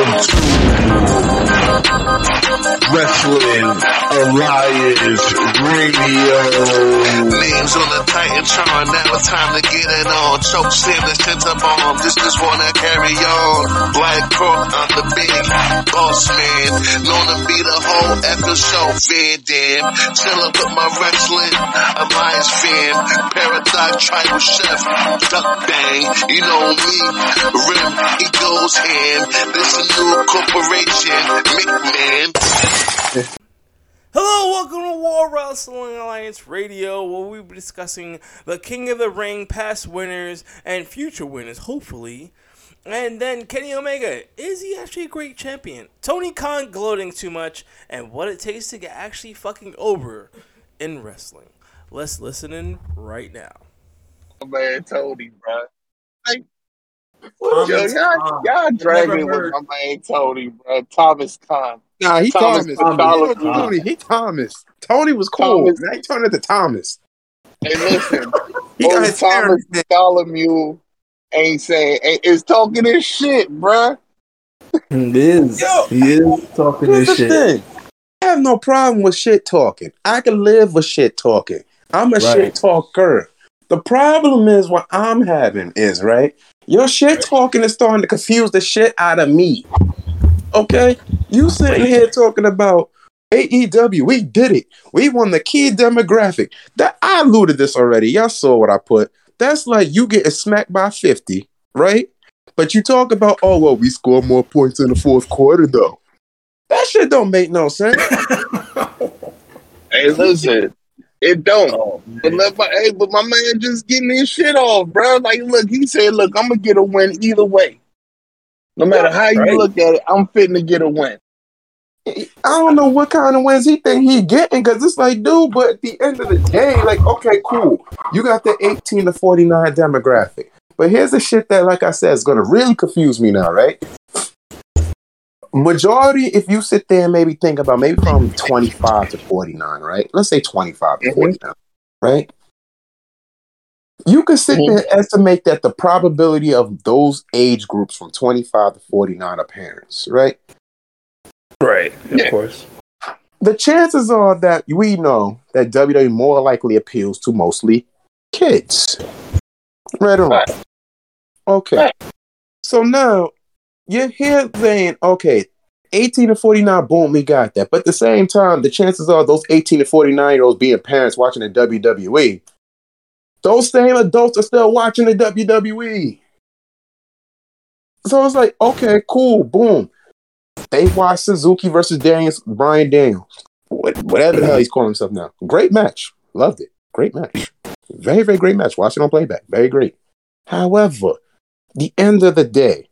Welcome to Wrestling Alliance Radio. Names on the Titantron, now it's time to get it on. Choke Sam, let's tend to bomb. This is wanna carry on. Black Crook, I'm the big boss man. Known to be the whole effing show. Van Dam. Chill up with my wrestling alliance fam. Paradox tribal chef. Duck bang. You know me. Rim, he goes ham. This a new corporation. McMahon. Hello, welcome to War Wrestling Alliance Radio, where we'll be discussing the King of the Ring, past winners, and future winners, hopefully. And then Kenny Omega, is he actually a great champion? Tony Khan gloating too much, and what it takes to get actually fucking over in wrestling. Let's listen in right now. man Tony, bro. Like, Thomas yo, y'all, Khan. y'all dragging with my man Tony, bro. Thomas Khan. Nah, he Thomas Thomas. Thomas. He, Tony, he Thomas. Tony was cool. Thomas. Now he turned into Thomas. Hey, listen, He got his hair. Thomas Bartholomew ain't saying ain't, is talking this shit, bruh. It is. Yo, he is talking Here's this the shit. thing. I have no problem with shit talking. I can live with shit talking. I'm a Right. shit talker. The problem is what I'm having is right. Your shit talking is starting to confuse the shit out of me. Okay, you sitting here talking about AEW. We did it. We won the key demographic. That I alluded this already. Y'all saw what I put. That's like you getting smacked by 50, right? But you talk about, oh well, we scored more points in the fourth quarter though. That shit don't make no sense. Hey, listen, it don't. Oh, But let my, hey, but my man just getting his shit off, bro. Like, look, he said, look, I'm gonna get a win either way. No matter how you Right. look at it, I'm fitting to get a win. I don't know what kind of wins he think he getting because it's like, dude, but at the end of the day, like, okay, cool. You got the 18 to 49 demographic. But here's the shit that, like I said, is gonna really confuse me now, right? Majority, if you sit there and maybe think about maybe from 25 to 49, right? Let's say 25 to Mhm. 49, right? You can sit Mhm. there and estimate that the probability of those age groups from 25 to 49 are parents, right? right, of Yeah. course. the chances are that we know that WWE more likely appeals to mostly kids. Right or wrong? Right. Okay. Right. So now you're here saying, okay, 18 to 49, boom, we got that. But at the same time, the chances are those 18 to 49 year olds being parents watching the WWE, those same adults are still watching the WWE. So it's like, okay, cool, boom. They watched Suzuki versus Daniels, Bryan Daniels, whatever the hell he's calling himself now. Great match. Loved it. Great match. Very, very great match. Watch it on playback. Very great. However, the end of the day,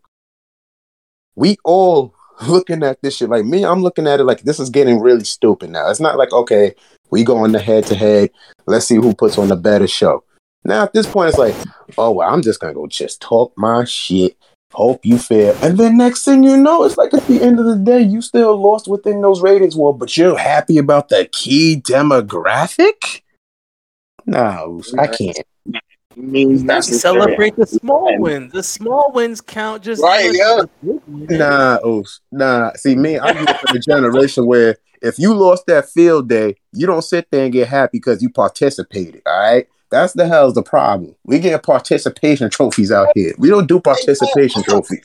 we all looking at this shit like me. I'm looking at it like this is getting really stupid now. It's not like okay, we go on the head to head. Let's see who puts on the better show. Now at this point, it's like, oh well, I'm just gonna go just talk my shit. Hope you fail. And then next thing you know, it's like at the end of the day, you still lost within those ratings war, but you're happy about the key demographic? No, I can't. Means nothing. Celebrate the small wins. The small wins count just Right, yeah. as the big wins. Nah, Oos. Nah. See, me, I'm from a generation where if you lost that field day, you don't sit there and get happy because you participated. All right. That's the hell's the problem. We get participation trophies out here. We don't do participation trophies.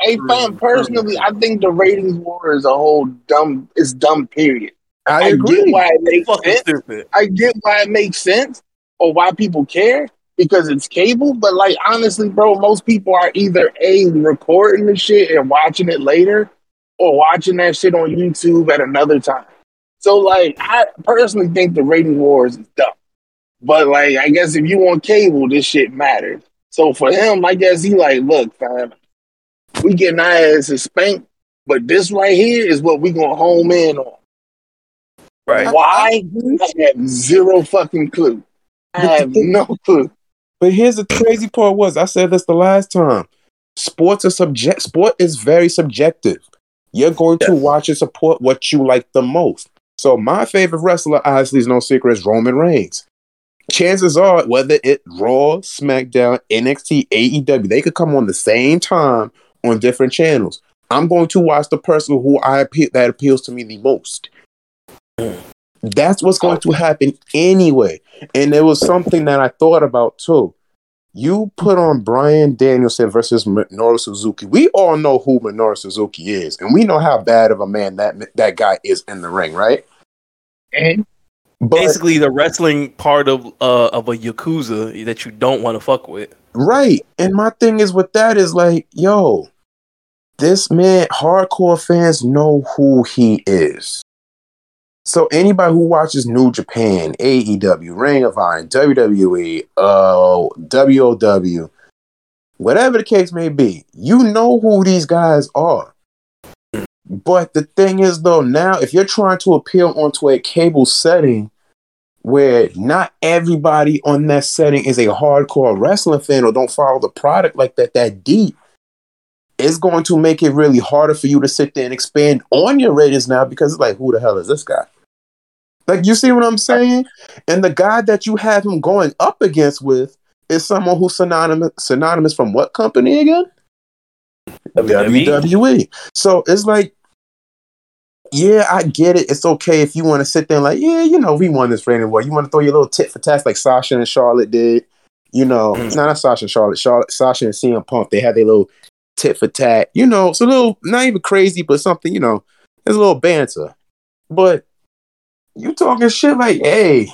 Hey, fam, personally, I think the ratings war is a whole dumb. It's dumb. Period. I I agree. get why it makes Fucking sense. stupid. I get why it makes sense or why people care because it's cable. But like honestly, bro, most people are either a recording the shit and watching it later, or watching that shit on YouTube at another time. So like, I personally think the rating wars is dumb. But like, I guess if you want cable, this shit matters. So for him, I guess he like, look, fam, we getting our asses spanked, but this right here is what we gonna home in on. Right. Why? I have zero fucking clue. I have no clue. But here's the crazy part was I said this the last time. Sports are subject sport is very subjective. You're going to watch and support what you like the most. So my favorite wrestler, obviously, is no secret, is Roman Reigns. Chances are, whether it Raw, SmackDown, NXT, AEW, they could come on the same time on different channels. I'm going to watch the person who I appeal that appeals to me the most. That's what's going to happen anyway. And there was something that I thought about too. You put on Bryan Danielson versus Minoru Suzuki. We all know who Minoru Suzuki is, and we know how bad of a man that that guy is in the ring, right? And But Basically, the wrestling part of uh, of a yakuza that you don't want to fuck with. Right. And my thing is with that is like, yo, this man, hardcore fans know who he is. So anybody who watches New Japan, AEW, Ring of Honor, WWE, uh, WOW, whatever the case may be, you know who these guys are. But the thing is, though, now if you're trying to appeal onto a cable setting where not everybody on that setting is a hardcore wrestling fan or don't follow the product like that that deep, it's going to make it really harder for you to sit there and expand on your ratings now because it's like, who the hell is this guy? Like, you see what I'm saying? And the guy that you have him going up against with is someone who's synonymous synonymous from what company again? WWE. WWE. So it's like, yeah, I get it. It's okay if you want to sit there and like, yeah, you know, we won this rating war. You want to throw your little tit for tat like Sasha and Charlotte did. You know, Mm. no, not Sasha and Charlotte. Charlotte, Sasha and CM Punk. They had their little tit for tat. You know, it's a little not even crazy, but something. You know, it's a little banter. But you talking shit like, hey,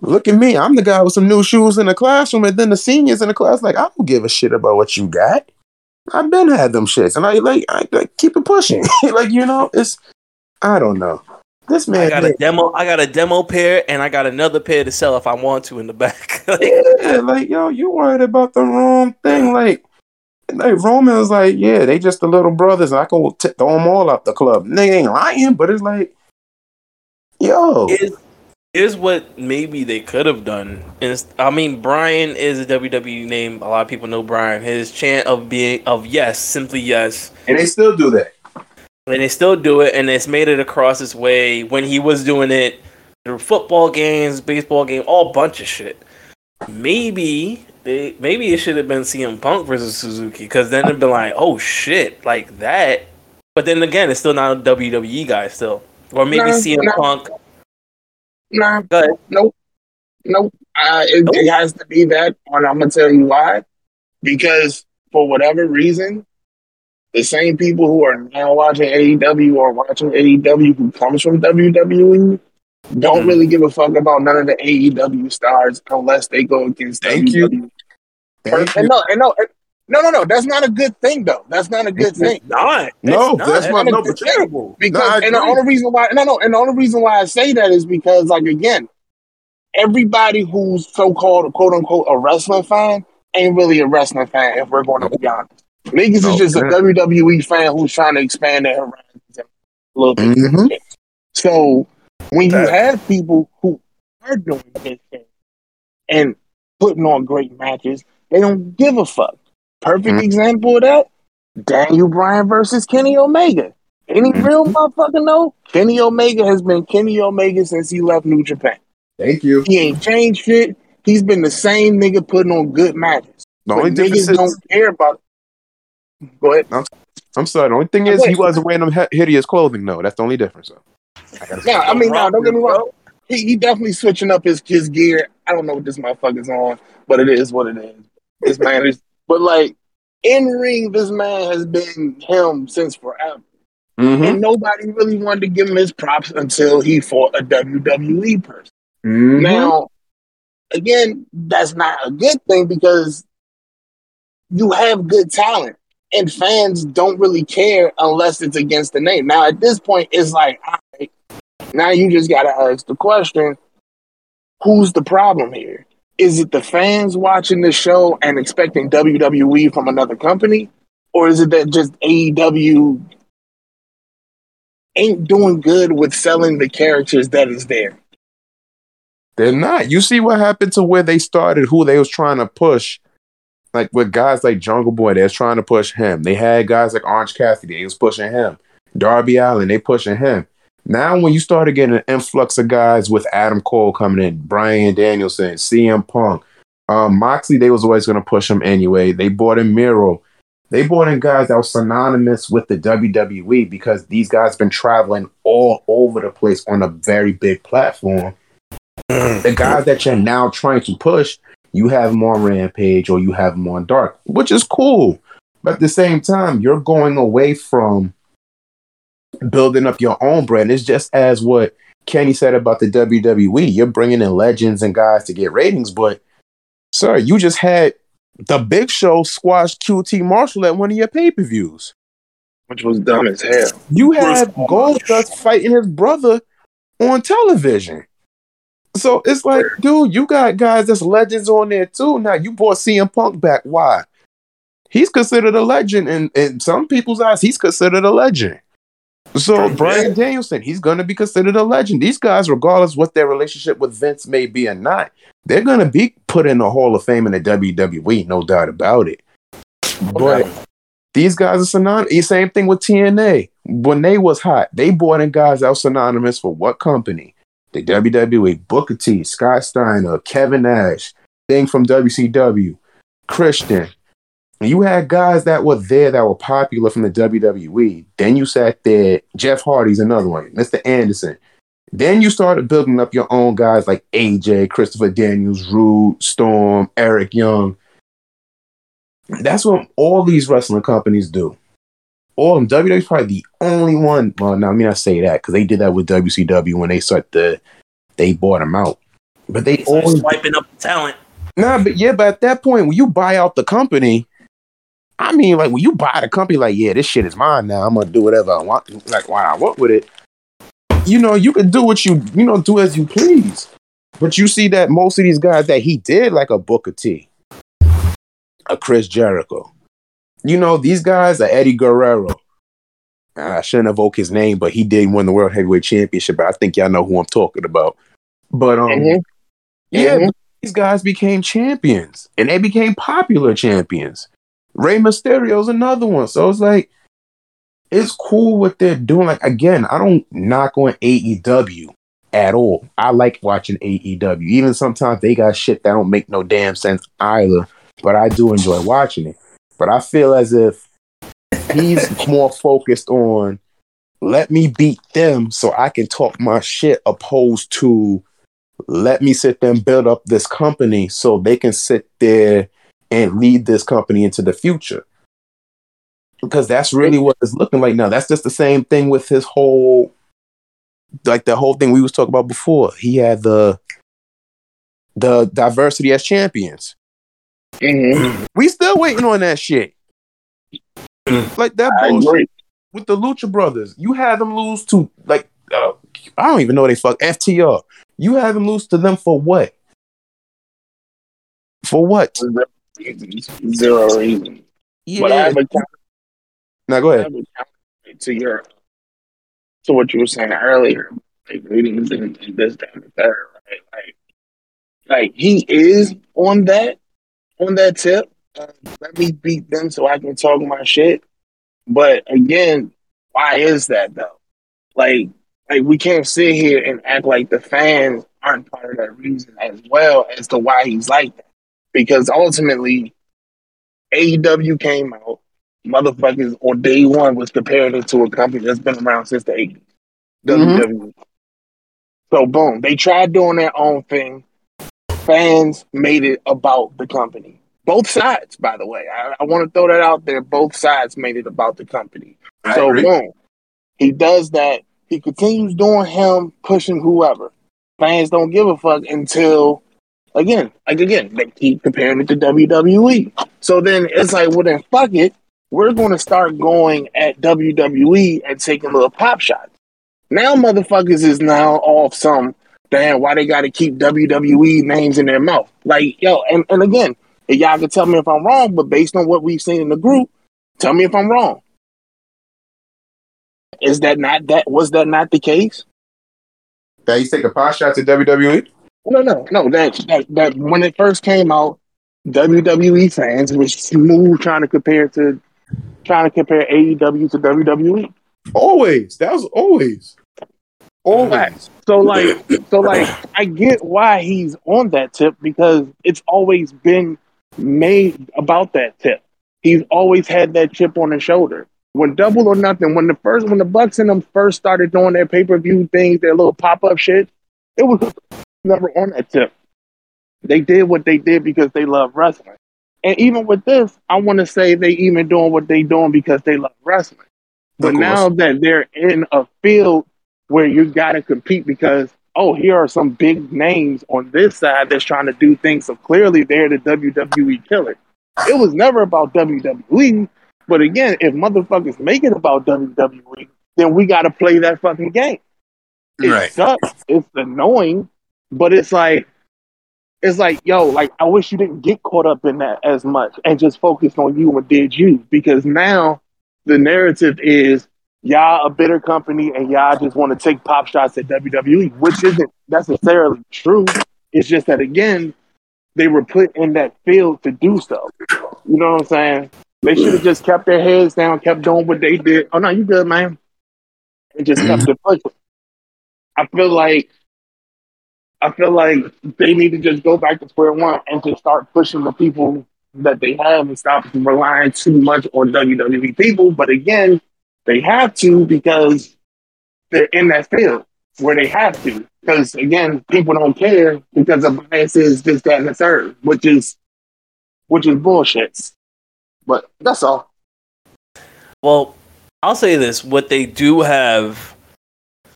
look at me. I'm the guy with some new shoes in the classroom, and then the seniors in the class like, I don't give a shit about what you got. I've been had them shits, and I like, I like keep it pushing. like you know, it's I don't know. This man, I got a demo. I got a demo pair, and I got another pair to sell if I want to in the back. Like, yeah, like yo, you worried about the wrong thing. Like, like Roman was like, yeah, they just the little brothers. I can t- throw them all out the club. They ain't lying, but it's like, yo, is is what maybe they could have done. And I mean, Bryan is a WWE name. A lot of people know Bryan. His chant of being of yes, simply yes, and they still do that. and they still do it, and it's made it across his way when he was doing it through football games, baseball game, all bunch of shit. Maybe they maybe it should have been CM Punk versus Suzuki because then it'd be like, oh shit, like that. But then again, it's still not a WWE guy still, or maybe No, CM no. Punk. nah, Go ahead. nope, nope. Uh, it, it has to be that, and I'm gonna tell you why. Because for whatever reason, the same people who are now watching AEW or watching AEW who comes from WWE don't Mhm. really give a fuck about none of the AEW stars unless they go against Thank you. WWE. Thank and you. no, and no, and- no, no, no. That's not a good thing, though. That's not a good thing. Not. No, It's not. that's my That's no, terrible. Because No, and the only reason why no no and the only reason why I say that is because like again, everybody who's so called quote unquote a wrestling fan ain't really a wrestling fan if we're going to be honest. Niggas No, is just a. WWE fan who's trying to expand their horizons a little bit. Mhm. So when you Facts. have people who are doing this thing and putting on great matches, they don't give a fuck. Perfect Mhm. example of that: Daniel Bryan versus Kenny Omega. Any Mhm. real motherfucker know? Kenny Omega has been Kenny Omega since he left New Japan. Thank you. He ain't changed shit. He's been the same nigga putting on good matches. The But only difference niggas is, don't care about. Go ahead. I'm sorry. The only thing is, he wasn't wearing them hideous clothing. though. that's the only difference. Though. I. Yeah, I mean, no, don't get me wrong. He, he definitely switching up his, his gear. I don't know what this motherfucker's on, but it is what it is. This man is, but like in ring, this man has been him since forever, Mhm. and nobody really wanted to give him his props until he fought a WWE person. Mhm. Now, again, that's not a good thing because you have good talent and fans don't really care unless it's against the name. Now, at this point, it's like, all right, now you just got to ask the question who's the problem here? Is it the fans watching the show and expecting WWE from another company? Or is it that just AEW ain't doing good with selling the characters that is there? They're not. You see what happened to where they started, who they was trying to push. Like with guys like Jungle Boy, they was trying to push him. They had guys like Orange Cassidy, they was pushing him. Darby Allin, they pushing him. Now when you started getting an influx of guys with Adam Cole coming in, Bryan Danielson, CM Punk, um, Moxley, they was always gonna push him anyway. They bought in Miro. They brought in guys that were synonymous with the WWE because these guys been traveling all over the place on a very big platform. the guys that you're now trying to push, you have them on Rampage or you have them on Dark, which is cool. But at the same time, you're going away from building up your own brand. It's just as what Kenny said about the WWE. You're bringing in legends and guys to get ratings, but sir, you just had the Big Show squash QT Marshall at one of your pay per views. which was dumb as hell. You had Goldust fighting his brother on television. So it's like, dude, you got guys that's legends on there too. Now you brought CM Punk back. Why? He's considered a legend, and in some people's eyes, he's considered a legend. So Bryan Danielson, he's gonna be considered a legend. These guys, regardless what their relationship with Vince may be or not, they're gonna be put in the Hall of Fame in the WWE, no doubt about it. But these guys are synonymous. Same thing with TNA. When they was hot, they brought in guys that were synonymous for what company? The WWE, Booker T, Scott Steiner, Kevin Nash, thing from WCW, Christian. You had guys that were there that were popular from the WWE. Then you sat there, Jeff Hardy's another one, Mr. Anderson. Then you started building up your own guys like AJ, Christopher Daniels, Roode, Storm, Eric Young. That's what all these wrestling companies do. All of them. WWE's probably the only one. Well, now I mean I say that because they did that with WCW when they started the they bought them out. But they always swiping up the talent. Nah, but yeah, but at that point, when you buy out the company, I mean, like when you buy the company, like, yeah, this shit is mine now. I'm gonna do whatever I want, like why I want with it. You know, you can do what you, you know, do as you please. But you see that most of these guys that he did, like a Booker T, a Chris Jericho, you know, these guys are Eddie Guerrero. I shouldn't evoke his name, but he did win the World Heavyweight Championship. But I think y'all know who I'm talking about. But um, Mhm. yeah, Mhm. these guys became champions and they became popular champions. Rey Mysterio's another one. So it's like, it's cool what they're doing. Like, again, I don't knock on AEW at all. I like watching AEW. Even sometimes they got shit that don't make no damn sense either, but I do enjoy watching it. But I feel as if he's more focused on let me beat them so I can talk my shit opposed to let me sit there and build up this company so they can sit there and lead this company into the future. Because that's really what it's looking like now. That's just the same thing with his whole like the whole thing we was talking about before. He had the the diversity as champions. Mhm. We still waiting on that shit. Like that bullshit with the Lucha Brothers. You had them lose to like uh, I don't even know what they fuck FTR. You had them lose to them for what? For what? Zero reason. But I Yeah. have a counter- Now go I ahead. have a to your to what you were saying earlier, like ratings and, and this, that, and the third, right? Like, like he is on that on that tip. Uh, let me beat them so I can talk my shit. But again, why is that though? Like, like we can't sit here and act like the fans aren't part of that reason as well as to why he's like that. Because ultimately, AEW came out, motherfuckers on day one was comparing it to a company that's been around since the 80s. Mhm. WWE. So boom, they tried doing their own thing. Fans made it about the company. Both sides, by the way. I, I want to throw that out there. Both sides made it about the company. I so agree. boom, he does that. He continues doing him, pushing whoever. Fans don't give a fuck until again, like again, they keep comparing it to WWE. So then it's like, well then fuck it. We're gonna start going at WWE and taking little pop shots. Now motherfuckers is now off some damn why they gotta keep WWE names in their mouth. Like, yo, and, and again, y'all can tell me if I'm wrong, but based on what we've seen in the group, tell me if I'm wrong. Is that not that was that not the case? That he's taking pot shots at WWE. No, no, no. That that that when it first came out, WWE fans was smooth trying to compare to trying to compare AEW to WWE. Always. That was always. Always. So like, so like, I get why he's on that tip because it's always been made about that tip. he's always had that chip on his shoulder. When double or nothing, when the first when the Bucks and them first started doing their pay per view things, their little pop up shit, it was never on that tip. They did what they did because they love wrestling. And even with this, I want to say they even doing what they doing because they love wrestling. But now that they're in a field where you got to compete because oh, here are some big names on this side that's trying to do things. So clearly they're the WWE killer. It was never about WWE. But again, if motherfuckers make it about WWE, then we got to play that fucking game. It Right. sucks. It's annoying, but it's like, it's like, yo, like I wish you didn't get caught up in that as much and just focused on you and did you because now the narrative is y'all a bitter company and y'all just want to take pop shots at WWE, which isn't necessarily true. It's just that again, they were put in that field to do so. You know what I'm saying? They should have just kept their heads down, kept doing what they did. Oh no, you good, man. And just kept mm-hmm. it pushing. I feel like I feel like they need to just go back to square one and just start pushing the people that they have and stop relying too much on WWE people. But again, they have to because they're in that field where they have to. Because again, people don't care because the bias is this, that, and the third, which is which is bullshit. But that's all. Well, I'll say this: what they do have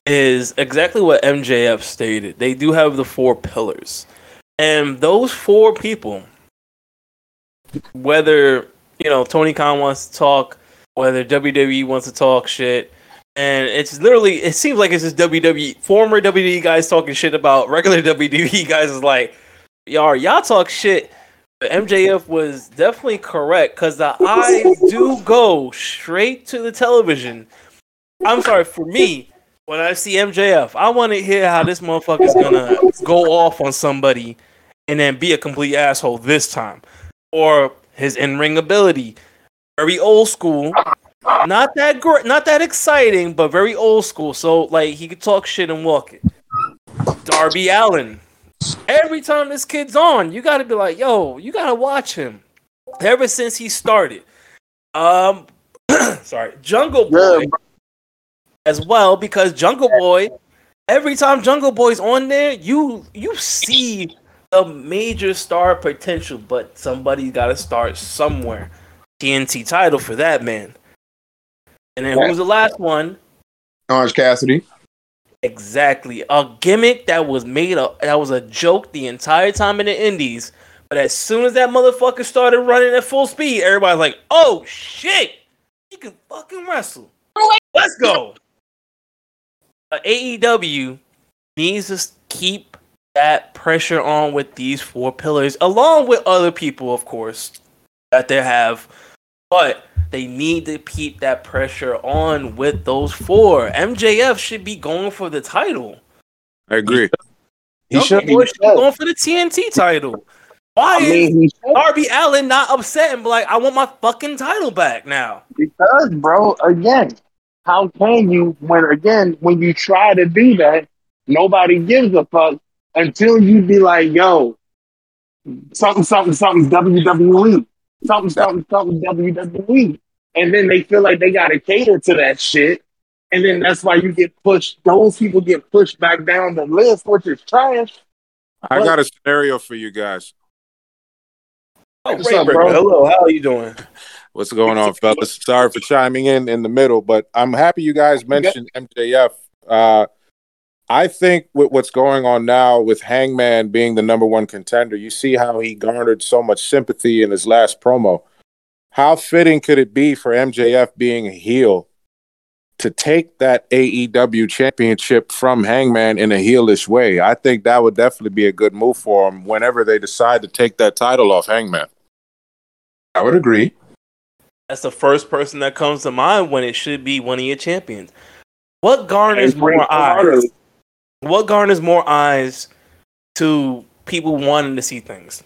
is exactly what MJF stated. They do have the four pillars, and those four people, whether you know Tony Khan wants to talk, whether WWE wants to talk shit, and it's literally it seems like it's just WWE former WWE guys talking shit about regular WWE guys. Is like, y'all y'all talk shit. But MJF was definitely correct because the eyes do go straight to the television. I'm sorry for me. When I see MJF, I want to hear how this motherfucker's gonna go off on somebody and then be a complete asshole this time, or his in-ring ability, very old school, not that great, not that exciting, but very old school. So like he could talk shit and walk it. Darby Allin, every time this kid's on, you got to be like, yo, you got to watch him. Ever since he started, um, sorry, Jungle Boy. Yeah, as well because Jungle Boy, every time Jungle Boy's on there, you you see a major star potential, but somebody's got to start somewhere. TNT title for that man. And then who's the last one? Orange Cassidy. Exactly. A gimmick that was made up that was a joke the entire time in the indies. But as soon as that motherfucker started running at full speed, everybody's like, oh shit! He can fucking wrestle. Let's go. Uh, AEW needs to keep that pressure on with these four pillars, along with other people, of course, that they have. But they need to keep that pressure on with those four. MJF should be going for the title. I agree. he should Boy be. should be going for the TNT title. Why I is mean, he should Darby Allin not upset and be like, I want my fucking title back now? Because, bro, again, how can you when again when you try to do that, nobody gives a fuck until you be like, yo, something, something, something, WWE, something, something, something, WWE, and then they feel like they gotta cater to that shit, and then that's why you get pushed. Those people get pushed back down the list, which is trash. I got a scenario for you guys. Oh, What's up, bro? Hello, how are you doing? What's going on, fellas? Sorry for chiming in in the middle, but I'm happy you guys mentioned MJF. Uh, I think with what's going on now with Hangman being the number one contender, you see how he garnered so much sympathy in his last promo. How fitting could it be for MJF being a heel to take that AEW championship from Hangman in a heelish way? I think that would definitely be a good move for him whenever they decide to take that title off Hangman. I would agree. That's the first person that comes to mind when it should be one of your champions. What garners more eyes? What garners more eyes to people wanting to see things?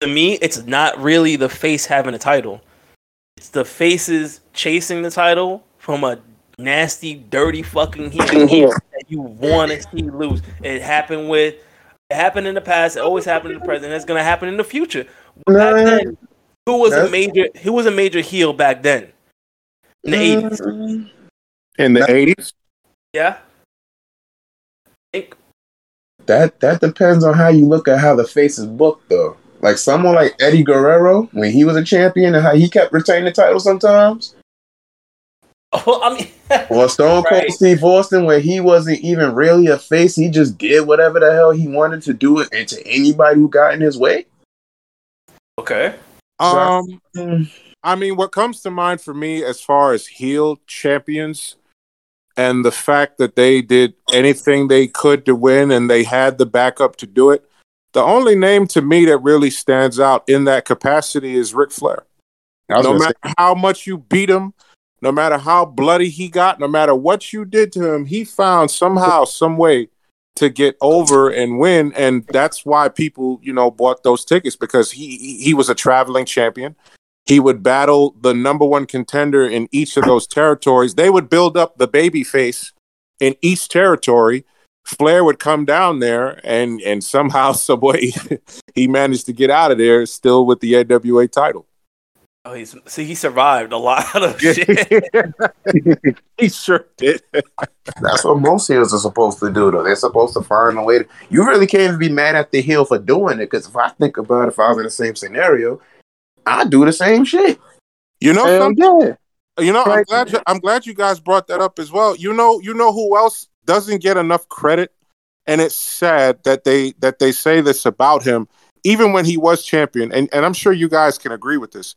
To me, it's not really the face having a title. It's the faces chasing the title from a nasty, dirty fucking heel that you want to see lose. It happened with. It happened in the past. It always happened in the present. It's gonna happen in the future. Then, Who was a major? Who was a major heel back then in the eighties? Mm, In the eighties, Yeah. Think That that depends on how you look at how the face is booked, though. Like someone like Eddie Guerrero, when he was a champion, and how he kept retaining the title sometimes. Oh, I mean, Or Stone Cold Right. Steve Austin, where he wasn't even really a face, he just did whatever the hell he wanted to do it, and to anybody who got in his way. okay. Um, I mean, what comes to mind for me as far as heel champions and the fact that they did anything they could to win and they had the backup to do it, the only name to me that really stands out in that capacity is Ric Flair. No matter say, how much you beat him, no matter how bloody he got, no matter what you did to him, he found somehow, some way to get over and win. And that's why people, you know, bought those tickets because he he was a traveling champion. He would battle the number one contender in each of those territories. They would build up the baby face in each territory. Flair would come down there and and somehow, some way, he managed to get out of there still with the NWA title. Oh, he's see, he survived a lot of shit. he sure did. that's what most heels are supposed to do, though. They're supposed to find a way to. You really can't even be mad at the heel for doing it, because if I think about it, if I was in the same scenario, I'd do the same shit. You know, Hell some, yeah. you know, I'm glad you, I'm glad you guys brought that up as well. You know, you know who else doesn't get enough credit, and it's sad that they that they say this about him, even when he was champion. And and I'm sure you guys can agree with this.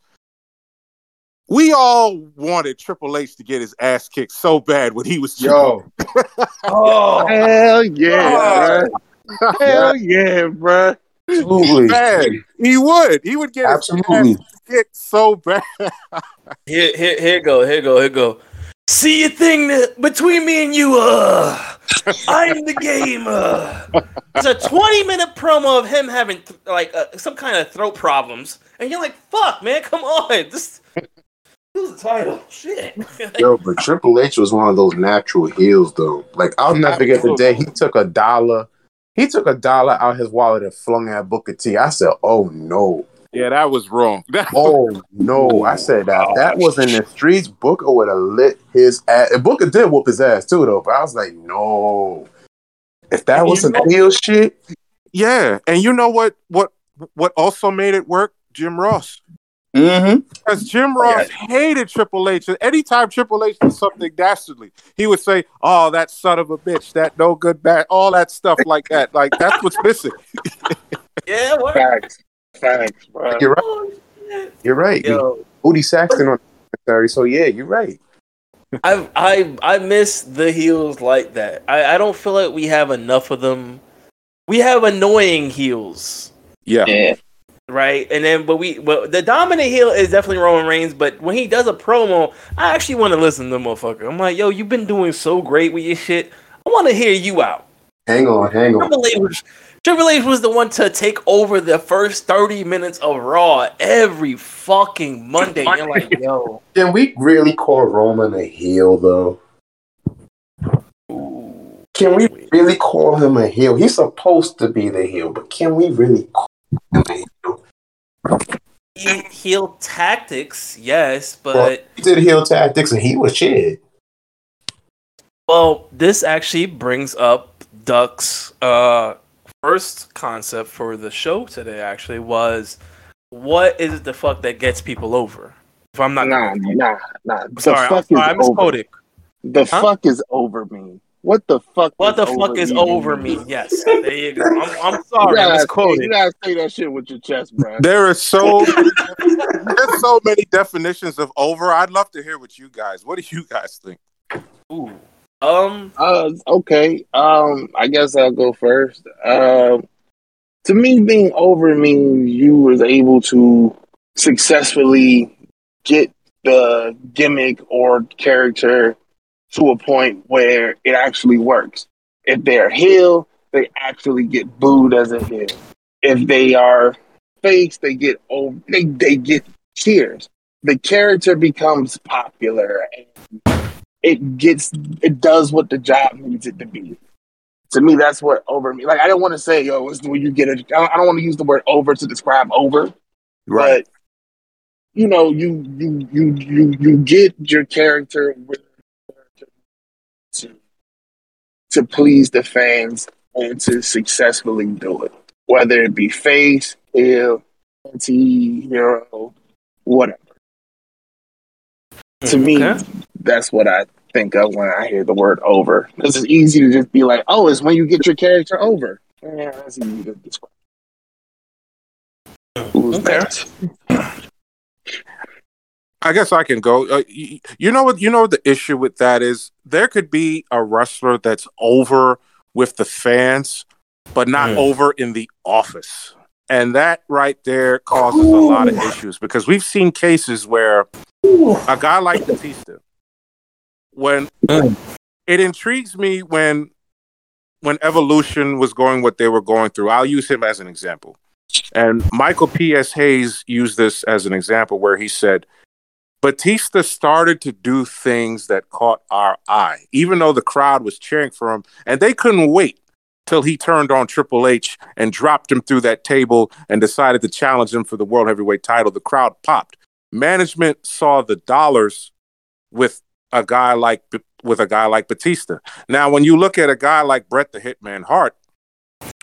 We all wanted Triple H to get his ass kicked so bad when he was champion. Yo, oh, Hell yeah, Oh. bro. Hell yeah, bro. absolutely, bad. He would. He would get his absolutely. ass kicked so bad. here, here, here go, here go, here go. See a thing that between me and you, uh, I'm the game. Uh. It's a 20 minute promo of him having th- like uh, some kind of throat problems, and you're like, "Fuck, man, come on, this." This is the title. Shit. Yo, but Triple H was one of those natural heels, though. Like I'll never forget the day he took a dollar. He took a dollar out his wallet and flung at Booker T. I said, "Oh no, Yeah, that was wrong. That oh no!" I said that oh, that was in the streets. Booker would have lit his ass. And Booker did whoop his ass too, though. But I was like, no. If that was You some know- heel shit, Yeah, and you know what? What what also made it work? Jim Ross. Mm-hmm. Because Jim Ross hated Triple H. And anytime Triple H did something dastardly, he would say, "Oh, that son of a bitch, that no good bad, all that stuff like that." Like that's what's missing. yeah, what? Facts. Facts, bro. you're right. Oh. You're right. Yo, Booty Saxton on commentary. So yeah, you're right. I I I miss the heels like that. I, I don't feel like we have enough of them. We have annoying heels, Yeah, Yeah. Right? And then but we but the dominant heel is definitely Roman Reigns. But when he does a promo, I actually want to listen to the motherfucker. I'm like, yo, you've been doing so great with your shit. I want to hear you out. Hang on, hang on. Triple H, was, Triple H was the one to take over the first 30 minutes of Raw every fucking Monday. You're like, yo. Can we really call Roman a heel though? Can we really call him a heel? He's supposed to be the heel, but can we really call him a heel? He- heel tactics, yes, but He did heel tactics and he was shit. well, this actually brings up Duck's uh first concept for the show today. Actually, was what is it the fuck that gets people over? If I'm not, Nah, nah, nah. The sorry, I'm fuck sorry, I is over. misquoted. The Huh? fuck is over me. What the fuck? What the is fuck over is me? over me? Yes, there you go. I'm, I'm You sorry, I gotta, misquoted. you gotta say that shit with your chest, bro. there are so there's so many definitions of over. I'd love to hear what you guys. What do you guys think? Ooh. Um, Uh, okay. Um, I guess I'll go first. Um, to me, being over means you was able to successfully get the gimmick or character to a point where it actually works. If they're heel, they actually get booed as a heel. If they are face, they get over. They they get cheers. The character becomes popular and it gets it does what the job needs it to be. To me, that's what over me. Like I don't want to say, yo, it's when you get it. I don't, don't want to use the word over to describe over, but you know, you you you you you get your character with to please the fans and to successfully do it, whether it be face, heel, anti-hero, whatever. To mm, me, that's what I think of when I hear the word over. Because it's easy to just be like, oh, it's when you get your character over. Yeah, that's easy to describe. Who's Okay. next? I guess I can go. Uh, you, you know what? You know what the issue with that is. There could be a wrestler that's over with the fans, but not Mm. over in the office, and that right there causes a lot of issues because we've seen cases where a guy like Batista, when Mm. it intrigues me when when Evolution was going what they were going through. I'll use him as an example. And Michael P.S. Hayes used this as an example where he said, Batista started to do things that caught our eye, even though the crowd was cheering for him, and they couldn't wait till he turned on Triple H and dropped him through that table and decided to challenge him for the World Heavyweight title. The crowd popped. Management saw the dollars with a guy like with a guy like Batista. Now, when you look at a guy like Bret the Hitman Hart,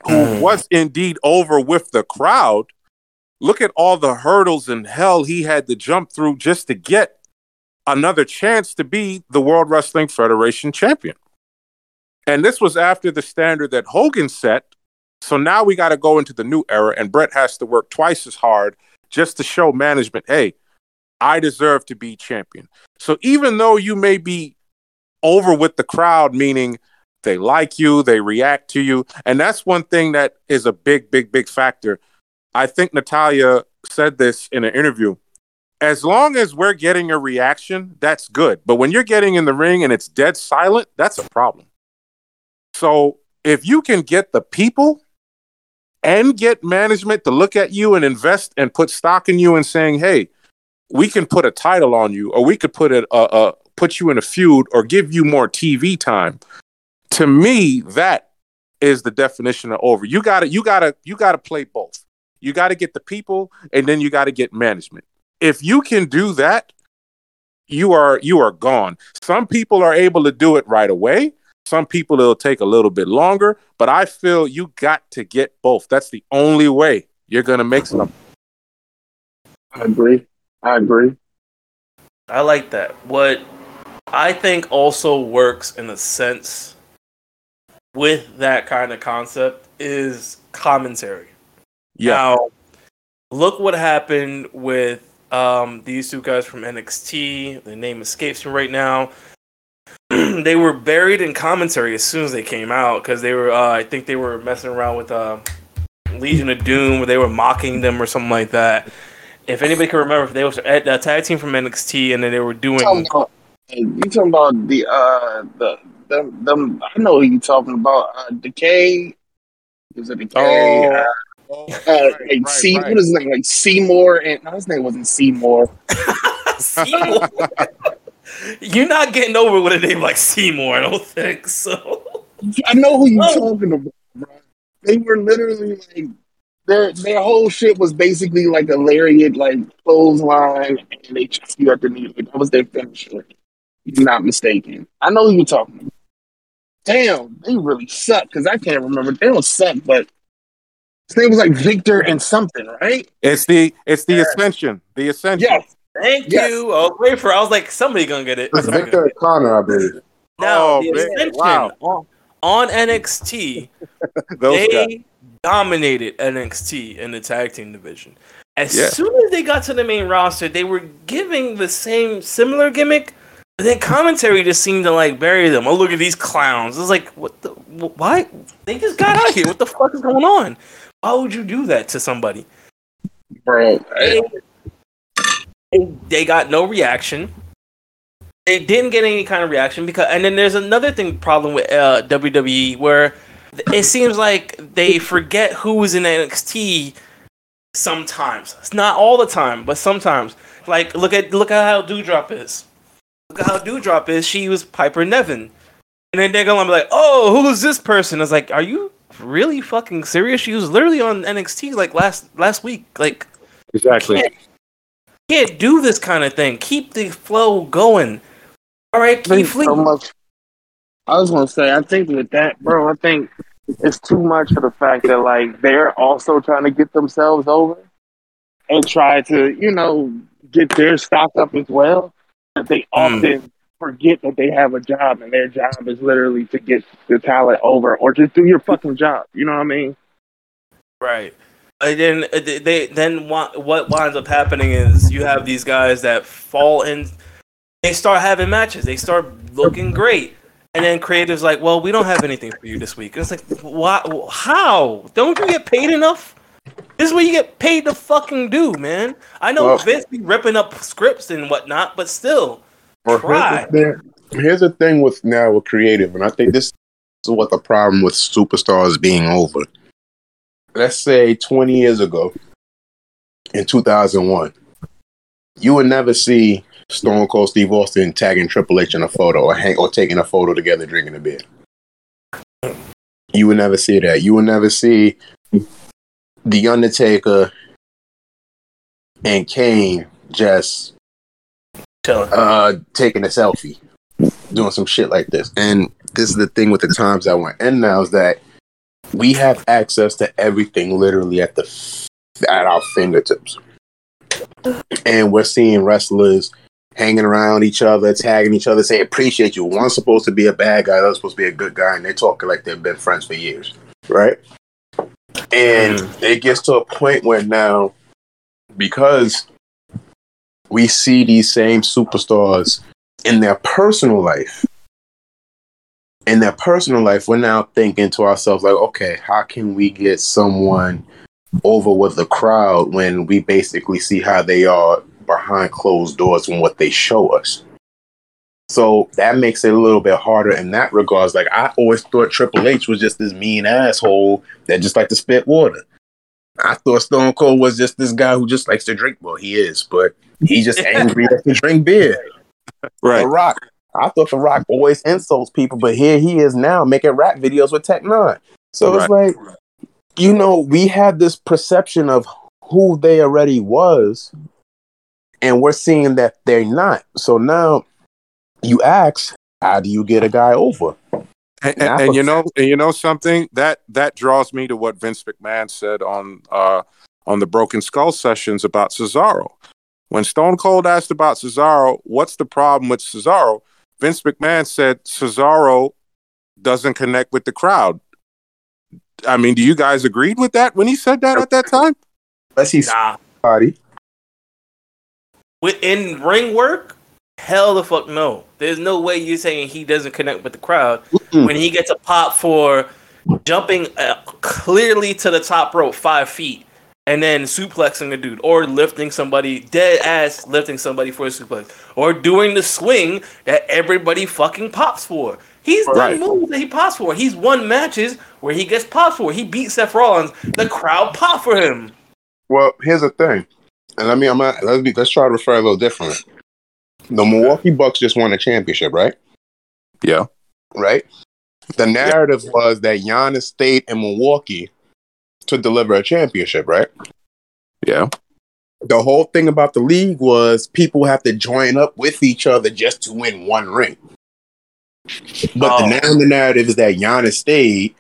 who Mm. was indeed over with the crowd, look at all the hurdles and hell he had to jump through just to get another chance to be the World Wrestling Federation champion. And this was after the standard that Hogan set. So now we got to go into the new era, and Bret has to work twice as hard just to show management, hey, I deserve to be champion. So even though you may be over with the crowd, meaning they like you, they react to you, and that's one thing that is a big, big, big factor. I think Natalya said this in an interview. As long as we're getting a reaction, that's good. But when you're getting in the ring and it's dead silent, that's a problem. So if you can get the people and get management to look at you and invest and put stock in you and saying, hey, we can put a title on you, or we could put it, uh, uh, put you in a feud, or give you more TV time. To me, that is the definition of over. You got you got to, you got to play both. You got to get the people, and then you got to get management. If you can do that, you are you are gone. Some people are able to do it right away. Some people it'll take a little bit longer, but I feel you got to get both. That's the only way you're gonna make something. I agree. I agree. I like that. What I think also works in a sense with that kind of concept is commentary. Yeah, Now, look what happened with um, these two guys from NXT. The name escapes me right now. they were buried in commentary as soon as they came out because they were. Uh, I think they were messing around with uh, Legion of Doom, where they were mocking them or something like that. If anybody can remember, if they were a tag team from NXT, and then they were doing. talking you talking about the uh the them, them I know who you talking about. Uh, Decay. Is it Decay? Oh. uh, Oh, uh, like C, what is his name? Like Seymour, and no, his name wasn't Seymour. Seymour. You're not getting over with a name like Seymour, I don't think so. I know who you Oh. talking about, bro. They were literally like their their whole shit was basically like a lariat, like clothesline, and they just you at the knee. Like, that was their finisher. If I'm not mistaken. I know who you're talking about. Damn, they really suck because I can't remember. They don't suck, but his name was like Viktor and something, right? It's the it's the Yeah. ascension. The ascension. Yes. Thank Yes. you. Oh, I was for. I was like, somebody gonna get it. It's Viktor gonna Konnor, I believe. get it. Now, Oh, the man. Ascension Wow. on, on NXT, they guys. dominated NXT in the tag team division. As Yeah. soon as they got to the main roster, they were giving the same similar gimmick, but then commentary just seemed to like bury them. Oh, look at these clowns! It's like, what the? Why? They just got out here. What the fuck is going on? Why would you do that to somebody? Bro, They, they got no reaction. They didn't get any kind of reaction because, and then there's another thing problem with uh, WWE where it seems like they forget who's in NXT. Sometimes it's not all the time, but sometimes. Like look at look at how Doudrop is. Look at how Doudrop is. She was Piper Niven, and then they're gonna be like, "Oh, who's this person?" I was like, are you really fucking serious? She was literally on NXT like last last week. Like Exactly. can't, can't do this kind of thing. Keep the flow going. All right, I Keith Lee. so much. I was gonna say, I think with that, bro, I think it's too much for the fact that like they're also trying to get themselves over and try to, you know, get their stock up as well. That they hmm. often forget that they have a job and their job is literally to get the talent over or just do your fucking job. You know what I mean? Right. And then uh, they, they then wa- what winds up happening is you have these guys that fall in. They start having matches. They start looking great, and then creators like, well, we don't have anything for you this week. And it's like, why? How? Don't you get paid enough? This is what you get paid to fucking do, man. I know Well- Vince be ripping up scripts and whatnot, but still, Well, Try. Here's the, thing, here's the thing with now with creative, and I think this is what the problem with superstars being over. Let's say 20 years ago, in 2001, you would never see Stone Cold Steve Austin tagging Triple H in a photo or hang or taking a photo together drinking a beer. You would never see that. You would never see The Undertaker and Kane just chilling. uh taking a selfie. Doing some shit like this. And this is the thing with the times that we're in now is that we have access to everything literally at the at our fingertips. And we're seeing wrestlers hanging around each other tagging each other saying appreciate you. One's supposed to be a bad guy the other's supposed to be a good guy and they're talking like they've been friends for years right? And it gets to a point where now because we see these same superstars in their personal life. In their personal life, we're now thinking to ourselves, like, okay, how can we get someone over with the crowd when we basically see how they are behind closed doors and what they show us? So that makes it a little bit harder in that regards. Like I always thought Triple H was just this mean asshole that just like to spit water. I thought Stone Cold was just this guy who just likes to drink. Well, he is, but he's just angry to drink beer. Right. The Rock. I thought The Rock always insults people, but here he is now making rap videos with Tech N9ne. So it's like, you know, we had this perception of who they already was, and we're seeing that they're not. So now you ask, how do you get a guy over? And, and, and you know, and you know something that that draws me to what Vince McMahon said on uh, on the Broken Skull sessions about Cesaro. When Stone Cold asked about Cesaro, what's the problem with Cesaro? Vince McMahon said Cesaro doesn't connect with the crowd. I mean, do you guys agreed with that when he said that at that time? Unless he's Nah. somebody. Within ring work, hell the fuck no. There's no way you're saying he doesn't connect with the crowd Mm-mm. when he gets a pop for jumping uh, clearly to the top rope five feet and then suplexing a dude or lifting somebody dead ass lifting somebody for a suplex or doing the swing that everybody fucking pops for. He's Right. done moves that he pops for. He's won matches where he gets popped for. He beat Seth Rollins. The crowd pop for him. Well, here's the thing, and let me I'm not, let's be, let's try to refer a little differently. The Milwaukee Bucks just won a championship, right? Yeah. Right. The narrative was that Giannis stayed in Milwaukee to deliver a championship, right? Yeah. The whole thing about the league was people have to join up with each other just to win one ring. But the Oh. now the narrative is that Giannis stayed,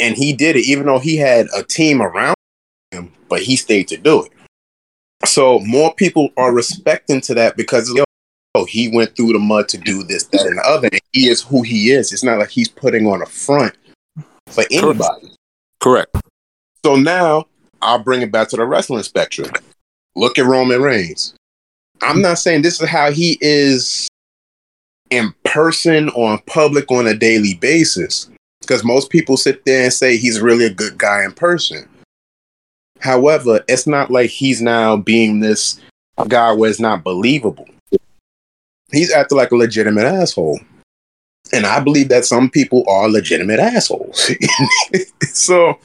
and he did it, even though he had a team around him, but he stayed to do it. So more people are respecting to that because yo, he went through the mud to do this, that, and the other. And he is who he is. It's not like he's putting on a front for anybody. Correct. So now I'll bring it back to the wrestling spectrum. Look at Roman Reigns. I'm not saying this is how he is in person or in public on a daily basis. Because most people sit there and say he's really a good guy in person. However, it's not like he's now being this guy where it's not believable. He's acting like a legitimate asshole. And I believe that some people are legitimate assholes. so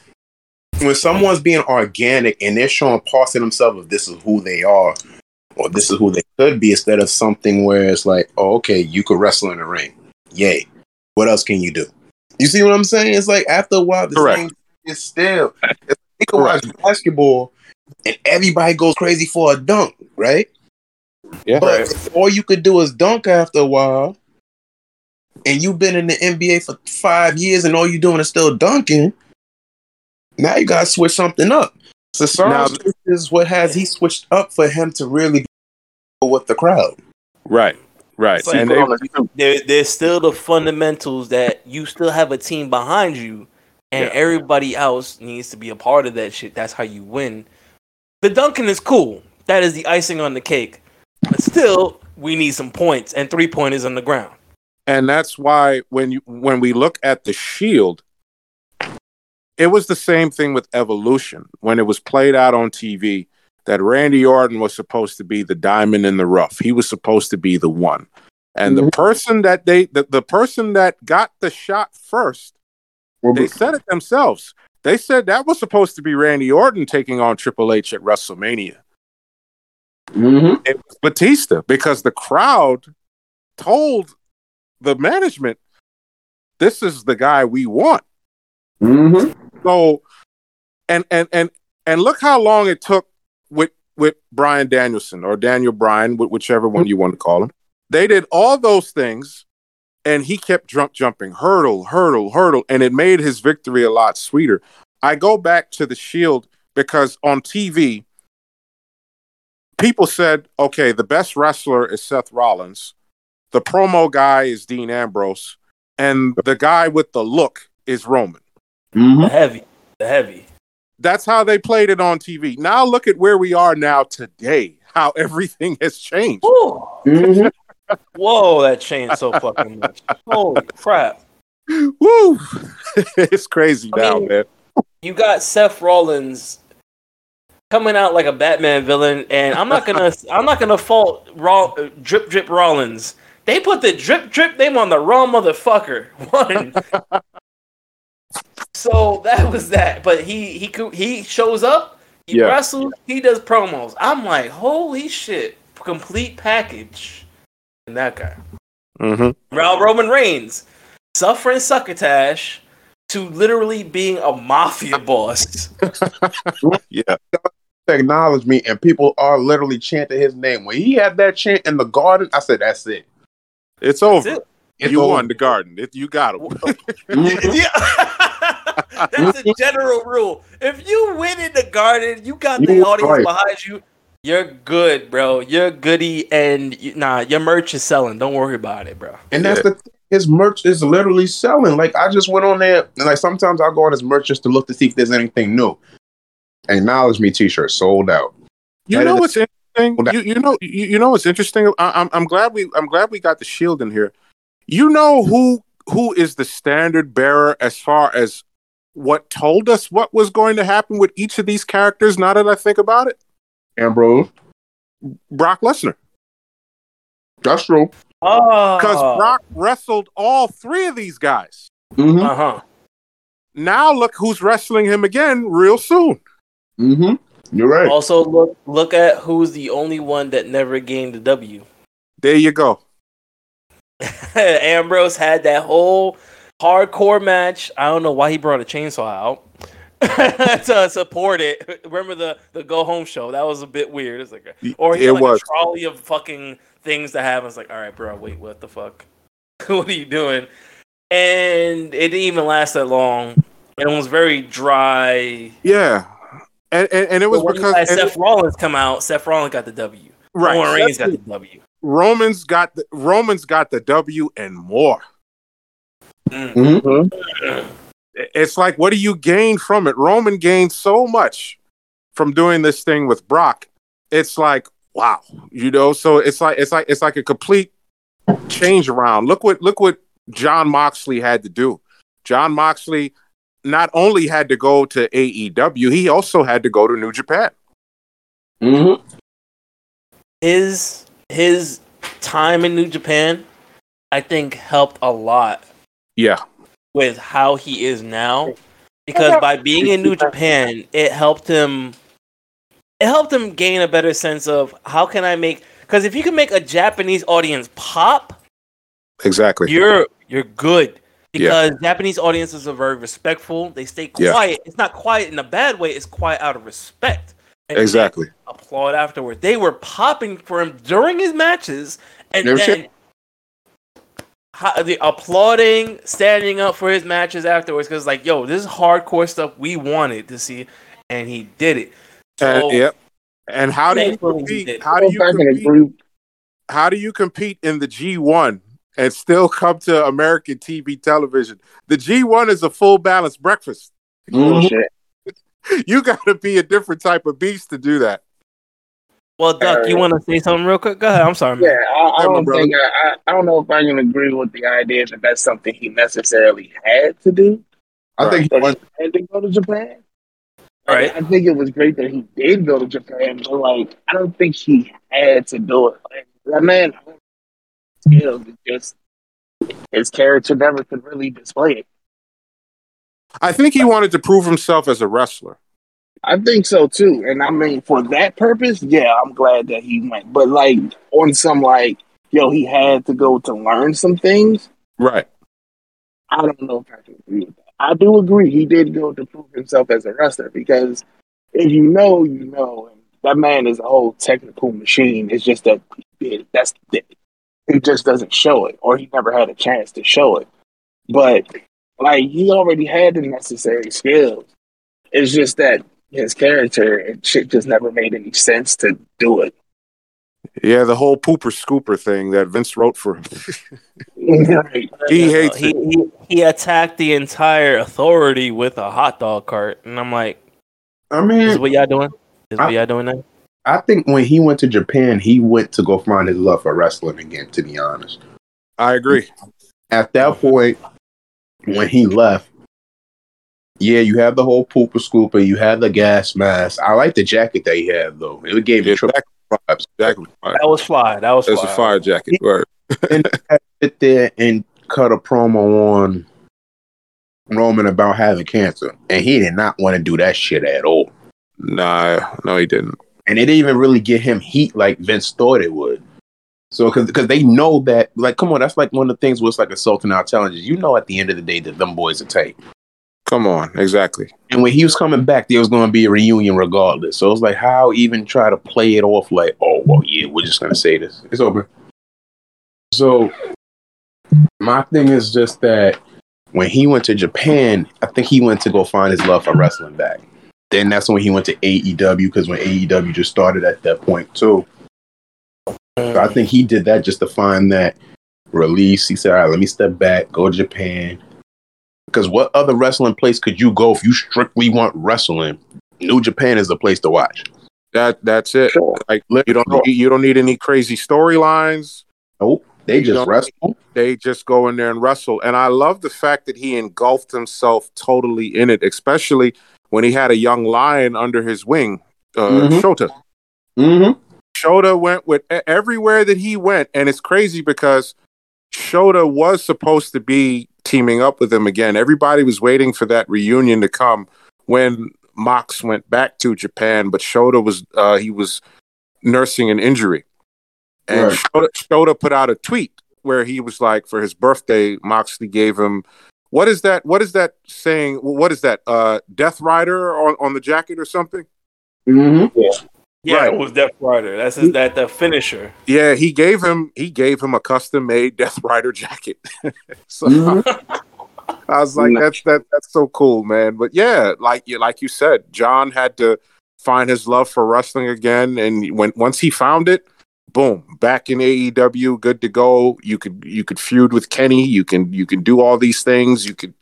when someone's being organic and they're showing parts of themselves of this is who they are or this is who they could be instead of something where it's like, oh, okay, you could wrestle in the ring. Yay. What else can you do? You see what I'm saying? It's like after a while, the Correct. same is still. Like you can watch basketball and everybody goes crazy for a dunk, right? Yeah. But if all you could do is dunk after a while, and you've been in the NBA for five years, and all you're doing is still dunking. Now you gotta switch something up. So Now- is what has he switched up for him to really go with the crowd. Right. Right. Like- and they, there, there's still the fundamentals that you still have a team behind you, and Yeah. everybody else needs to be a part of that shit. That's how you win. The dunking is cool. That is the icing on the cake. But still, we need some points and three pointers on the ground. and that's why when you when we look at the shield it was the same thing with evolution. When it was played out on tv that randy orton was supposed to be the diamond in the rough. He was supposed to be the one. And the mm-hmm. person that they the, the person that got the shot first they said it themselves. They said that was supposed to be randy orton taking on triple h at wrestlemania Mm-hmm. it was Batista because the crowd told the management, "This is the guy we want." Mm-hmm. So, and and and and look how long it took with with Bryan Danielson or Daniel Bryan, whichever one you want to call him. They did all those things, and he kept jump jumping, hurdle, hurdle, hurdle, and it made his victory a lot sweeter. I go back to the Shield because on TV, people said, "Okay, the best wrestler is Seth Rollins." the promo guy is Dean Ambrose, and the guy with the look is Roman. Mm-hmm. The heavy, the heavy. That's how they played it on TV. Now look at where we are now today. How everything has changed. Mm-hmm. Whoa, that changed so fucking much. Holy crap. Woo! it's crazy I now, mean- man. you got Seth Rollins coming out like a Batman villain, and I'm not gonna I'm not gonna fault Raw, uh, Drip Drip Rollins. They put the drip drip name on the wrong motherfucker. One. so that was that. But he he he shows up, he Yeah. wrestles, he does promos. I'm like, holy shit, complete package. And that guy. Mm-hmm. Ral Roman Reigns, suffering succotash to literally being a mafia boss. Yeah, Acknowledge me, and people are literally chanting his name. When he had that chant in the garden, I said, "That's it. That's it's over. it. It's you over." won the garden. It, you got him. Yeah. That's a general rule. If you win in the garden, you got You the audience right. behind you. You're good, bro. You're goody, and you, nah, your merch is selling. Don't worry about it, bro. And that's the his merch is literally selling. Like I just went on there, and like sometimes I'll go on his merch just to look to see if there's anything new. Acknowledge me T-shirt sold out. You That know what's interesting? You, you know you, you know what's interesting? I, I'm I'm glad we I'm glad we got the shield in here. You know who who is the standard bearer as far as what told us what was going to happen with each of these characters? Now that I think about it, Ambrose, Brock Lesnar, that's true. Oh, because Brock wrestled all three of these guys. Mm-hmm. Uh huh. Now look who's wrestling him again real soon. Mm-hmm. You're right. Also, look look at who's the only one that never gained the W. There you go. Ambrose had that whole hardcore match. I don't know why he brought a chainsaw out to support it. Remember the the go home show? That was a bit weird. It's like, a, or he It had like was. a trolley of fucking things to have. It's like, all right, bro, wait, what the fuck? what are you doing? And it didn't even last that long. It was very dry. Yeah, and and, and it was But because you had and- Seth Rollins come out. Seth Rollins got the W. right. Roman Reigns got the W. Romans got the Romans got the W and more. Mm. Mm-hmm. It's like, what do you gain from it? Roman gained so much from doing this thing with Brock. It's like, wow, you know. So it's like it's like it's like a complete change around. Look what look what Jon Moxley had to do. Jon Moxley not only had to go to AEW, he also had to go to New Japan. Mm-hmm. his his time in New Japan, I think, helped a lot Yeah, with how he is now. Because by being in New Japan, it helped him. It helped him gain a better sense of how can I make. Because if you can make a Japanese audience pop, exactly. you're you're good. Yeah. Because Japanese audiences are very respectful. They stay Yeah. quiet. It's not quiet in a bad way. It's quiet out of respect. and Exactly. applaud afterward. They were popping for him during his matches, and No then shit. the applauding, standing up for his matches afterwards. Because like, yo, this is hardcore stuff we wanted to see, and he did it. So, And, yep. And how do you compete? How do you compete? How do you compete in the G1 and still come to American TV television? The G1 is a full balanced breakfast. Mm-hmm. Bullshit. You got to be a different type of beast to do that. Well, Duck, you want to say something real quick? Go ahead. I'm sorry. Man. Yeah, I, I don't think I, I, I don't know if I can agree with the idea that that's something he necessarily had to do. I think he That he had to go to Japan. Right. I think it was great that he did go to Japan, but like I don't think he had to do it. Like that man, skills is just his character never could really display it. I think he wanted to prove himself as a wrestler. I think so too, and I mean for that purpose, yeah, I'm glad that he went. But like on some like, yo, he had to go to learn some things. Right. I don't know if I can agree with that. I do agree he did go to prove himself as a wrestler because if you know, you know. And that man is a whole technical machine. It's just that he did. That's it. He just doesn't show it, or he never had a chance to show it. But like he already had the necessary skills. It's just that his character and shit just never made any sense to do it. Yeah, the whole pooper scooper thing that Vince wrote for him. Right. he hates he, it. he he attacked the entire authority with a hot dog cart, and I'm like, I "This is mean, what y'all doing? Is I- what y'all doing now?" I think when he went to Japan, he went to go find his love for wrestling again, to be honest. I agree. At that point, when he left, yeah, you have the whole pooper scooper, you have the gas mask. I like the jacket that he had though. It gave me Yeah, triple vibes. Exactly. That was fly. That was It's fly. a fire jacket. Right. and sit there and cut a promo on Roman about having cancer, and he did not want to do that shit at all. Nah, no, he didn't. And it didn't even really get him heat like Vince thought it would. So, because they know that, like, come on, that's like one of the things where it's like assaulting our challenges. You know, at the end of the day, that them boys are tight. Come on, exactly. And when he was coming back, there was going to be a reunion regardless. So it was like, how even try to play it off like, oh, well, yeah, we're just going to say this. It's over. So my thing is just that when he went to Japan, I think he went to go find his love for wrestling back. Then that's when he went to AEW because when AEW just started at that point too. So I think he did that just to find that release. He said, all right, let me step back, go to Japan. Because what other wrestling place could you go if you strictly want wrestling? New Japan is the place to watch. That that's it. Sure. Like you don't need, you don't need any crazy storylines. Nope. They You just don't- wrestle. They just go in there and wrestle. And I love the fact that he engulfed himself totally in it, especially when he had a young lion under his wing, uh, Mhm. Shota. Mm-hmm. Shota went with everywhere that he went, and it's crazy because Shota was supposed to be teaming up with him again. Everybody was waiting for that reunion to come when Mox went back to Japan, but Shota was uh, he was nursing an injury, and Right. Shota, Shota put out a tweet where he was like, for his birthday, Moxley gave him. What is that? What is that saying? What is that? Uh, Death Rider on, on the jacket or something? Mm-hmm. Yeah, Right. it was Death Rider. That's his, that the finisher. Yeah, he gave him he gave him a custom made Death Rider jacket. so Mhm. I was like, that's that that's so cool, man. But yeah, like you like you said, John had to find his love for wrestling again, and when once he found it, boom, back in AEW, good to go. You could you could feud with Kenny. You can you can do all these things. You could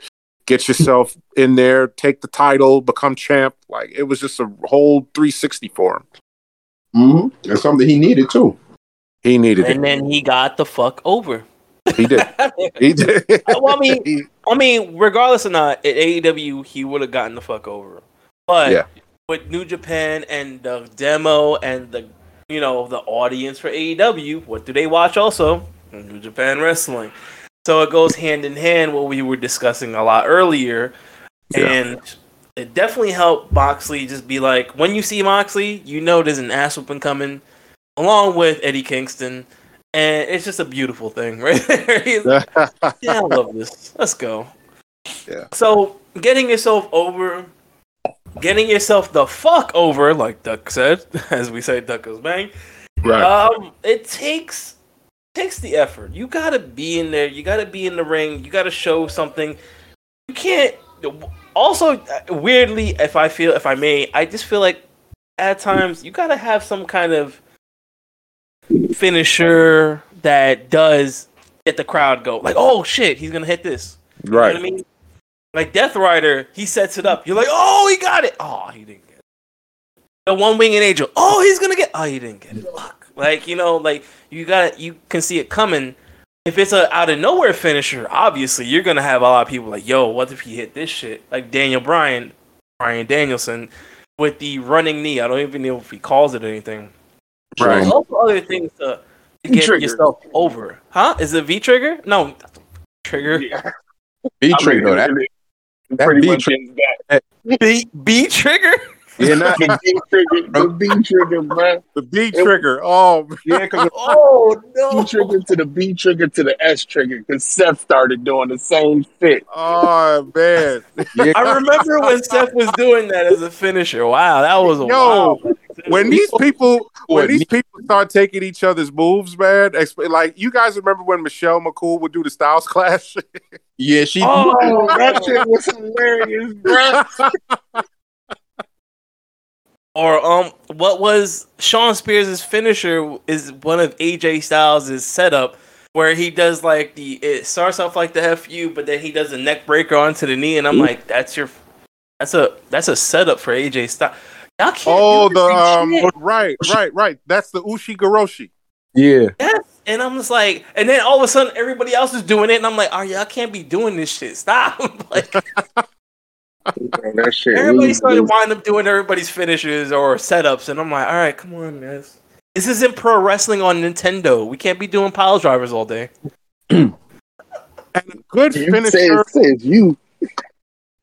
get yourself in there, take the title, become champ. Like it was just a whole 360 for him. Mm-hmm. And something he needed too. He needed it. And it. then he got the fuck over. He did. He did. Well, I mean, He- I mean, regardless or not, at AEW he would have gotten the fuck over. But Yeah. with New Japan and the demo and the you know the audience for AEW, what do they watch also? New Japan wrestling. So it goes hand in hand what we were discussing a lot earlier, Yeah. and it definitely helped Moxley just be like, when you see Moxley, you know there's an ass whooping coming, along with Eddie Kingston, and it's just a beautiful thing, right there. Yeah, I love this. Let's go. Yeah. So getting yourself over getting yourself the fuck over, like Duck said, as we say, Duck goes bang. Right. Um, it takes takes the effort. You gotta be in there. You gotta be in the ring. You gotta show something. You can't. Also, weirdly, if I feel, if I may, I just feel like at times you gotta have some kind of finisher that does get the crowd go like, oh shit, he's gonna hit this. You know right. what I mean? Like Death Rider, he sets it up. You're like, oh, he got it. Oh, he didn't get it. The one winged angel. Oh, he's gonna get. Oh, he didn't get it. Fuck. Like you know, like you got You can see it coming. If it's a out of nowhere finisher, obviously you're gonna have a lot of people like, yo, what if he hit this shit? Like Daniel Bryan, Brian Danielson, with the running knee. I don't even know if he calls it anything. Right. There's also other things to, to get V-trigger. yourself over. Huh? Is it V trigger? No, trigger. Yeah. I trigger, mean. That, that pretty B much trigger- is that. B B trigger. yeah, not, The B trigger, the B trigger, bro. The B trigger. Oh, yeah, because Oh no! B trigger to the B trigger to the S trigger because Seth started doing the same shit. oh man. yeah, I remember when Seth was doing that as a finisher. Wow, that was a Yo, wow. When these people when these people start taking each other's moves, man, exp- like you guys remember when Michelle McCool would do the Styles Clash? yeah, she. Oh, that shit was hilarious, bro. Or um, what was Shawn Spears' finisher? Is one of AJ Styles' setup where he does like the it starts off like the fu, but then he does a neck breaker onto the knee, and I'm like, that's your, that's a that's a setup for AJ Styles. Y'all can't. oh, do the um, shit. right, right, right. That's the Ushigoroshi. Yeah, Yes. And I'm just like, and then all of a sudden everybody else is doing it, and I'm like, oh y'all can't be doing this shit. Stop. like Bro, that shit. everybody really started was- winding up doing everybody's finishes or setups, and I'm like, all right, come on, guys. This isn't pro wrestling on Nintendo. We can't be doing pile drivers all day. And a good You say finisher it says you.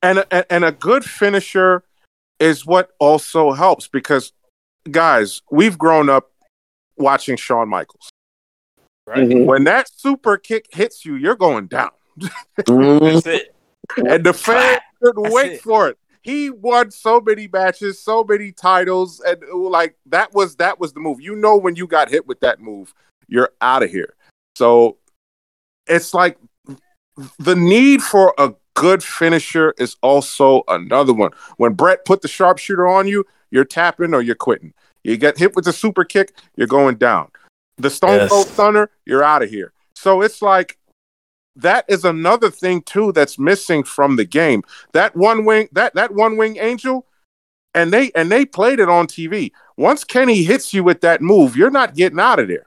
and a, and a good finisher is what also helps because guys, we've grown up watching Shawn Michaels. Right? Mhm. When that super kick hits you, you're going down. Mhm. That's it. And the fans couldn't That's wait it. for it. He won so many matches, so many titles, and like that was that was the move. You know when you got hit with that move, you're out of here. So it's like the need for a good finisher is also another one. When Bret put the sharpshooter on you, you're tapping or you're quitting. You get hit with the super kick, you're going down. The Stone Yes. Cold Stunner, you're out of here. So it's like that is another thing too that's missing from the game. That one wing, that that one wing angel, and they and they played it on TV. Once Kenny hits you with that move, you're not getting out of there.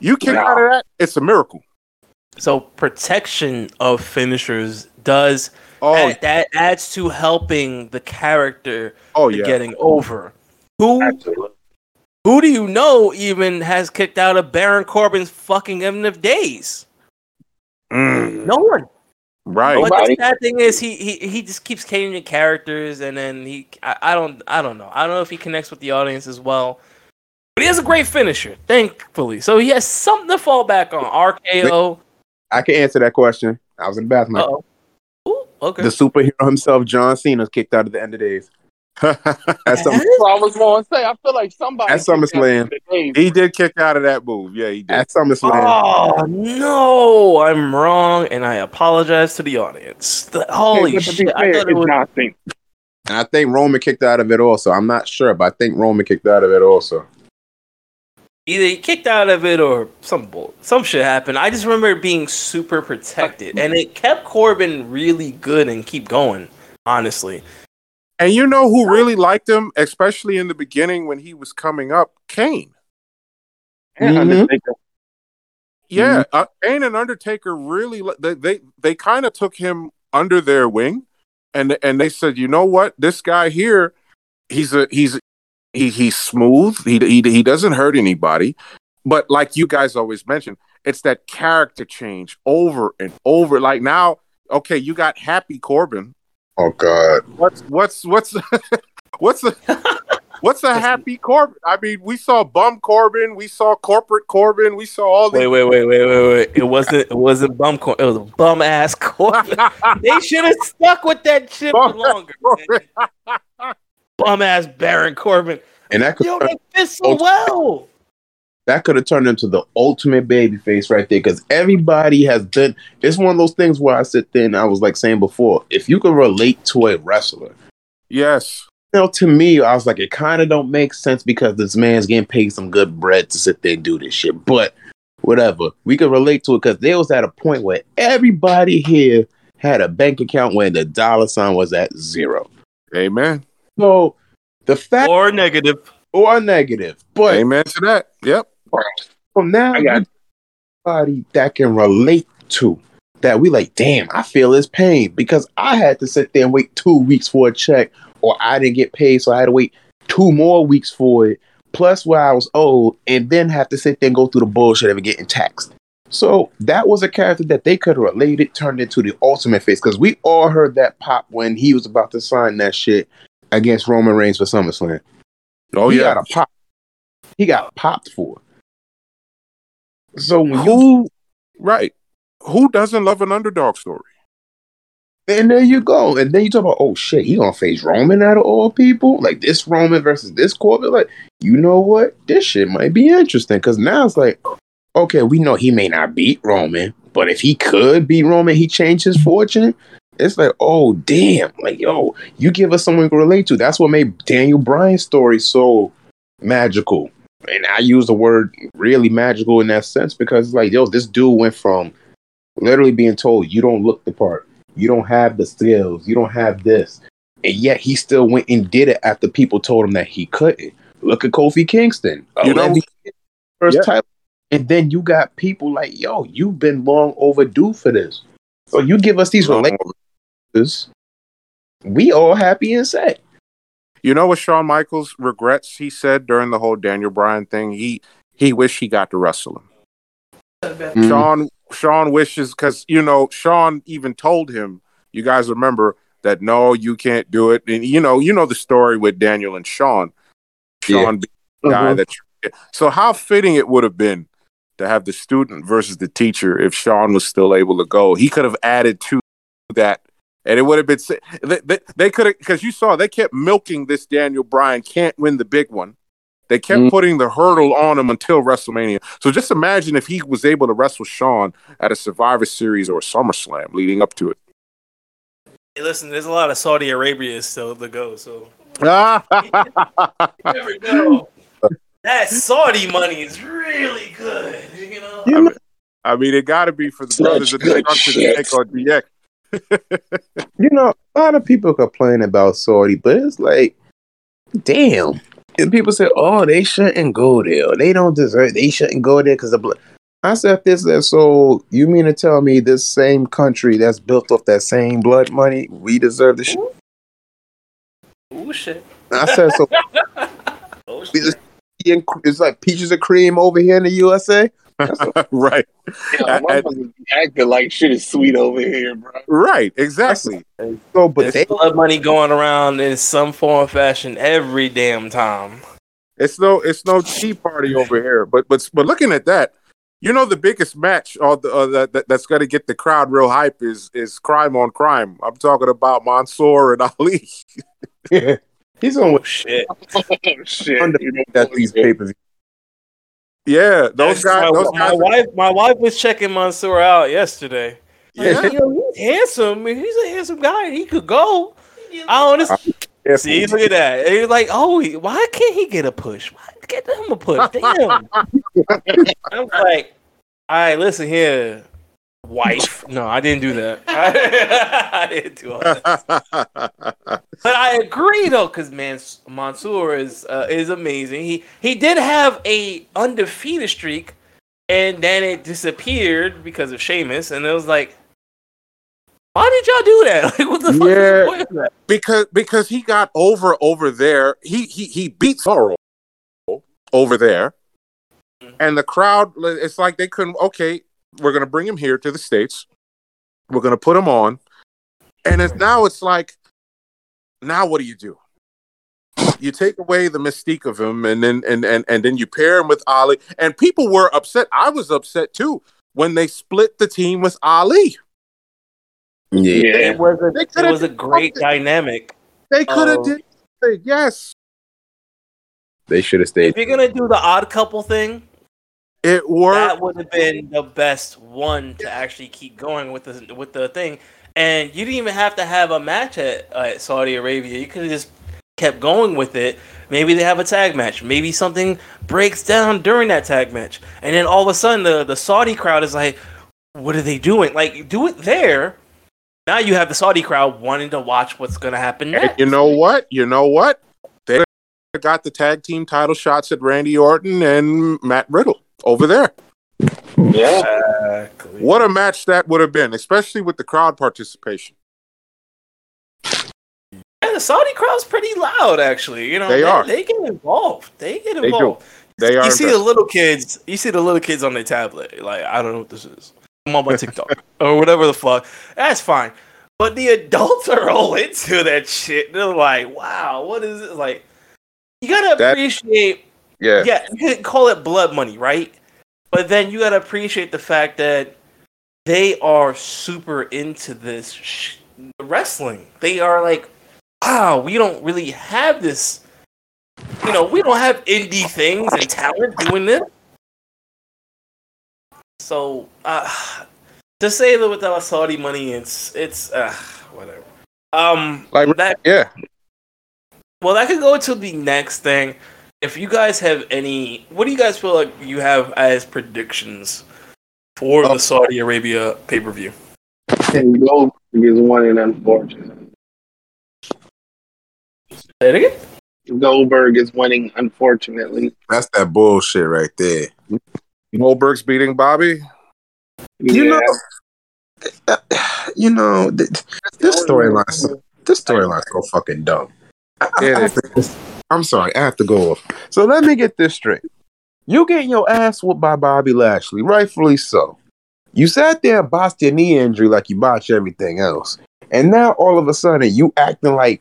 You kick No. out of that, it's a miracle. So protection of finishers does Oh, that, that adds to helping the character oh yeah. getting over. Who Absolutely. who do you know even has kicked out of Baron Corbin's fucking end of days? Mm, No one. right. But the Nobody? sad thing is, he, he he just keeps changing characters, and then he I, I don't I don't know I don't know if he connects with the audience as well. But he has a great finisher, thankfully. So he has something to fall back on. RKO. I can answer that question. I was in the bathroom. Uh-oh. Ooh, okay. The superhero himself, John Cena, was kicked out at the end of days. That's some, Yes? I was going to say, I feel like somebody. At SummerSlam. kicked out the days. he did kick out of that move. Yeah, he did. at SummerSlam. Oh no, I'm wrong, and I apologize to the audience. The- holy Hey, but to shit! I thought it it's was. nothing. And I think Roman kicked out of it also. I'm not sure, but I think Roman kicked out of it also. Either he kicked out of it or some bull, some shit happened. I just remember it being super protected, and it kept Corbin really good and keep going. Honestly, And you know who really liked him, especially in the beginning when he was coming up? Kane. And Mhm. Undertaker. Yeah, uh, Kane and Undertaker really they they, they kind of took him under their wing, and and they said, you know what, this guy here, he's a he's he he's smooth. He he he doesn't hurt anybody, but like you guys always mention, it's that character change over and over. Like now, okay, you got Happy Corbin. Oh God. What's what's what's what's the What's a happy Corbin? I mean, we saw bum Corbin, we saw corporate Corbin, we saw all Wait, the. wait, wait, wait, wait, wait. It wasn't. It wasn't bum. Corbin. it was a bum ass Corbin. they should have stuck with that shit for longer. Man. Bum ass Baron Corbin. And that could Yo, that fits so well. that could have turned into the ultimate baby face right there because everybody has done it's one of those things where I sit there and I was like saying before, if you can relate to a wrestler, yes. you know, to me, I was like, it kind of don't make sense because this man's getting paid some good bread to sit there and do this shit. But whatever, we can relate to it because there was at a point where everybody here had a bank account where the dollar sign was at zero. Amen. So the fact Or negative. or negative, but Amen to that. Yep. from now, I got- somebody that can relate to that we like, damn, I feel his pain because I had to sit there and wait two weeks for a check, or I didn't get paid, so I had to wait two more weeks for it, plus where I was old, and then have to sit there and go through the bullshit of getting taxed. So that was a character that they could have related, turned into the ultimate face, because we all heard that pop when he was about to sign that shit against Roman Reigns for SummerSlam. Oh yeah. he yeah. got a pop. He got popped for. So when you Who? Right. Who doesn't love an underdog story? and there you go, and then you talk about oh shit, he gonna face Roman out of all people, like this Roman versus this Corbin. Like you know what, this shit might be interesting because now it's like okay, we know he may not beat Roman, but if he could beat Roman, he changed his fortune. It's like, oh damn, like yo, you give us someone to relate to. That's what made Daniel Bryan's story so magical. And I use the word really magical in that sense because like, yo, this dude went from literally being told you don't look the part, you don't have the skills, you don't have this, and yet he still went and did it after people told him that he couldn't. Look at Kofi Kingston, You oh, know- first Yeah. title, and then you got people like, yo, you've been long overdue for this. So you give us these relationships, we all happy and set. You know what Shawn Michaels regrets? He said during the whole Daniel Bryan thing, he he wished he got to wrestle him. Mm. Shawn Shawn wishes because you know Shawn even told him. You guys remember that? No, you can't do it. And you know, you know the story with Daniel and Shawn. Shawn being the guy Mhm. that. So how fitting it would have been to have the student versus the teacher if Shawn was still able to go. He could have added to that. And it would have been they, they, they could have because you saw they kept milking this Daniel Bryan can't win the big one. They kept Mm. putting the hurdle on him until WrestleMania. So just imagine if he was able to wrestle Shawn at a Survivor Series or a SummerSlam leading up to it. Hey, listen, there's a lot of Saudi Arabia still to go, so you never know. That Saudi money is really good, you know. You I know- mean, I mean, it got to be for the Such brothers of good destruction to take on DX. You know, a lot of people complain about Saudi, but it's like, damn. And people say, oh, they shouldn't go there. They don't deserve. They shouldn't go there because the blood. I said, this. That, so you mean to tell me this same country that's built off that same blood money, we deserve the shit? Ooh shit. I said, so Oh shit. it's like peaches and cream over here in the USA. right, Yeah, I- I- acting like shit is sweet over here, bro. right, exactly. So, but There's they blood money going around in some form or fashion every damn time. It's no, it's no tea party over here. But but but looking at that, you know, the biggest match all the, uh, that, that that's going to get the crowd real hype is is crime on crime. I'm talking about Mansoor and Ali. yeah. he's on with shit. Oh, shit. Under- You know, that these papers. Yeah, those That's- guys. My, Those my guys. wife, my wife was checking Mansoor out yesterday. Yeah. Like, you know, he's handsome. and He's a handsome guy. He could go. I honestly see. Look at that. And he's like, oh, why can't he get a push? Why get him a push? Damn. I'm like, all right, listen here, wife. No, I didn't do that. I didn't do all that. But I agree though, because man, Mansoor is uh, is amazing. He he did have a undefeated streak, and then it disappeared because of Sheamus, and it was like, why did y'all do that? Like, what the fuck? Yeah. Is the point of that? because because he got over over there. He he he beat Cesaro over there, and the crowd. It's like they couldn't. Okay, we're gonna bring him here to the states. We're gonna put him on, and it's now it's like, now what do you do? you take away the mystique of him, and then and and and then you pair him with Ali, and people were upset. I was upset too when they split the team with Ali. Yeah. It was a it was a great something. dynamic. They could have Oh. did something, yes. They should have stayed. If you're gonna do the odd couple thing, It worked. that would have been the best one to actually keep going with the with the thing. And you didn't even have to have a match at, uh, at Saudi Arabia. You could have just kept going with it. Maybe they have a tag match. Maybe something breaks down during that tag match, and then all of a sudden the the Saudi crowd is like, "What are they doing?" Like, do it there. Now you have the Saudi crowd wanting to watch what's gonna happen And next. you know what? You know what? They got the tag team title shots at Randy Orton and Matt Riddle over there. Yeah. Exactly. What a match that would have been, especially with the crowd participation. And the Saudi crowd's pretty loud, actually. You know, They are. They get involved. They get involved. They are You see the little kids. You see the little kids on their tablet. Like I don't know what this is. I'm on my TikTok or whatever the fuck. That's fine. But the adults are all into that shit. They're like, "Wow, what is it?" Like, you gotta That- appreciate. Yeah. Yeah, you can call it blood money, right? But then you gotta appreciate the fact that they are super into this sh- wrestling. They are like, wow, we don't really have this. You know, we don't have indie things and talent doing this. So, uh, to say that without Saudi money, it's it's uh, whatever. Um, Like- that Yeah. well, that could go to the next thing. If you guys have any, what do you guys feel like you have as predictions for Oh. the Saudi Arabia pay per view? And Goldberg is one in unfortunate. Say it again. Goldberg is winning, unfortunately. That's that bullshit right there. Goldberg's beating Bobby. You know, you know, this storyline, so- this storyline's so fucking dumb. I, I- I have to- I'm sorry, I have to go off. So let me get this straight. You getting your ass whooped by Bobby Lashley, rightfully so. You sat there and botched your knee injury like you botched everything else. And now all of a sudden you acting like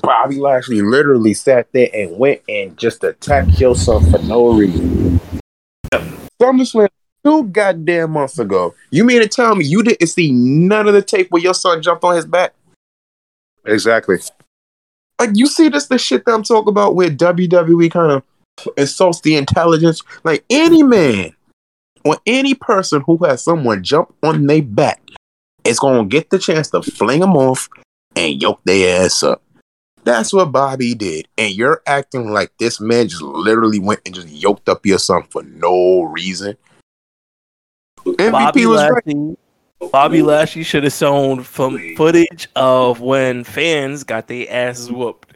Bobby Lashley literally sat there and went and just attacked your son for no reason. SummerSlam two goddamn months ago. You mean to tell me you didn't see none of the tape where your son jumped on his back? Exactly. Like you see this the shit that I'm talking about where WWE kind of insults the intelligence. Like any man or any person who has someone jump on their back is gonna get the chance to fling them off and yoke their ass up. That's what Bobby did. And you're acting like this man just literally went and just yoked up your son for no reason. MVP Bobby was right. Bobby Lashley should have shown from footage of when fans got their asses whooped.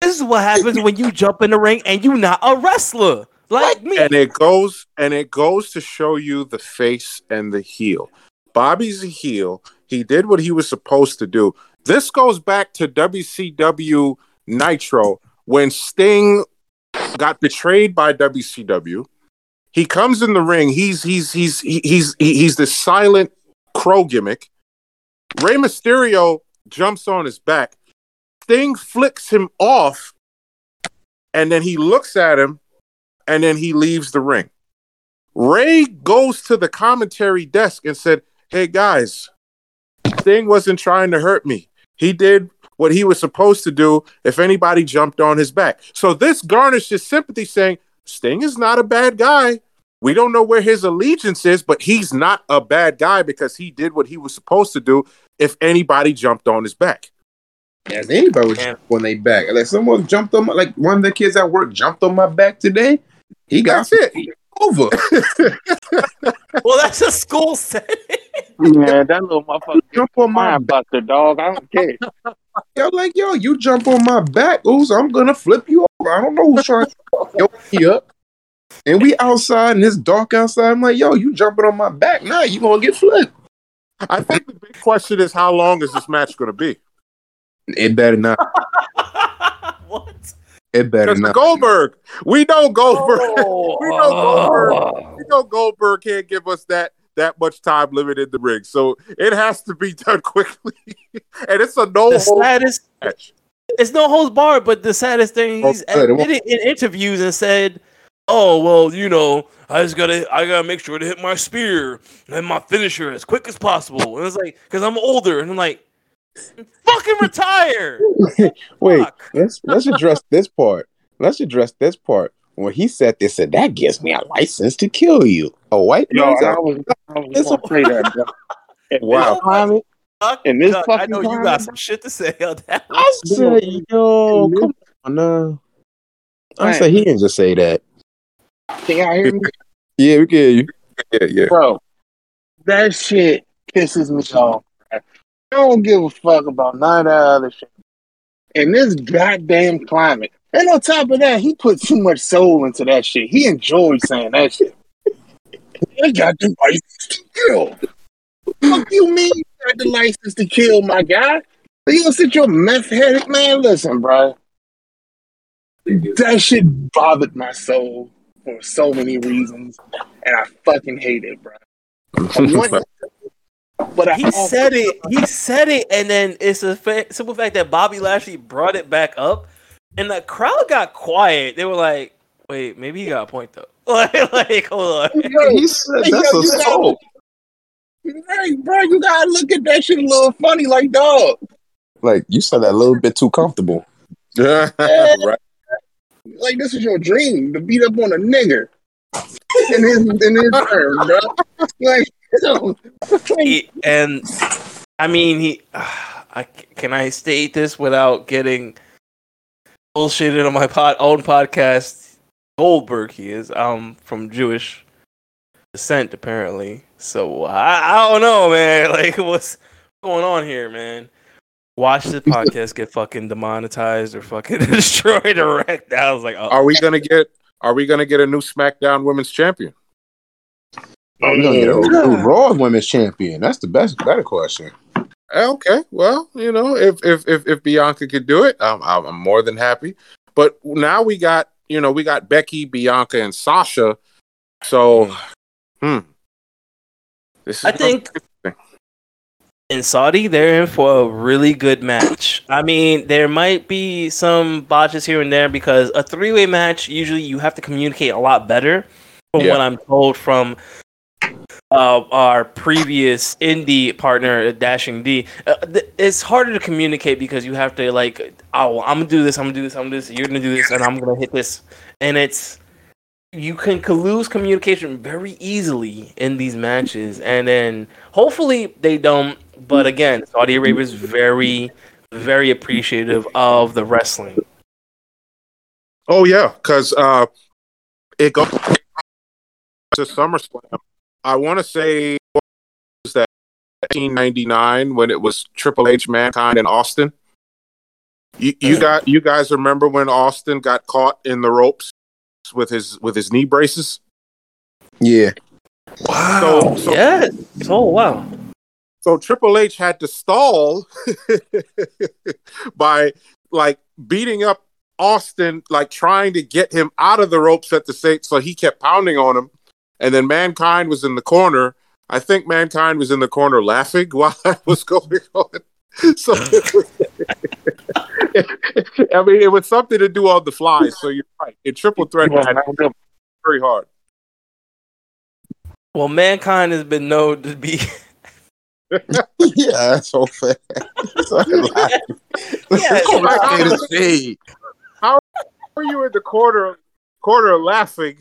This is what happens when you jump in the ring and you're not a wrestler like me. And it goes and it goes to show you the face and the heel. Bobby's a heel. He did what he was supposed to do. This goes back to WCW Nitro when Sting got betrayed by WCW. He comes in the ring. He's he's he's he- he's he's the silent crow gimmick. Rey Mysterio jumps on his back. Sting flicks him off, and then he looks at him, and then he leaves the ring. Rey goes to the commentary desk and said, Hey guys, Sting wasn't trying to hurt me. He did what he was supposed to do if anybody jumped on his back. So this garnishes sympathy saying, Sting is not a bad guy. We don't know where his allegiance is, but he's not a bad guy because he did what he was supposed to do if anybody jumped on his back. As anybody would Yeah. jump on their back. Like someone jumped on my, like one of the kids at work jumped on my back today. He got That's it. over. well, that's a school setting. Yeah, that little motherfucker. jump on my back. buster, dog. I don't care. Yo, like, yo, you jump on my back, ooh, so I'm gonna flip you over. I don't know who's trying to yoke me up. And we outside and it's dark outside. I'm like, yo, you jumping on my back. Nah, you gonna get flipped. I think the big question is how long is this match going to be? It better not. what? It better not. Goldberg, we know Goldberg. Oh, We know Goldberg. oh. we know Goldberg can't give us that that much time limit in the ring, so it has to be done quickly. and it's a no The hold saddest, match. It's no holds barred. But the saddest thing, Oh, he's good. It admitted in interviews and said, "Oh well, you know, I just gotta, I gotta make sure to hit my spear and my finisher as quick as possible." And it's like, because I'm older, and I'm like, fucking retire. Wait, Fuck. let's let's address this part. Let's address this part. When he said this, said that gives me a license to kill you. A white Yo, man's I out- was, I was It's gonna say that, bro. In Wow. This climate, In this Duck, I fucking know you got some shit to say on that. one. I said, yo, come on now. I said he didn't just say that. can y'all hear me? Yeah, we can hear you. Yeah, yeah. Bro, that shit pisses me off. I don't give a fuck about none of that other shit. In this goddamn climate. And on top of that, he put too much soul into that shit. He enjoyed saying that shit. I got the license to kill. Fuck you mean you got the license to kill, my guy? You gonna sit your meth headed man? Listen, bro. That shit bothered my soul for so many reasons, and I fucking hate it, bro. I but I He also- said it. He said it, and then it's a fa- simple fact that Bobby Lashley brought it back up, and the crowd got quiet. They were like, "Wait, maybe he got a point though." like, like, hold on. Yo, He said that's a you soul. Right, bro, you gotta look at that shit a little funny, like dog. Like you said that a little bit too comfortable. right. Like this is your dream to beat up on a nigger in his in his turn, bro. Like, yo, He- and I mean, he. I can I state this without getting bullshitted on my pod, own podcast. Goldberg, he is um from Jewish descent apparently. So I, I don't know, man. Like what's going on here, man? Watch the podcast get fucking demonetized or fucking destroyed or wrecked. I was like, oh, Are we gonna get? Are we gonna get a new SmackDown Women's Champion? Oh, you gonna get a new Raw Women's Champion? That's the best, better question. Okay, well, you know, if if if, if Bianca could do it, I'm I'm I'm more than happy. But now we got you know we got Becky, Bianca, and Sasha. So, hmm, this is I think in Saudi, they're in for a really good match. I mean, there might be some botches here and there because a three way match, usually you have to communicate a lot better, from Yeah. what I'm told from uh, our previous indie partner, Dashing D. Uh, th- it's harder to communicate because you have to, like, oh, I'm going to do this, I'm going to do this, I'm going to do this, you're going to do this, and I'm going to hit this. And it's you can lose communication very easily in these matches, and then hopefully they don't. But again, Saudi Arabia is very, very appreciative of the wrestling. Oh yeah, because uh, it goes to SummerSlam. I want to say was that 1999 when it was Triple H, Mankind, and Austin. You, you got you guys remember when Austin got caught in the ropes with his with his knee braces? Yeah, Wow. So, so yes. Oh wow. So Triple H had to stall by like beating up Austin, like trying to get him out of the ropes at the same. So he kept pounding on him, and then Mankind was in the corner. I think Mankind was in the corner laughing while that was going on. So it was, I mean, it was something to do on the fly. So you're right. In triple threat, match, very hard. Well, mankind has been known to be. yeah, that's so fair. So like, Yeah, I'm not here to say. How are you in the corner corner laughing?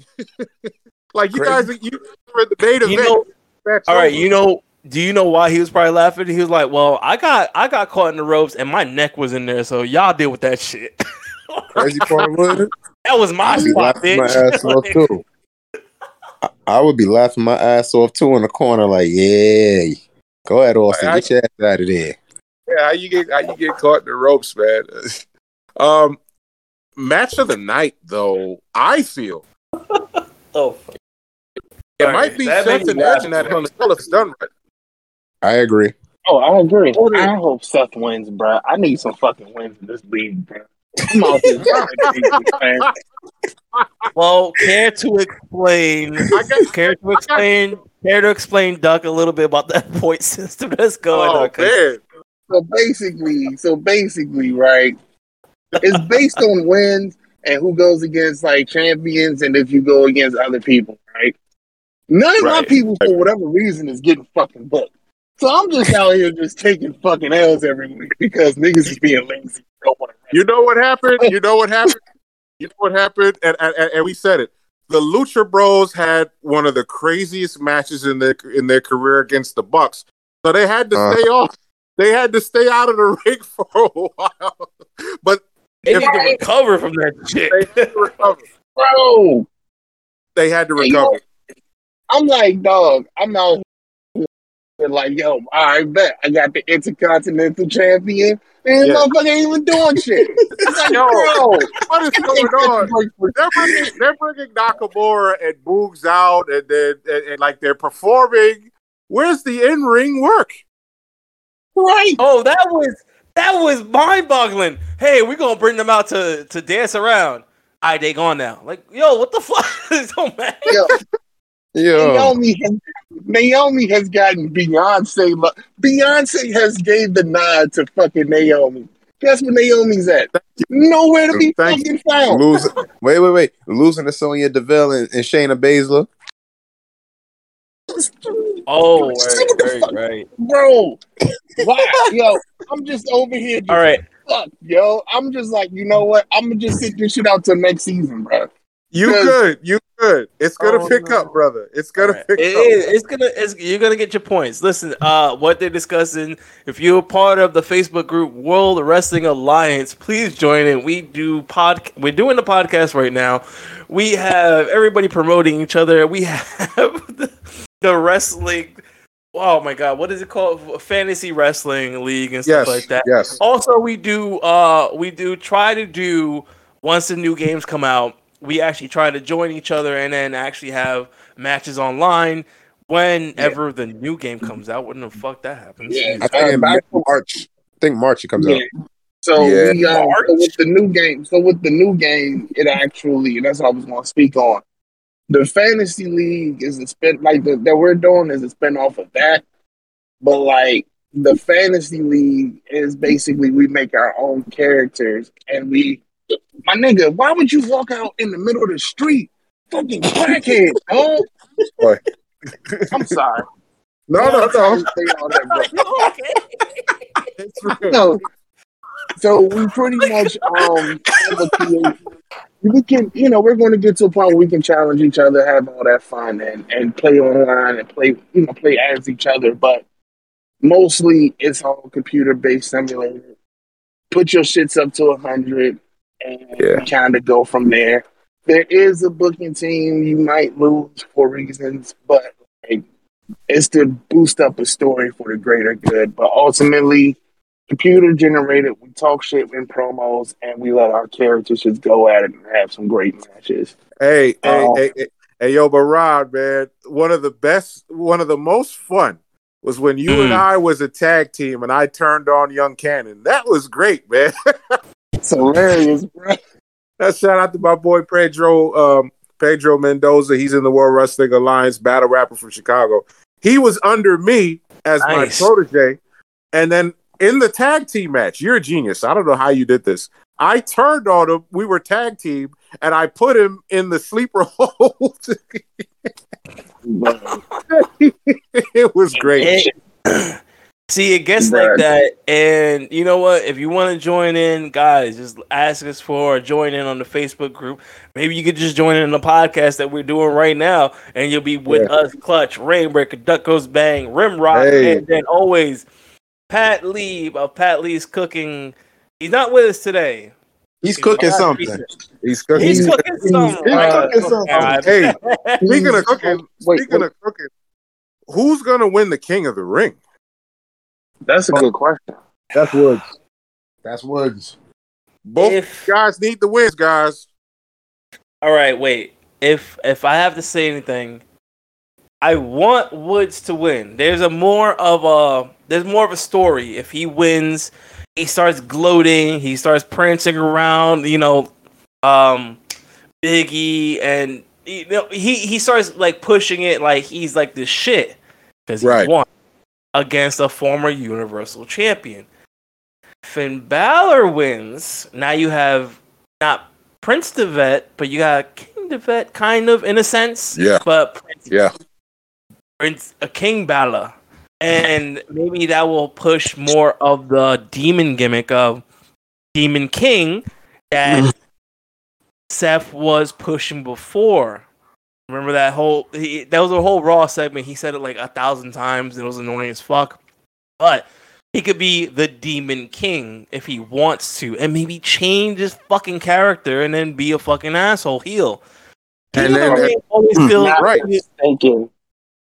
like you guys, you were in the main You event. know, all right. You know. Do you know why he was probably laughing? He was like, "Well, I got I got caught in the ropes and my neck was in there, so y'all deal with that shit." Crazy part was it? that was my I'd be spot, laughing my bitch. ass off too. I, I would be laughing my ass off too in the corner, like, yeah, go ahead, Austin, I- get your ass out of there. Yeah, how you get how you get caught in the ropes, man. um, match of the night, though. I feel oh, fuck. it All might right, be that made Seth me and laugh. Edge and that until it's done right. I agree. Oh, I agree. I hope Seth wins, bro. I need some fucking wins in this league, bro. I'm out here man. Well, care to explain? Care to explain? Care to explain, Duck, a little bit about that point system that's going oh on? 'cause- man, So basically, so basically, right? it's based on wins and who goes against like champions and if you go against other people, right? None of my people, for whatever reason, is getting fucking booked. So I'm just out here just taking fucking L's every week because niggas is being lazy. Don't wanna wrestle. You know what happened? You know what happened? You know what happened? And, and, and we said it. The Lucha Bros had one of the craziest matches in their in their career against the Bucks, so they had to Uh. stay off. They had to stay out of the ring for a while, but They If- need to recover from that shit. they had to recover. Bro, They had to Hey, yo, recover. I'm like, dog, I'm out here like, yo, all right, bet. I got the Intercontinental Champion. And Yeah. motherfucker ain't even doing shit. It's like, Yo, bro. What is going on? They're bringing, they're bringing Nakamura and Boogs out, and then and, and like they're performing. Where's the in ring work? Right. Oh, that was that was mind boggling. Hey, we're gonna bring them out to to dance around. All right, they gone now. Like, yo, what the fuck? It don't. Yo, Yo, Naomi, has, Naomi has gotten Beyonce. lo- Beyonce has gave the nod to fucking Naomi. Guess where Naomi's at? Nowhere to be Thank fucking found. losing. Wait, wait, wait. Losing to Sonya Deville and, and Shayna Baszler. Oh, right, right, right. Bro, why? Yo, I'm just over here. Just All right. fuck, yo. I'm just like, you know what? I'm gonna just sit this shit out till next season, bro. You Because- good? You good? It's gonna Oh, pick no. up, brother. It's gonna Alright. pick It up. is. It's gonna. It's, you're gonna get your points. Listen, uh, what they're discussing. If you're a part of the Facebook group World Wrestling Alliance, please join in. We do pod. We're doing the podcast right now. We have everybody promoting each other. We have the, the wrestling. Oh my god, what is it called? Fantasy wrestling league and stuff Yes, like that. yes. Also, we do uh we do try to do once the new games come out, we actually try to join each other and then actually have matches online whenever the new game comes out. When the fuck that happens? Yeah. I think Uh, in back to- March. I think March it comes Yeah. out. So Yeah. we um, so with the new game, so with the new game, it actually that's what I was gonna speak on. The fantasy league is a spin like the, that we're doing is a spin off of that, but like the fantasy league is basically we make our own characters and we, my nigga, why would you walk out in the middle of the street, fucking crackhead, dog? Boy. I'm sorry. No, no, no. Say all that, bro. It's real. No. So we pretty much um have a we can you know we're going to get to a point where we can challenge each other, have all that fun, and and play online and play you know play as each other. But mostly it's all computer based simulated. Put your shits up to a hundred and Yeah. kind of go from there. There is a booking team you might lose for reasons, but like, it's to boost up a story for the greater good. But ultimately, computer generated. We talk shit in promos, and we let our characters just go at it and have some great matches. Hey, hey, Oh. hey, hey, hey, yo, but Rod, man, one of the best, one of the most fun was when you and Mm. I was a tag team and I turned on Young Cannon. That was great, man. It's hilarious, bro. That shout out to my boy Pedro, um, Pedro Mendoza. He's in the World Wrestling Alliance, battle rapper from Chicago. He was under me as Nice. my protege, and then in the tag team match, you're a genius. I don't know how you did this. I turned on him. We were tag team, and I put him in the sleeper hold. it was great. It- See, it gets Bruh. like that, and you know what? If you want to join in, guys, just ask us for or join in on the Facebook group. Maybe you could just join in the podcast that we're doing right now, and you'll be with us, Clutch, Rainbreaker, Duck Goes Bang, Rimrock, Hey. and then always Pat Lee of Pat Lee's Cooking. He's not with us today. He's cooking He's- something. He's cooking. He's He's- cooking he's- something. he's right? cooking something. God. Hey, speaking of cooking, Wait, speaking wait. of cooking, who's gonna win the King of the Ring? That's a good question. That's Woods. That's Woods. Both If- guys need the wins, guys. All right, wait. If if I have to say anything, I want Woods to win. There's a more of a there's more of a story. If he wins, he starts gloating, he starts prancing around, you know, um Biggie and you know, he he starts like pushing it like he's like this shit cuz he Right. won against a former universal champion. Finn Balor wins, now you have not Prince Devitt, but you got King Devitt, kind of in a sense. Yeah. But Prince, Yeah. Prince a King Balor, and maybe that will push more of the demon gimmick of Demon King that mm-hmm. Seth was pushing before. Remember that whole he, that was a whole Raw segment. He said it like a thousand times, and it was annoying as fuck. But he could be the Demon King if he wants to, and maybe change his fucking character and then be a fucking asshole heel. And then- always Hmm. feels Not right. mistaken.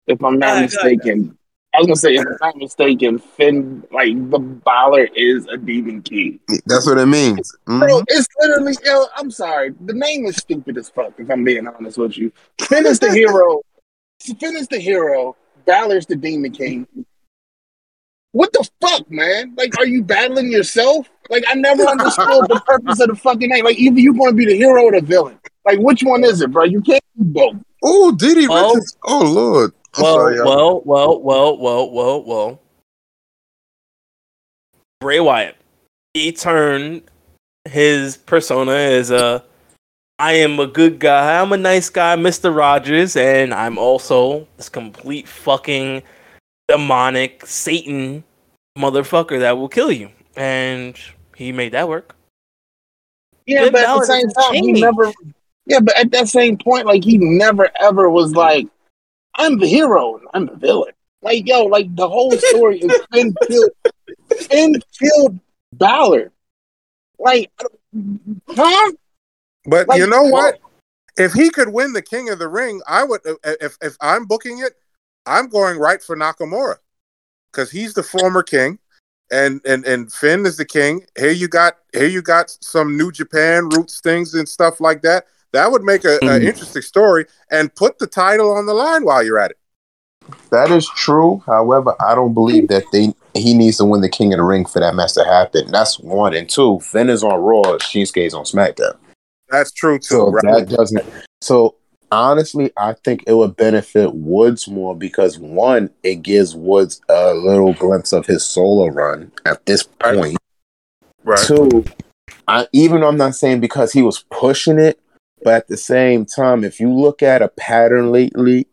If I'm not ahead, go ahead. mistaken, I was gonna say if I'm not mistaken, Finn like the Balor is a demon king. That's what it means. Mhm. Bro, it's literally yo, I'm sorry. The name is stupid as fuck, if I'm being honest with you. Finn is the hero. Finn is the hero. Balor's the demon king. What the fuck, man? Like, are you battling yourself? Like, I never understood the purpose of the fucking name. Like, either you want to be the hero or the villain. Like, which one is it, bro? You can't do both. Oh, Diddy Well- Richards. Oh Lord. I'm well, sorry, y'all. well, well, well, well, well, well. Bray Wyatt, he turned his persona as a I am a good guy, I'm a nice guy, Mr. Rogers, and I'm also this complete fucking demonic Satan motherfucker that will kill you. And he made that work. Yeah, Finn but at the same doesn't time, he never. Yeah, but at that same point, like he never ever was like, "I'm the hero, and I'm the villain." Like, yo, like the whole story is Finn killed, Finn killed Balor. Like, huh? But Like, you know what? If he could win the King of the Ring, I would. If if I'm booking it, I'm going right for Nakamura because he's the former king, and and and Finn is the king. Here you got here you got some New Japan roots things and stuff like that. That would make a, a Mhm. interesting story and put the title on the line while you're at it. That is true. However, I don't believe that they he needs to win the King of the Ring for that match to happen. That's one and two. Finn is on Raw. Shinsuke's on SmackDown. That's true too. So right? that doesn't. So honestly, I think it would benefit Woods more because one, it gives Woods a little glimpse of his solo run at this point. right. Two, I even though I'm not saying because he was pushing it, but at the same time, if you look at a pattern lately,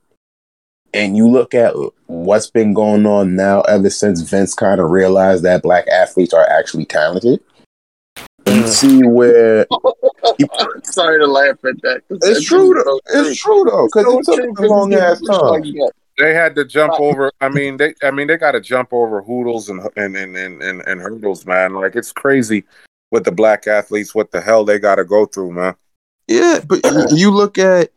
and you look at what's been going on now ever since Vince kind of realized that black athletes are actually talented, you mm. see where Sorry to laugh at that. it's true though. It's true though because it took a long ass time. They had to jump over. I mean, they. I mean, they got to jump over hoodles and and, and and and and hurdles, man. Like it's crazy with the black athletes. What the hell they got to go through, man? Yeah, but you look at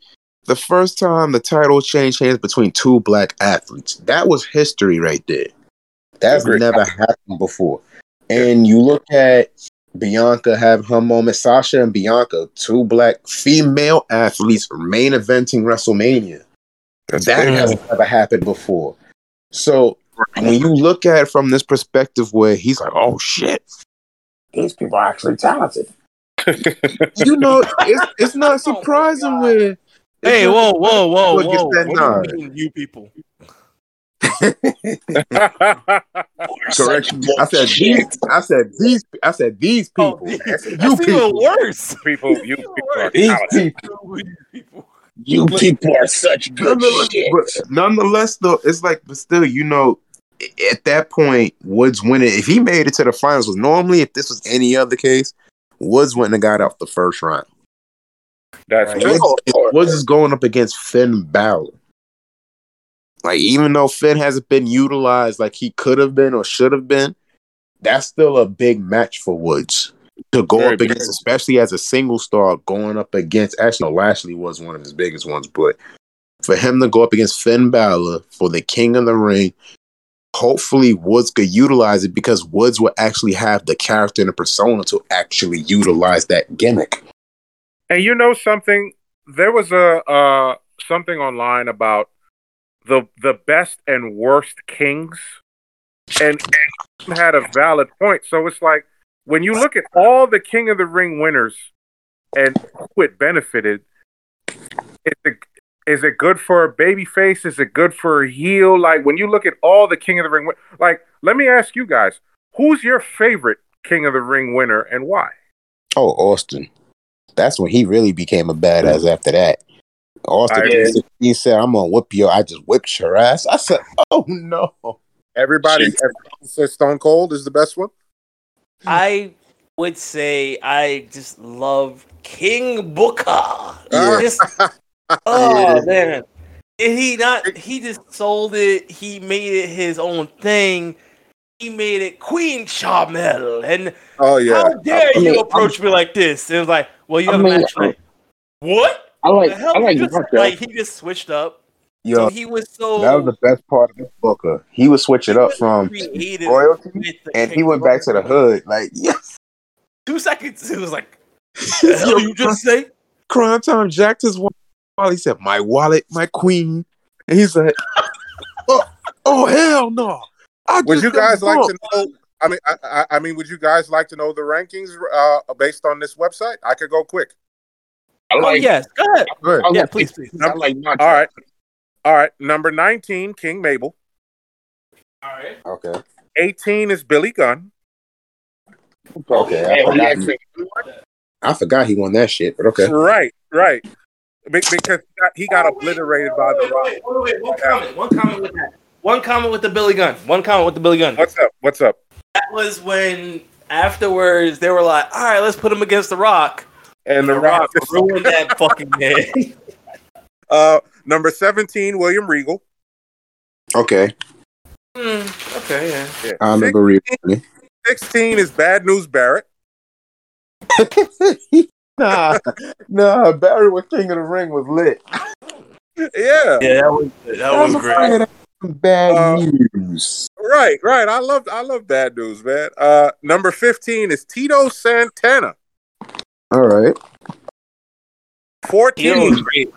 the first time the title changed hands between two black athletes. That was history right there. That's Agreed. never happened before. And you look at Bianca have her moment. Sasha and Bianca, two black female athletes, main eventing WrestleMania. That's that big. has never happened before. So when you look at it from this perspective, where he's like, "Oh shit, these people are actually talented," you know, it's, it's not oh surprising where. Hey, whoa, whoa, whoa, Look, whoa. What do you mean, you people? Correction. I said these. I said these. I said these Oh, people. I said That's you even people. worse. people, you people are These talented. people. You people are such good Nonetheless, shit. but nonetheless, though, it's like, but still, you know, at that point, Woods winning. If he made it to the finals, was normally if this was any other case, Woods wouldn't have got out the first round. That's Like, true. Woods, Woods is going up against Finn Balor. Like, even though Finn hasn't been utilized like he could have been or should have been, that's still a big match for Woods to go Very up big. against, especially as a single star going up against. Actually, no, Lashley was one of his biggest ones, but for him to go up against Finn Balor for the King of the Ring, hopefully Woods could utilize it because Woods will actually have the character and the persona to actually utilize that gimmick. And you know something? There was a uh, something online about the the best and worst kings, and, and had a valid point. So it's like when you look at all the King of the Ring winners and who it benefited, is it, is it good for a baby face? Is it good for a heel? Like when you look at all the King of the Ring, like let me ask you guys, who's your favorite King of the Ring winner and why? Oh, Austin. That's when he really became a badass mm. after that. Austin I- he, he said, I'm gonna whip your I just whipped your ass. I said, Oh no. Everybody, everybody says Stone Cold is the best one. I would say I just love King Booker. Yeah. Just- oh man, And he not he just sold it. He made it his own thing. He made it Queen Sharmell, and Oh yeah, how dare I mean, you approach me like this? It was like, well, you I have mean, a match tonight. What? I like the hell? I like He just- Booker. like he just switched up. Yo, so he was so that was the best part of the Booker. He would switch it up from royalty and he went back to the hood. Like, yes. Two seconds. It was like, the hell you just say? Cryme Tyme jacked his wallet. He said, My wallet, my queen. And he said, Oh, oh hell no. I would you guys like to know? I mean, I, I, I mean, would you guys like to know the rankings uh, based on this website? I could go quick. I Oh yes, go ahead. Good. I Yeah, like- please, please. I like Nacho. All right, all right. Number nineteen, King Mabel. All right. Okay. Eighteen is Billy Gunn. Okay, I forgot he he- I forgot he won that shit, but okay. Right, right. Be- Because he got, he got obliterated by the Rock. Wait, wait, wait, one comment. One comment with that. One comment with the Billy Gunn. One comment with the Billy Gunn. What's up? What's up? That was when afterwards they were like, "All right, let's put him against the Rock." And the The Rock. Rock ruined that fucking day. Uh, number seventeen, William Regal. Okay. Hmm, okay, yeah. Yeah. I remember reading. it. Sixteen is Bad News Barrett. nah, nah, Barry was King of the Ring was lit. Yeah, Yeah, that was that was great. Bad Uh, news. right, right. I love I love Bad News, man. Uh, number fifteen is Tito Santana. All right. He was Fourteen. great.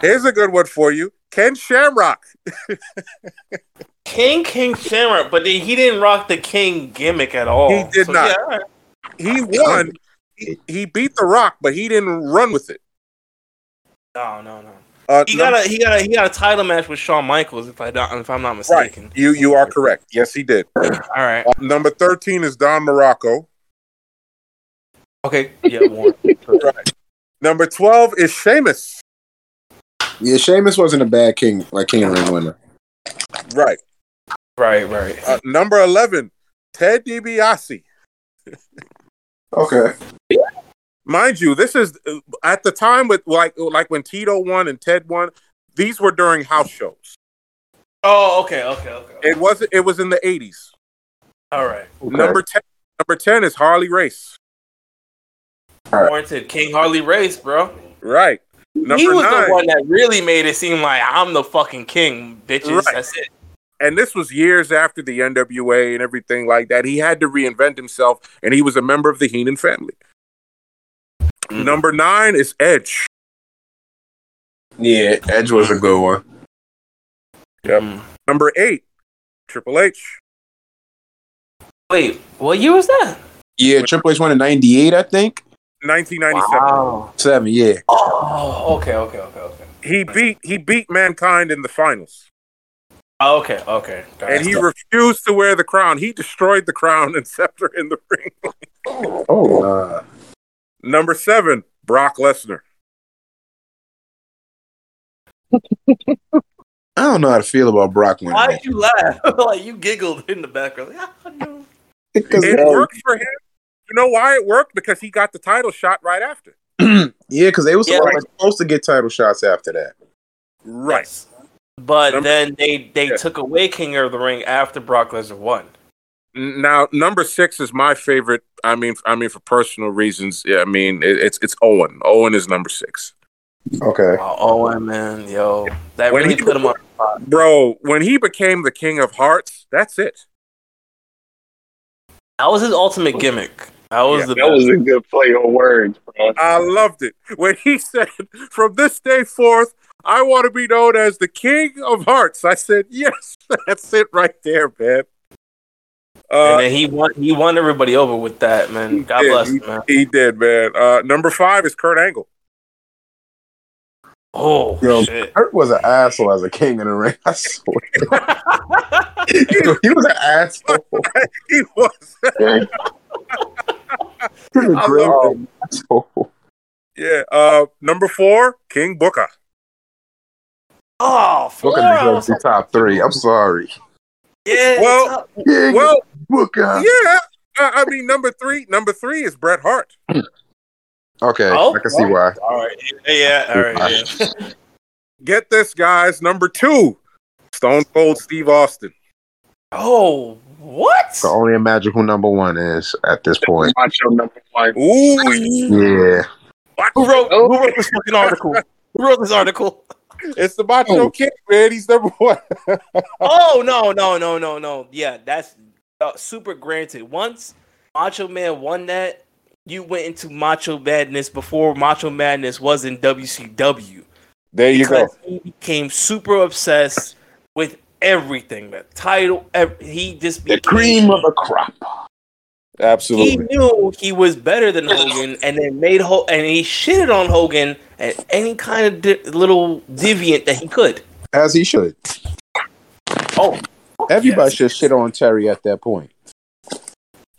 Here's a good one for you. Ken Shamrock. King King Shamrock, but he he didn't rock the King gimmick at all. He did not. yeah. He won. He, he beat The Rock, but he didn't run with it. No, no, no. Uh, He num- got a he got a he got a title match with Shawn Michaels if I don't if I'm not right. mistaken. You you are correct. Yes, he did. All right. Uh, number thirteen is Don Muraco. Okay. Yeah. One. Right. Number twelve is Sheamus. Yeah, Sheamus wasn't a bad king, like King Ring winner. Right. right. Right. Uh, number eleven, Ted DiBiase. Okay. Mind you, this is uh, at the time with like like when Tito won and Ted won. These were during house shows. Oh. Okay. Okay. Okay. It was it was in the eighties. All right. Number ten. Number ten is Harley Race. Warranted King Harley Race, bro. Right. Number he was nine. the one that really made it seem like I'm the fucking king, bitches. Right. That's it. And this was years after the NWA and everything like that. He had to reinvent himself, and he was a member of the Heenan family. Mhm. Number nine is Edge. Yeah, Edge was a good one. Yep. Mm. Number eight, Triple H. Wait, what year was that? Yeah, Triple H won in '98, I think. 1997. Wow. Seven, yeah. Oh, okay, okay, okay, okay. He beat he beat Mankind in the finals, Oh, okay, okay. and he refused to wear the crown. He destroyed the crown and scepter in the ring. Oh, uh, Number seven, Brock Lesnar. I don't know how to feel about Brock winning. Why'd you laugh? like you giggled in the background. Like, ah, no. Because It worked for him. You know why it worked? Because he got the title shot right after. yeah, because they were Yeah, supposed, supposed to get title shots after that. Right. Yes. But Number- then they they Yeah. took away King of the Ring after Brock Lesnar won. Now, number six is my favorite. I mean, I mean, for personal reasons. Yeah, I mean, it, it's it's Owen. Owen is number six, Okay. Oh, Owen, man, yo, that When really he- put him on bro. When he became the King of Hearts, that's it. That was his ultimate gimmick. That was Yeah, the That was a good play on words, bro. I loved it when he said, "From this day forth, I want to be known as the King of Hearts." I said, "Yes, that's it right there, man." and Uh, then he won. He won everybody over with that, man. God yeah, bless he, him, man. he did, man. Uh, number five is Kurt Angle. Oh Yo, shit! Kurt was an asshole as a king in the ring. I swear. he was an asshole. He was. I love it. Oh, Yeah. Uh, number four, King Booker. Oh, four. Booker I was deserves the top three. I'm sorry. Yeah. Well- Yeah, Well, Booker. yeah. I, I mean, number three. Number three is Bret Hart. Okay, Oh, I can see why. all right. Yeah. All right. Yeah. Get this, guys. Number two, Stone Cold Steve Austin. Oh, what? can only imagine who number one is at this point. Macho number one. Ooh, Yeah. Who wrote? Who wrote this fucking article? Who wrote this article? It's the Macho King, man. He's number one. Oh no no no no no! Yeah, that's uh, super granted. Once Macho Man won that, you went into Macho Madness before Macho Madness was in WCW. There you go. he became super obsessed with everything. The title, he just The cream of the crop. He knew he was better than Hogan, and then made Ho- and he shitted on Hogan at any kind of di- little deviant that he could. As he should. Oh, Everybody Yes. should shit on Terry at that point.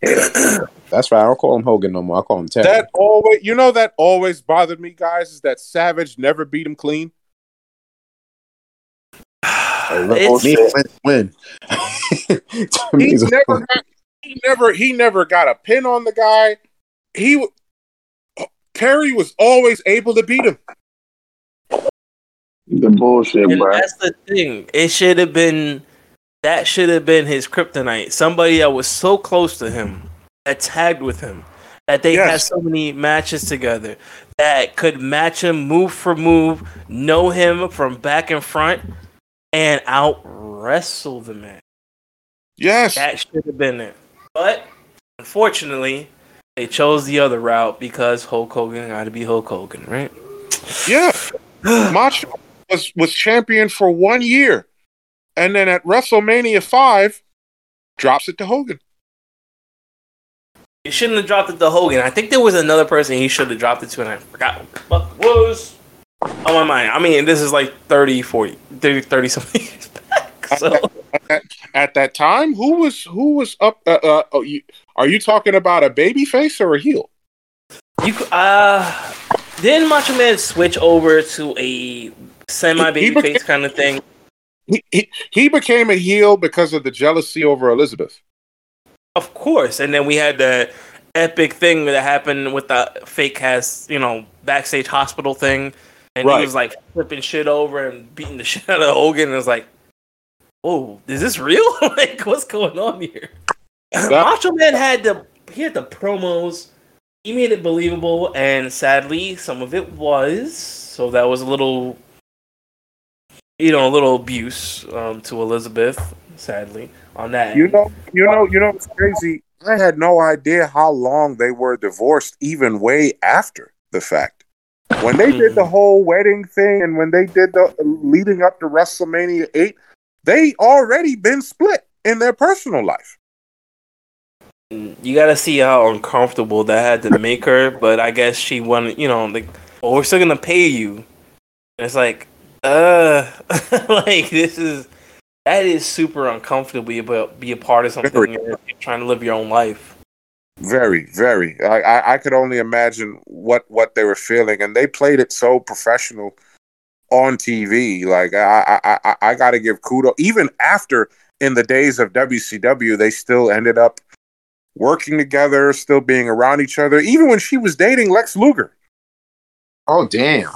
That's right. I don't call him Hogan no more. I call him Terry. That always, you know, that always bothered me, guys. Is that Savage never beat him clean? it's, win, win. To me, He it's a- never, got, he never, he never got a pin on the guy. He, w- Terry was always able to beat him. The bullshit, and bro. that's the thing. It should have been that should have been his kryptonite. Somebody that was so close to him, that tagged with him, that they had so many matches together, that could match him move for move, know him from back and front, and out wrestle the man. Yes. That should have been it. But unfortunately, they chose the other route because Hulk Hogan got to be Hulk Hogan, right? Yeah. Macho was was champion for one year, and then at WrestleMania five, drops it to Hogan. He shouldn't have dropped it to Hogan. I think there was another person he should have dropped it to, and I forgot what was on my mind. I mean, this is like 30, 40, 30, 30 something years back. So, At that time, who was who was up? Uh, uh, oh, you, are you talking about a baby face or a heel? you uh, didn't Macho Man switch over to a semi baby face kind of thing? He, he he became a heel because of the jealousy over Elizabeth. Of course. And then we had the epic thing that happened with the fake cast, you know, backstage hospital thing. And Right. he was like flipping shit over and beating the shit out of Hogan. And it was like, oh, is this real? like, what's going on here? That- Macho Man had the he had the promos. He made it believable, and sadly, some of it was. So that was a little, you know, a little abuse um, to Elizabeth. Sadly, on that. You know, you know, you know. It's crazy. I had no idea how long they were divorced, even way after the fact. When they did the whole wedding thing, and when they did the leading up to WrestleMania eight, they already been split in their personal life. you got to see how uncomfortable that had to make her. But I guess she wanted, you know, like, well, we're still gonna pay you. And it's like, uh, like this is that is super uncomfortable. Be about be a part of something. Very. You're, you're trying to live your own life. Very, very. I, I, I could only imagine what what they were feeling, and they played it so professional on TV. Like I, I, I, I got to give kudos. Even after in the days of WCW, they still ended up working together, still being around each other. Even when she was dating Lex Luger, oh damn!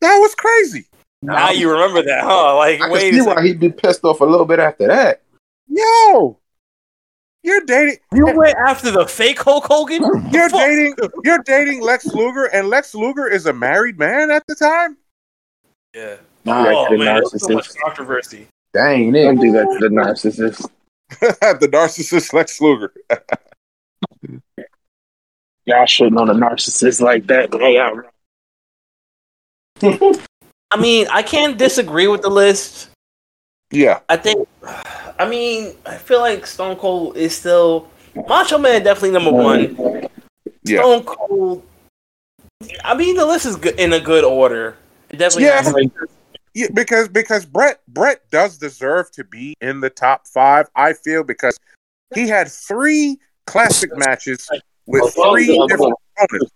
that was crazy. Now you remember that, huh? Like, I can wait see why he'd be pissed off a little bit after that. Yo, you're dating. You went after the fake Hulk Hogan? You're dating. You're dating Lex Luger, and Lex Luger is a married man at the time. Yeah. Nah, Oh the man, there's so much controversy. Dang Don't do that to the narcissist. the narcissist Lex Luger. Y'all shouldn't on a narcissist like that. Hey, y'all. I mean, I can't disagree with the list. Yeah. I think, I mean, I feel like Stone Cold is still Macho Man, definitely number one. Yeah. Stone Cold. I mean, the list is good, in a good order. It definitely Yeah. Yeah, because because Bret Bret does deserve to be in the top five. I feel because he had three classic matches with three different opponents.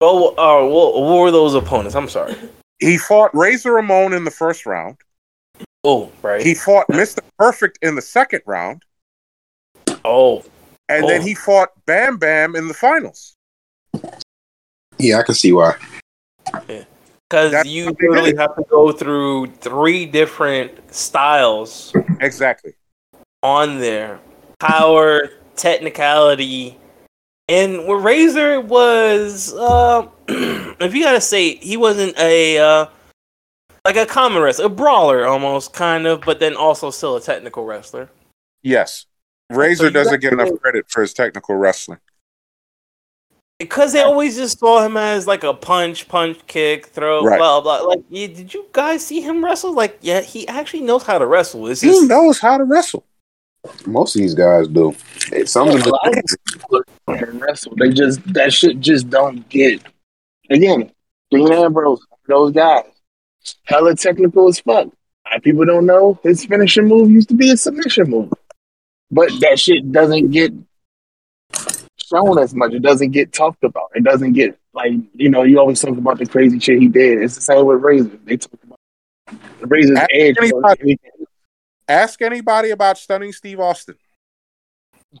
Oh, uh, what, what were those opponents? I'm sorry. He fought Razor Ramon in the first round. Oh, right. He fought Mr. Perfect in the second round. oh, And then Oh. he fought Bam Bam in the finals. Yeah, I can see why. because That's you how literally have to go through three different styles Exactly. on there: power, technicality, and with Razor was. Uh, if you gotta say, he wasn't a uh, like a common wrestler, a brawler almost, kind of, but then also still a technical wrestler. Yes. Razor you doesn't get enough credit for his technical wrestling. Because they always just saw him as like a punch, punch, kick, throw, Right. blah blah. Like, yeah, did you guys see him wrestle? Like, yeah, he actually knows how to wrestle. It's He just knows how to wrestle. Most of these guys do. Some of them. wrestle. They just that shit just don't get. Again, Dean Ambrose, those guys, hella technical as fuck. A lot of people don't know his finishing move used to be a submission move, but that shit doesn't get shown as much. It doesn't get talked about. It doesn't get like you know. You always talk about the crazy shit he did. It's the same with Razor. They talk about the Razor's Ask edge. anybody- Ask anybody about stunning Steve Austin.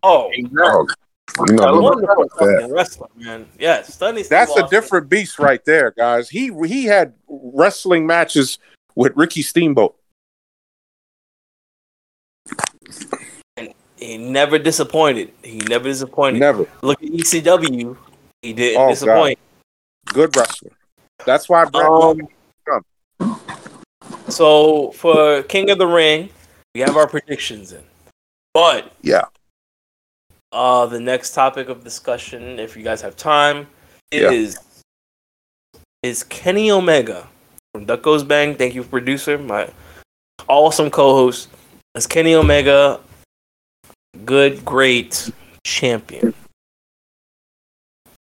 oh, Exactly. Oh, you know, wonderful that. fucking wrestler, man. Yeah, stunning. Steve That's a Austin. different beast right there, guys. He he had wrestling matches with Ricky Steamboat. He never disappointed. He never disappointed. Never. Look at ECW. He didn't Oh, disappoint. Good wrestler. That's why Um, so for King of the Ring, we have our predictions in. But Yeah. uh the next topic of discussion, if you guys have time, Yeah. is is Kenny Omega from Duck Goes Bang. Thank you, producer, my awesome co-host. Is Kenny Omega good, great champion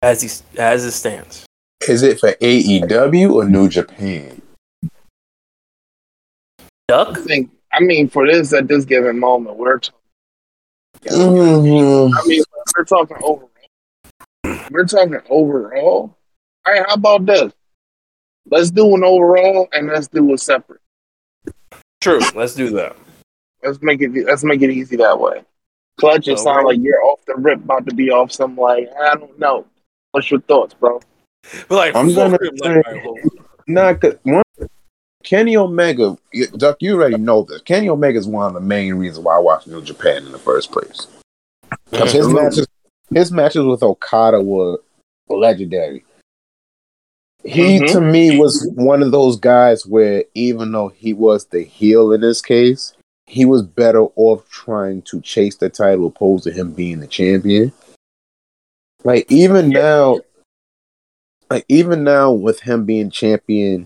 as he as it stands? Is it for AEW or New Japan? Duck. I think. I mean, for this at this given moment, we're. Talking, Mhm. I mean, we're talking overall. We're talking overall. All right, how about this? Let's do an overall and let's do a separate. True. Let's do that. Let's make it. Let's make it easy that way. Clutch, it So, sounds like you're off the rip, about to be off some like I don't know. What's your thoughts, bro? But like, I'm gonna fuck him, say- like, alright, well, Nah, cause one, Kenny Omega, Duck, you already know this. Kenny Omega is one of the main reasons why I watched New Japan in the first place. Because his matches, his matches with Okada were legendary. He Mhm. to me was one of those guys where even though he was the heel in this case, he was better off trying to chase the title opposed to him being the champion. Like even now, like even now with him being champion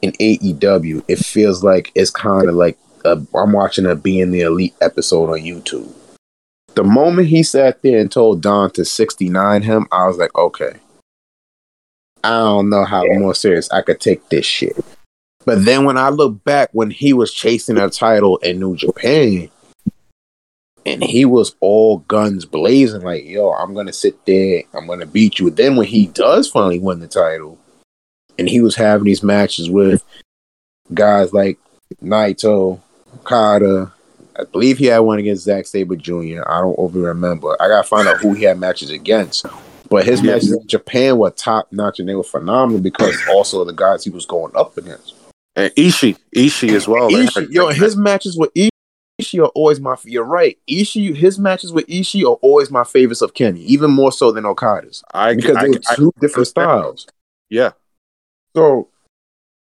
in AEW, it feels like it's kind of like i I'm watching a being the elite episode on YouTube. The moment he sat there and told Don to 69 him, I was like, okay. I don't know how more serious I could take this shit. But then when I look back when he was chasing a title in New Japan, and he was all guns blazing, like, yo, I'm gonna sit there, I'm gonna beat you. Then when he does finally win the title, and he was having these matches with guys like Naito, Okada, I believe he had one against Zack Sabre Jr. I don't over remember. I gotta find out who he had matches against. But his matches in Japan were top notch and they were phenomenal because also the guys he was going up against. And Ishii, Ishii as well. Ishii, had- yo, his matches with Ishii are always my. You're right. Ishii, his matches with Ishii are always my favorites of Kenny, even more so than Okada's I, because I, they were I- two different styles. yeah, So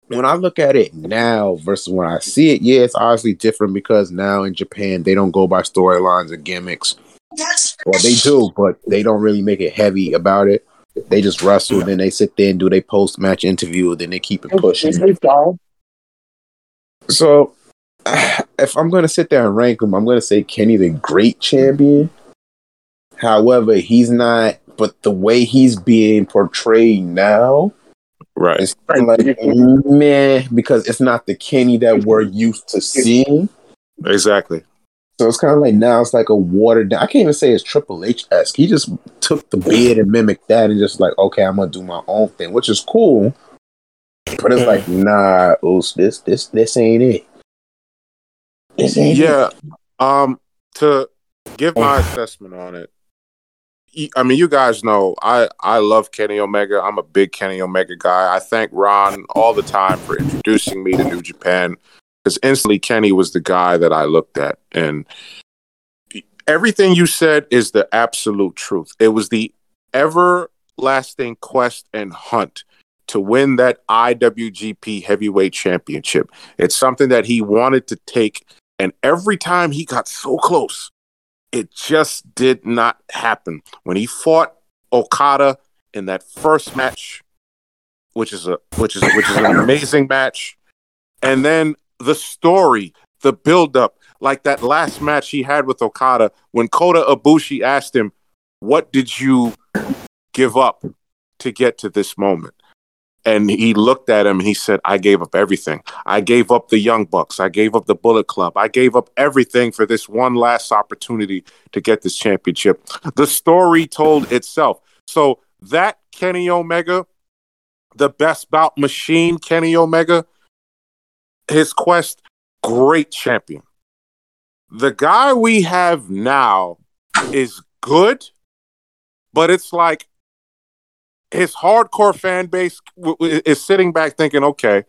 when I look at it now versus when I see it, yeah, it's obviously different because now in Japan they don't go by storylines and gimmicks. Well, they do, but they don't really make it heavy about it. They just wrestle, then they sit there and do their post match interview, then they keep it pushing. So, if I'm going to sit there and rank him, I'm going to say Kenny's a great champion. However, he's not. But the way he's being portrayed now, right. it's like man, because it's not the Kenny that we're used to seeing. Exactly. So it's kind of like now it's like a watered down. I can't even say it's Triple H esque. He just took the beard and mimicked that and just like, okay, I'm gonna do my own thing, which is cool. But it's like, nah, Oos, this this this ain't it. This ain't Yeah. it. Um, to give my assessment on it, I mean, you guys know I I love Kenny Omega. I'm a big Kenny Omega guy. I thank Ron all the time for introducing me to New Japan because instantly Kenny was the guy that I looked at, and everything you said is the absolute truth. It was the everlasting quest and hunt to win that IWGP Heavyweight Championship. It's something that he wanted to take and every time he got so close, it just did not happen. When he fought Okada in that first match, which is a which is which is an amazing match, and then the story, the build up, like that last match he had with Okada when Kota Ibushi asked him, "What did you give up to get to this moment?" And he looked at him and he said, I gave up everything. I gave up the Young Bucks. I gave up the Bullet Club. I gave up everything for this one last opportunity to get this championship. The story told itself. So that Kenny Omega, the best bout machine, Kenny Omega, his quest, great champion. The guy we have now is good, but it's like his hardcore fan base w- w- is sitting back thinking, okay,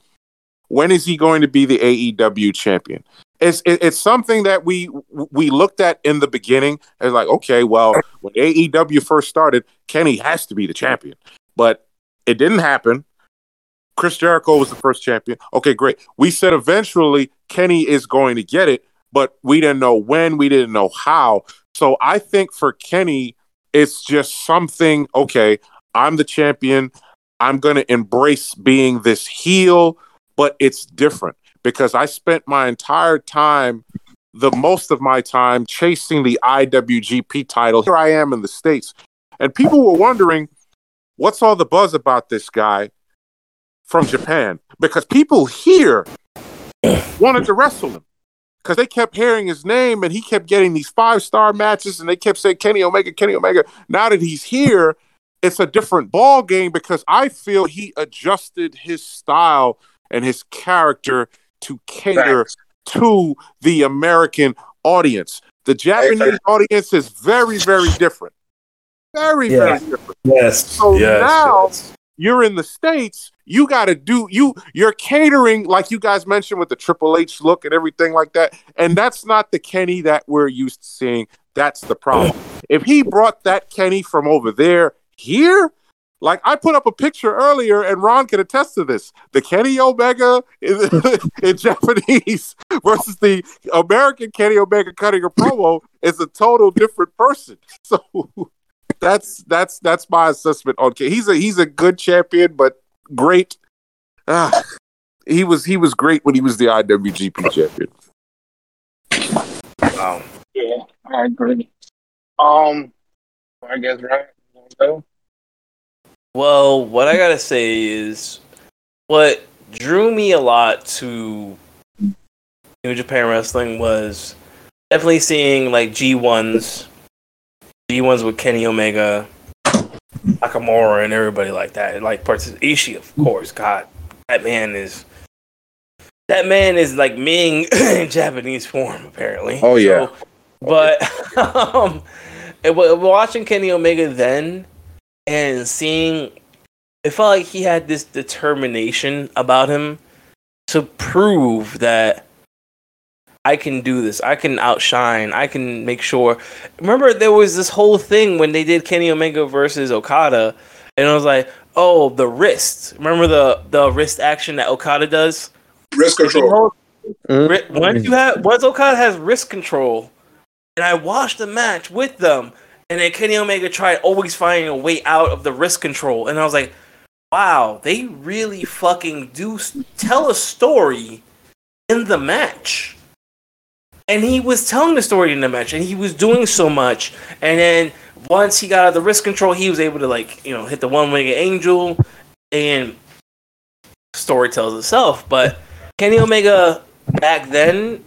when is he going to be the AEW champion? It's it- it's something that we we looked at in the beginning as like, okay, well, when AEW first started, Kenny has to be the champion, but it didn't happen. Chris Jericho was the first champion. Okay, great. We said eventually Kenny is going to get it, but we didn't know when, we didn't know how. So I think for Kenny, it's just something, okay, I'm the champion. I'm going to embrace being this heel, but it's different because I spent my entire time, the most of my time, chasing the IWGP title. Here I am in the States. And people were wondering, what's all the buzz about this guy from Japan? Because people here wanted to wrestle him because they kept hearing his name and he kept getting these five star matches and they kept saying Kenny Omega, Kenny Omega. Now that he's here, it's a different ball game because I feel he adjusted his style and his character to cater Facts. to the American audience. The Japanese audience is very, very different. Very, Yeah. very different. Yes. So Yes, now yes. you're in the states you got to do you you're catering like you guys mentioned with the triple h look and everything like that and that's not the kenny that we're used to seeing that's the problem if he brought that kenny from over there here like i put up a picture earlier and ron can attest to this the kenny omega in, in japanese versus the american kenny omega cutting a promo is a total different person so that's that's that's my assessment on Kenny. He's a he's a good champion, but great. Ah, he was he was great when he was the IWGP champion. Wow. Yeah, I agree. Um, I guess right. Well, what I gotta say is, what drew me a lot to New Japan Wrestling was definitely seeing like G ones, G ones with Kenny Omega, Nakamura, and everybody like that. And, like parts of Ishii, of course. God, that man is that man is like Ming in Japanese form, apparently. Oh, yeah. So- but um, and watching Kenny Omega then and seeing it felt like he had this determination about him to prove that I can do this. I can outshine. I can make sure. Remember, there was this whole thing when they did Kenny Omega versus Okada, and I was like, oh, the wrist. Remember the the wrist action that Okada does? Wrist control. Mm-hmm. Ri- Once you have once Okada has wrist control, and I watched the match with them, and then Kenny Omega tried always finding a way out of the wrist control, and I was like, wow, they really fucking do tell a story in the match. And he was telling the story in the match, and he was doing so much. And then once he got out of the wrist control, he was able to like you know hit the one winged angel, and story tells itself. But Kenny Omega back then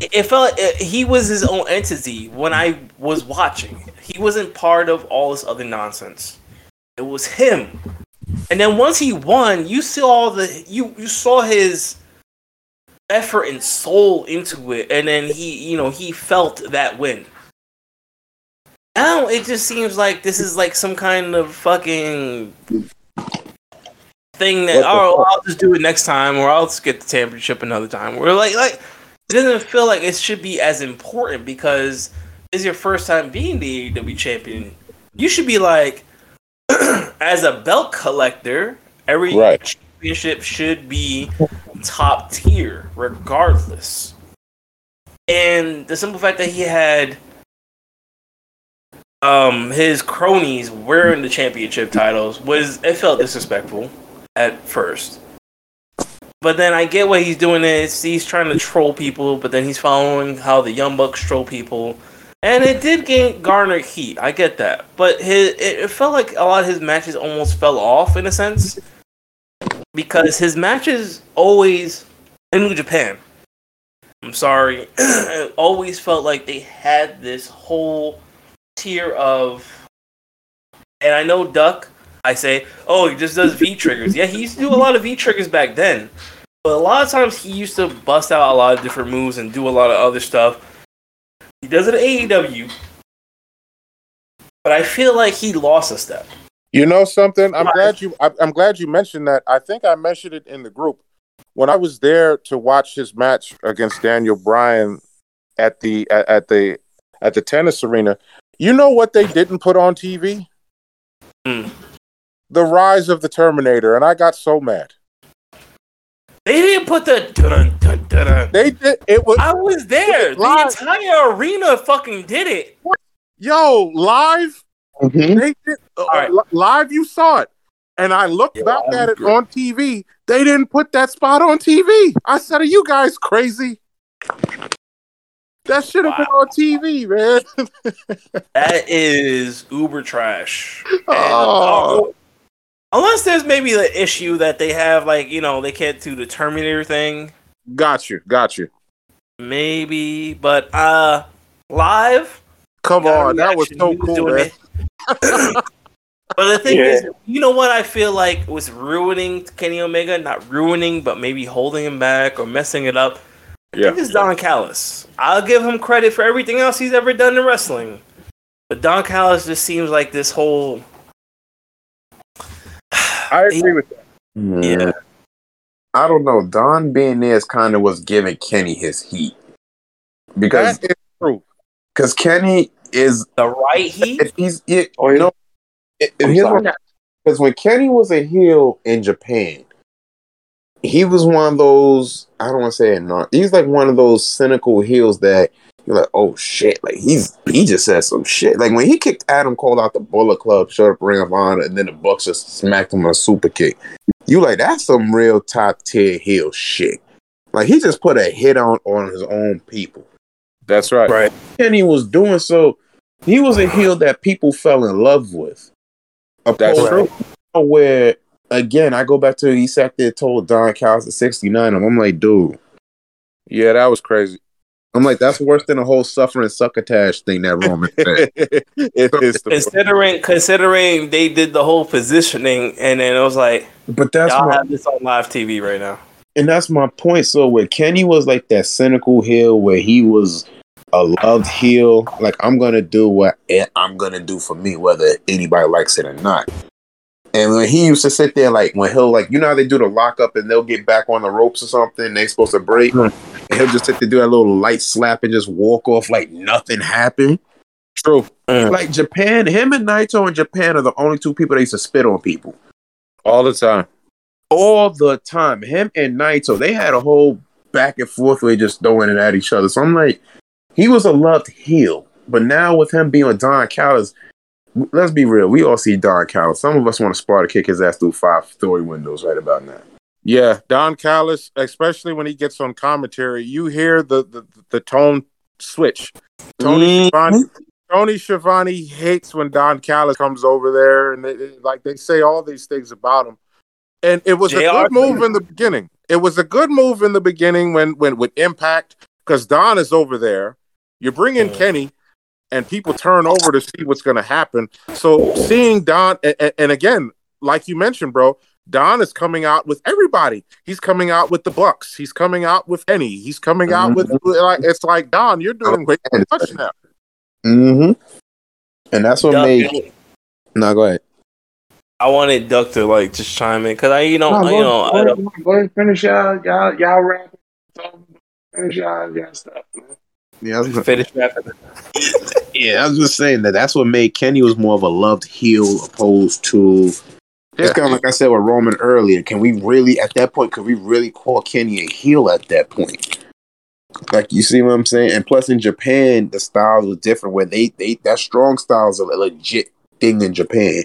it felt it, he was his own entity when I was watching. He wasn't part of all this other nonsense. It was him. And then once he won, you saw all the you you saw his effort and soul into it, and then he you know he felt that win. Now it just seems like this is like some kind of fucking thing that oh fuck? I'll just do it next time or I'll just get the championship another time. We're like like it doesn't feel like it should be as important because it's your first time being the AEW champion. You should be like as a belt collector, every Right. championship should be top tier regardless. And the simple fact that he had um his cronies wearing the championship titles was it felt disrespectful at first. But then I get what he's doing is he's trying to troll people, but then he's following how the Young Bucks troll people. And it did gain garner heat. I get that. But his it, felt like a lot of his matches almost fell off in a sense. Because his matches always in New Japan. I'm sorry. it always felt like they had this whole tier of and I know Duck, I say, oh, he just does V triggers. Yeah, he used to do a lot of V triggers back then. But a lot of times he used to bust out a lot of different moves and do a lot of other stuff. He does it at AEW. But I feel like he lost a step. You know something? I'm glad you. I'm glad you mentioned that. I think I mentioned it in the group when I was there to watch his match against Daniel Bryan at the at, the at the tennis arena. You know what they didn't put on TV? Hmm. The Rise of the Terminator, and I got so mad. They didn't put the dun dun dun dun. They did. It was I was there. The Live. entire arena fucking did it. yo live. Mhm. They did uh, right. li- live. You saw it, and I looked Yeah, back at it great. on TV. They didn't put that spot on TV. I said, "Are you guys crazy?" That should have been on TV, man. That is uber trash. And, Oh. Unless there's maybe the issue that they have, like you know, they can't do the Terminator thing. got you, got you. Maybe, but uh, live. Come on, that was so cool, man. but the thing Yeah. is, you know what I feel like was ruining Kenny Omega? Not ruining, but maybe holding him back or messing it up. I Yeah. think it's Don Callis. I'll give him credit for everything else he's ever done in wrestling. But Don Callis just seems like this whole. I agree with that. Yeah. I don't know. Don being there is kind of was giving Kenny his heat because That is true. because Kenny is The right heat? Oh, if he's it, Oh, you know because when Kenny was a heel in Japan, he was one of those I don't want to say it not. He's like one of those cynical heels that you're like, oh shit, like he's he just said some shit. Like when he kicked Adam Cole out the Bullet Club, showed up Ring of Honor, and then the Bucks just smacked him on a super kick. You like that's some real top tier heel shit. Like he just put a hit on on his own people. That's right. Right. And he was doing so. He was a heel that people fell in love with. That's Opposed to Where again, I go back to he sat there told Don Callis at sixty nine. I'm like, dude. Yeah, that was crazy. I'm like, that's worse than the whole suffering succotash thing that Roman said. it is the Considering considering they did the whole positioning and then it was like but that's y'all my have this on live TV right now. and that's my point. So where Kenny was like that cynical heel where he was a loved heel, like I'm gonna do what I- I'm gonna do for me, whether anybody likes it or not. And when he used to sit there, like when he'll like, you know how they do the lockup and they'll get back on the ropes or something, they supposed to break, and he'll just sit to do that little light slap and just walk off like nothing happened. true. Mm. Like Japan, him and Naito in Japan are the only two people that used to spit on people All the time. all the time. Him and Naito, they had a whole back and forth where they just throwing it at each other. So I'm like, he was a loved heel. But now with him being with Don Callis, let's be real. We all see Don Callis. Some of us want to spar to kick his ass through five story windows right about now. Yeah, Don Callis, especially when he gets on commentary, you hear the the, the tone switch. Tony Schiavone, Tony Schiavone hates when Don Callis comes over there, and they, like they say all these things about him. And it was a JR good move in the beginning. It was a good move in the beginning when when with Impact because Don is over there. You bring in Mm. Kenny, and people turn over to see what's going to happen. So seeing Don, and, and again, like you mentioned, bro, Don is coming out with everybody. He's coming out with the Bucks. He's coming out with Kenny. He's coming out with like it's like Don. You're doing way too much now. Mm-hmm. And that's what Duck, made. No, go ahead. I wanted Duck to like just chime in because I, you know, No, I, go, you know, I don't, go ahead, finish y'all, y'all, y'all rap. Finish y'all, y'all stuff. Man. Yeah, I was gonna- finish rapping. yeah, I was just saying that that's what made Kenny was more of a loved heel opposed to. Yeah. It's kind of like I said with Roman earlier. Can we really, at that point, could we really call Kenny a heel at that point? Like you see what I'm saying? And plus, in Japan, the styles was different. Where they they that strong styles are a legit thing in Japan.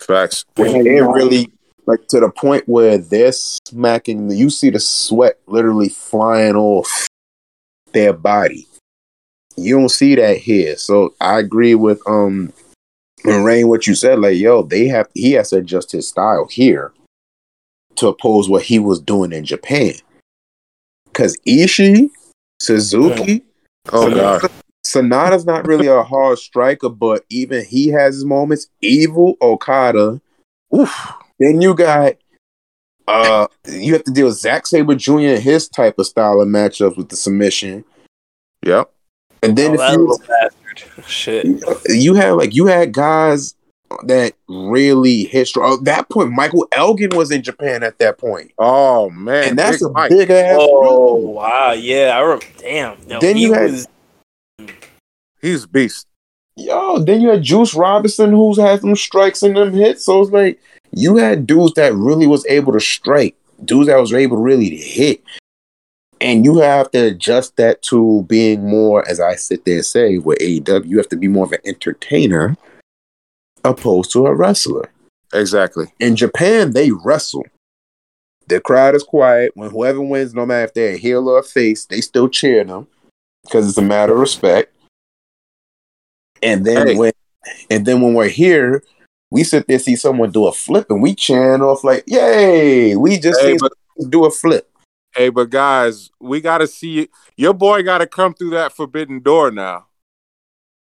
Facts. Where they're really like to the point where they're smacking. You see the sweat literally flying off their body. You don't see that here. So I agree with um Rain what you said. Like yo, they have he has to adjust his style here to oppose what he was doing in Japan. Cause Ishii, Suzuki, Oh god. Sanada's not really a hard striker, but even he has his moments. Evil Okada. Oof. Then you got uh you have to deal with Zack Sabre Jr. and his type of style of matchups with the submission. Yep. And then Oh, if that you, little bastard. Shit. you had like you had guys that really hit strong. At that point, Michael Elgin was in Japan at that point. Oh man. And that's Big a Mike. big ass Oh dude. wow, yeah, I remember. Damn. Yo, Then he you had- was. He's beast. Yo, then you had Juice Robinson who's had some strikes and them hits. So it's like you had dudes that really was able to strike, dudes that was able to really hit. And you have to adjust that to being more, as I sit there and say, with AEW, you have to be more of an entertainer opposed to a wrestler. Exactly. In Japan, they wrestle. The crowd is quiet. When whoever wins, no matter if they're a heel or a face, they still cheer them because it's a matter of respect. And then Hey. when and then when we're here, we sit there see someone do a flip and we chant off like, "Yay! We just Hey, but- do a flip." Hey, but guys, we got to see your boy got to come through that forbidden door now.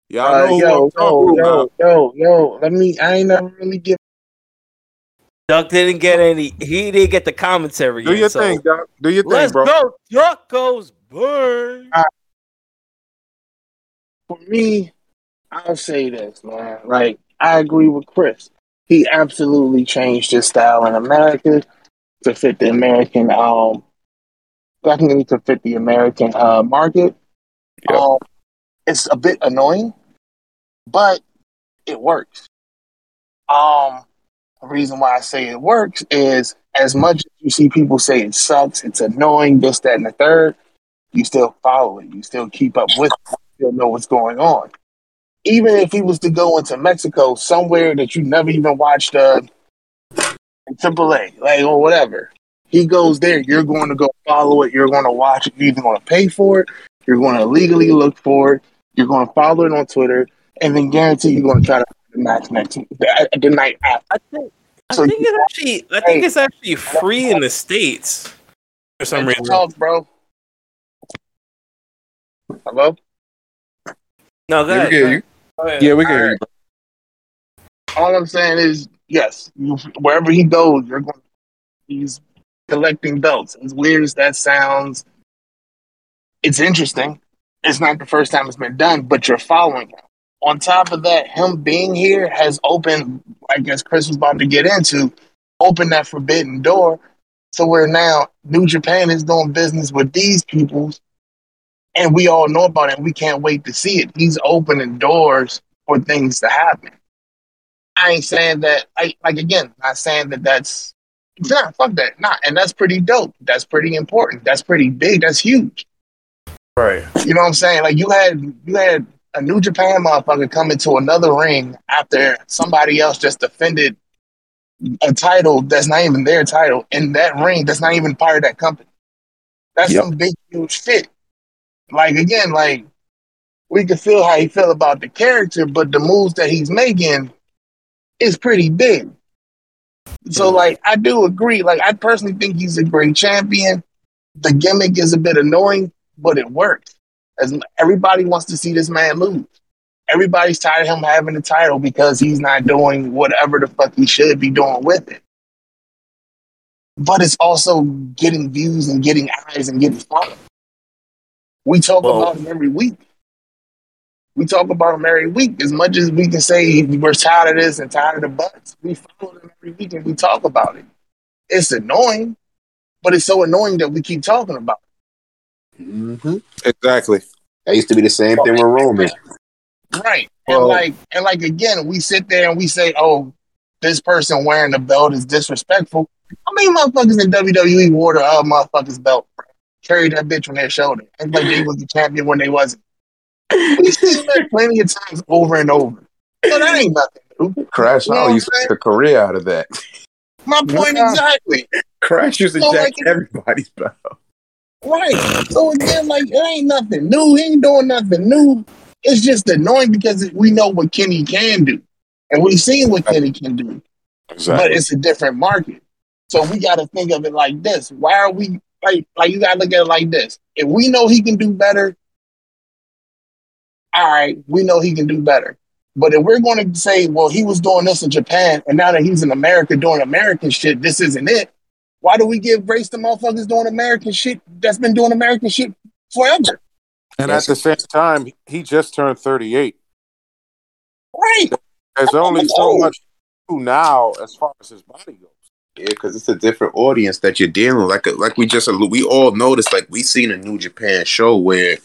Y'all Uh, know who yo, I'm talking yo, about. yo, yo, yo. Let me. I ain't never really get. Duck didn't get any. He didn't get the commentary. Do in, your so- thing, Doc. Do your thing, Let's bro. go. Duck goes burn. For me, I'll say this, man. Like I agree with Chris. He absolutely changed his style in America to fit the American um definitely to fit the American uh market. Um, it's a bit annoying, but it works. Um the reason why I say it works is as much as you see people say it sucks, it's annoying, this, that, and the third, you still follow it. You still keep up with it. You still know what's going on. Even if he was to go into Mexico, somewhere that you never even watched uh AAA, like or whatever. He goes there, you're going to go follow it, you're going to watch it, you're either going to pay for it, you're going to legally look for it, you're going to follow it on Twitter, and then guarantee you're going to try to find the match next the, the night after. I think. I So think it's actually. I think it's actually free in the states for some Let's reason. talk, bro. Hello? No, go Yeah, we ahead. can hear you. Yeah, we can hear you. All I'm saying is, yes, you, wherever he goes, you're going. He's collecting belts. As weird as that sounds, it's interesting. It's not the first time it's been done, but you're following him. On top of that, him being here has opened, I guess Chris was about to get into, opened that forbidden door. So where now New Japan is doing business with these people, and we all know about it. And we can't wait to see it. He's opening doors for things to happen. I ain't saying that. I like again, not saying that that's nah, fuck that, nah, and that's pretty dope. That's pretty important. That's pretty big. That's huge. Right. You know what I'm saying? Like you had you had a New Japan motherfucker come into another ring after somebody else just defended a title that's not even their title in that ring that's not even part of that company. That's Yep. some big huge fit. Like again, like we can feel how he feel about the character, but the moves that he's making is pretty big. So like I do agree. Like I personally think he's a great champion. The gimmick is a bit annoying, but it works. As everybody wants to see this man lose. Everybody's tired of him having the title because he's not doing whatever the fuck he should be doing with it. But it's also getting views and getting eyes and getting followed. We talk Well- about him every week. We talk about him every week. As much as we can say we're tired of this and tired of the butts, we follow him every week and we talk about it. It's annoying, but it's so annoying that we keep talking about hmm Exactly. That used to be the same thing with Roman. it. Right. And Well- like and like again, we sit there and we say, Oh, this person wearing the belt is disrespectful. How many motherfuckers in WWE wore the uh, motherfuckers belt? bro? Carried that bitch on their shoulder. And like they was the champion when they wasn't. We've seen that plenty of times over and over. So that ain't nothing new. Crash You know used to I'm make a career out of that. My point Yeah. exactly. Crash used to So, jack like- everybody's bow. Right. So again, like it ain't nothing new. He ain't doing nothing new. It's just annoying because we know what Kenny can do, and we've seen what Kenny can do, Exactly. but it's a different market. So we got to think of it like this: Why are we like like you got to look at it like this? If we know he can do better, all right, we know he can do better. But if we're going to say, well, he was doing this in Japan, and now that he's in America doing American shit, this isn't it. Why do we give grace to motherfuckers doing American shit that's been doing American shit forever? And at the same time, he just turned 38. Right. There's only so much to do now as far as his body goes. Yeah, because it's a different audience that you're dealing with. Like, like we just we all noticed. Like we seen a New Japan show where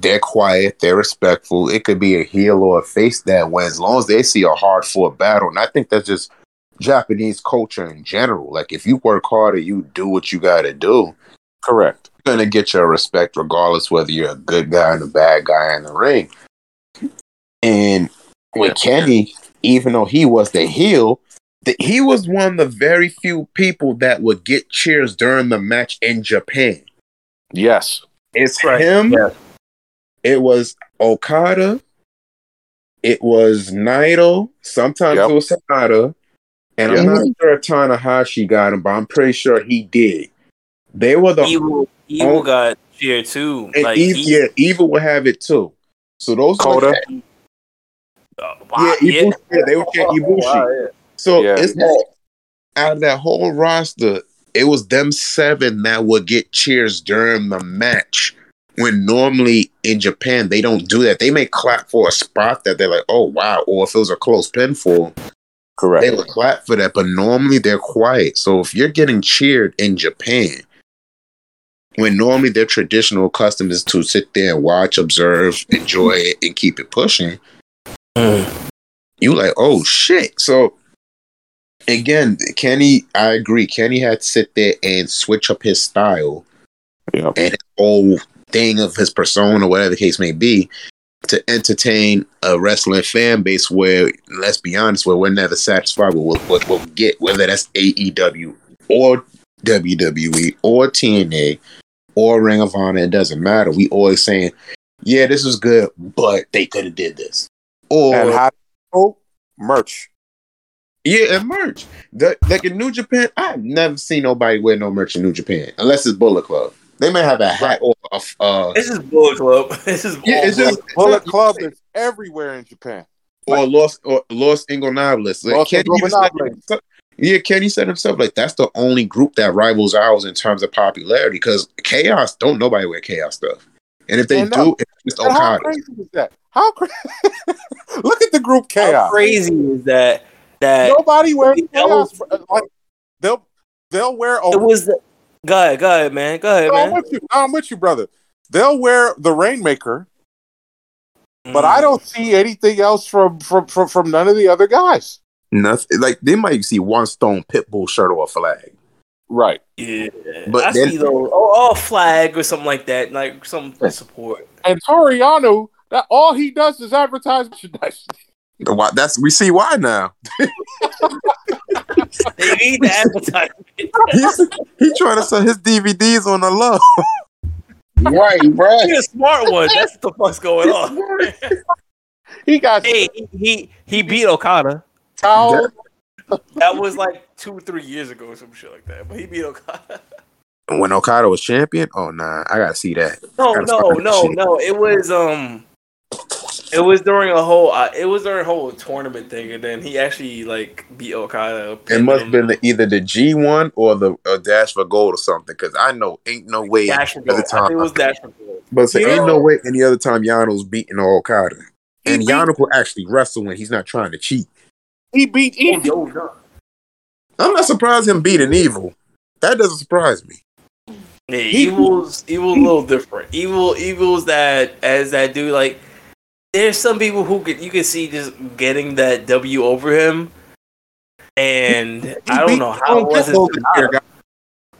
they're quiet, they're respectful. It could be a heel or a face that way, as long as they see a hard fought battle. And I think that's just Japanese culture in general. Like if you work harder, you do what you got to do. Correct. You're gonna get your respect regardless whether you're a good guy and a bad guy in the ring. And with Kenny, even though he was the heel, the, he was one of the very few people that would get cheers during the match in Japan. Yes. It's Right, him. yeah. It was Okada. It was Naito. Sometimes Yep. it was Sanada. And I'm not sure Tanahashi got him, but I'm pretty sure he did. They were the Evil, evil got cheered too. and like Eve, he- yeah, Evil would have it too. So those Coda. uh, wow, yeah, yeah. Ibushi, yeah, they were getting Ibushi. So Yeah. it's out of that whole roster, it was them seven that would get cheers during the match. When normally in Japan they don't do that. They may clap for a spot that they're like, "Oh wow," or if it was a close pinfall, Correct. they would clap for that. But normally they're quiet. So if you're getting cheered in Japan, when normally their traditional custom is to sit there and watch, observe, enjoy it, and keep it pushing, Mm. you like, oh shit. So again, Kenny, I agree. Kenny had to sit there and switch up his style Yep. and his whole thing of his persona, whatever the case may be, to entertain a wrestling fan base where, let's be honest, where we're never satisfied with what, what we'll get, whether that's AEW or WWE or TNA or Ring of Honor, it doesn't matter. We always saying, yeah, this was good, but they could have did this. Or And how oh, merch. yeah, and merch. The, like in New Japan, I've never seen nobody wear no merch in New Japan unless it's Bullet Club. They may have a hat or a f- uh, This is Bullet Club. This is yeah, it's just Bullet Club is everywhere in Japan. or Los or Los Ingobernables. Like, Los Kenny even said yeah, Kenny said himself like that's the only group that rivals ours in terms of popularity because Chaos don't nobody wear Chaos stuff, and if they And do, no- it's just And how crazy is that? How crazy? Look at the group How chaos. crazy is that? That Nobody wears chaos. was- Like they'll they'll wear. A, it was. The, go ahead, go ahead, man. Go ahead, No, I'm with you. I'm with you, brother. They'll wear the Rainmaker, but Mm. I don't see anything else from from from, from none of the other guys. Nothing like they might see one Stone Pitbull shirt or a flag. Right. Yeah, But I then- see though, oh, oh, flag or something like that, like some support. And Toru Yano, that all he does is advertise merchandise. Why, that's we see why now. They need the advertisement. He's he trying to sell his DVDs on the low. Right, bruh. He's a smart one. That's what the fuck's going on. He got hey, he, he he beat Okada. towels. That was like two, three years ago, or some shit like that. But he beat Okada. when Okada was champion. Oh nah, I gotta see that. No, no, no, no. It was um, it was during a whole. Uh, it was during a whole tournament thing, and then he actually like beat Okada. It must have been the, either the G one or the uh, Dash for Gold or something. Because I know ain't no way Dash for any other Gold. I think time. it was Dash for Gold. But say, You ain't know- no way any other time Yano's beating Okada. And beat- Yano will actually wrestle when he's not trying to cheat. He beat Oh, Evil. I'm not surprised him beating Evil. That doesn't surprise me. Yeah, He- Evil's Evil's a little different. Evil Evil's that as that dude like. There's some people who could you can see just getting that W over him, and He I don't know how it wasn't. This year, guys.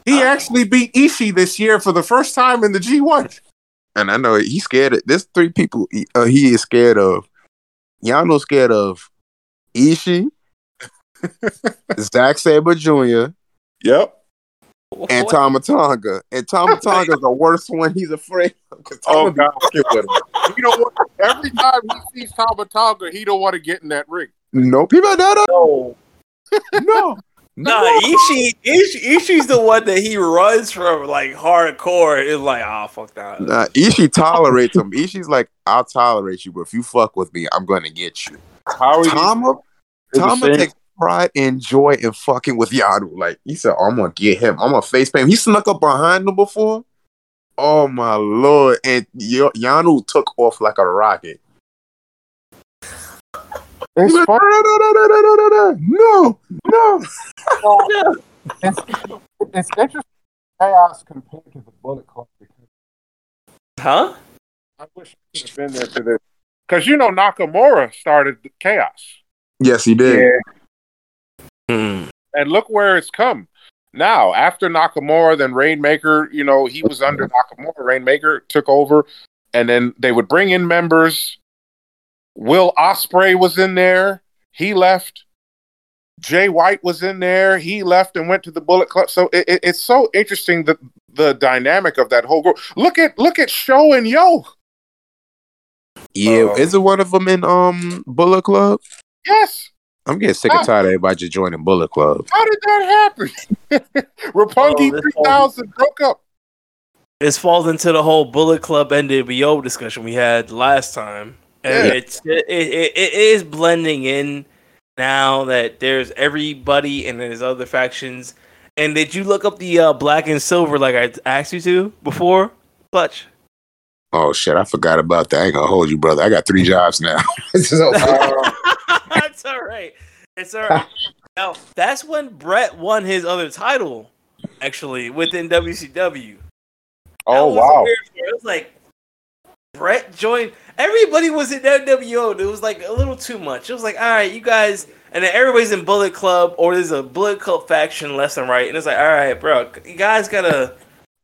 He actually beat Ishii this year for the first time in the G1. And I know he's scared of there's three people he, uh, he is scared of. Yano's scared of Ishii, Zack Sabre Jr., Yep. And Tama Tonga. And Tama Tonga's the worst one he's afraid of. 'cause Oh, Tama be God. fucking with him. You know what? Every time he sees Tama Tonga, he don't want to get in that ring. No, people no, no, No, no. Nah, Ishii, Ishii, Ishii's the one that he runs from like hardcore. It's like, oh fuck that. Nah, Ishii tolerates him. Ishii's like, I'll tolerate you, but if you fuck with me, I'm gonna get you. How are you? Tama, Tama takes pride and joy in fucking with Yano. Like he said, oh, I'm gonna get him. I'm gonna face him. He snuck up behind him before. Oh my lord! And y- Yano took off like a rocket. It's like, funny. No, no, no, no, no, no, no, no. Well, no. it's, it's interesting chaos compared to the Bullet Club. Huh? I wish I could have been there for this because you know Nakamura started chaos. Yes, he did. Yeah. Hmm. and look where it's come. Now, after Nakamura, then Rainmaker, you know, he was under Nakamura. Rainmaker took over, and then they would bring in members. Will Ospreay was in there. He left. Jay White was in there. He left and went to the Bullet Club. So it, it- it's so interesting the the dynamic of that whole group. Look at look at Show and Yo. Yeah, Uh, is it one of them in um Bullet Club? Yes. I'm getting sick and tired of everybody just joining Bullet Club. How did that happen? Roppongi Oh, three thousand broke up. This falls into the whole Bullet Club NWO discussion we had last time, and Yeah. it's it, it, it is blending in now that there's everybody and there's other factions. And did you look up the uh, black and silver like I asked you to before? Clutch. Oh shit, I forgot about that. I ain't gonna hold you, brother. I got three jobs now. So- That's all right. It's all right. now that's when Bret won his other title, actually within WCW. Oh wow. It was like Bret joined. Everybody was in WWO. It was like a little too much. It was like, all right, you guys, and then everybody's in Bullet Club, or there's a Bullet Club faction left and right, and it's like, all right, bro, you guys gotta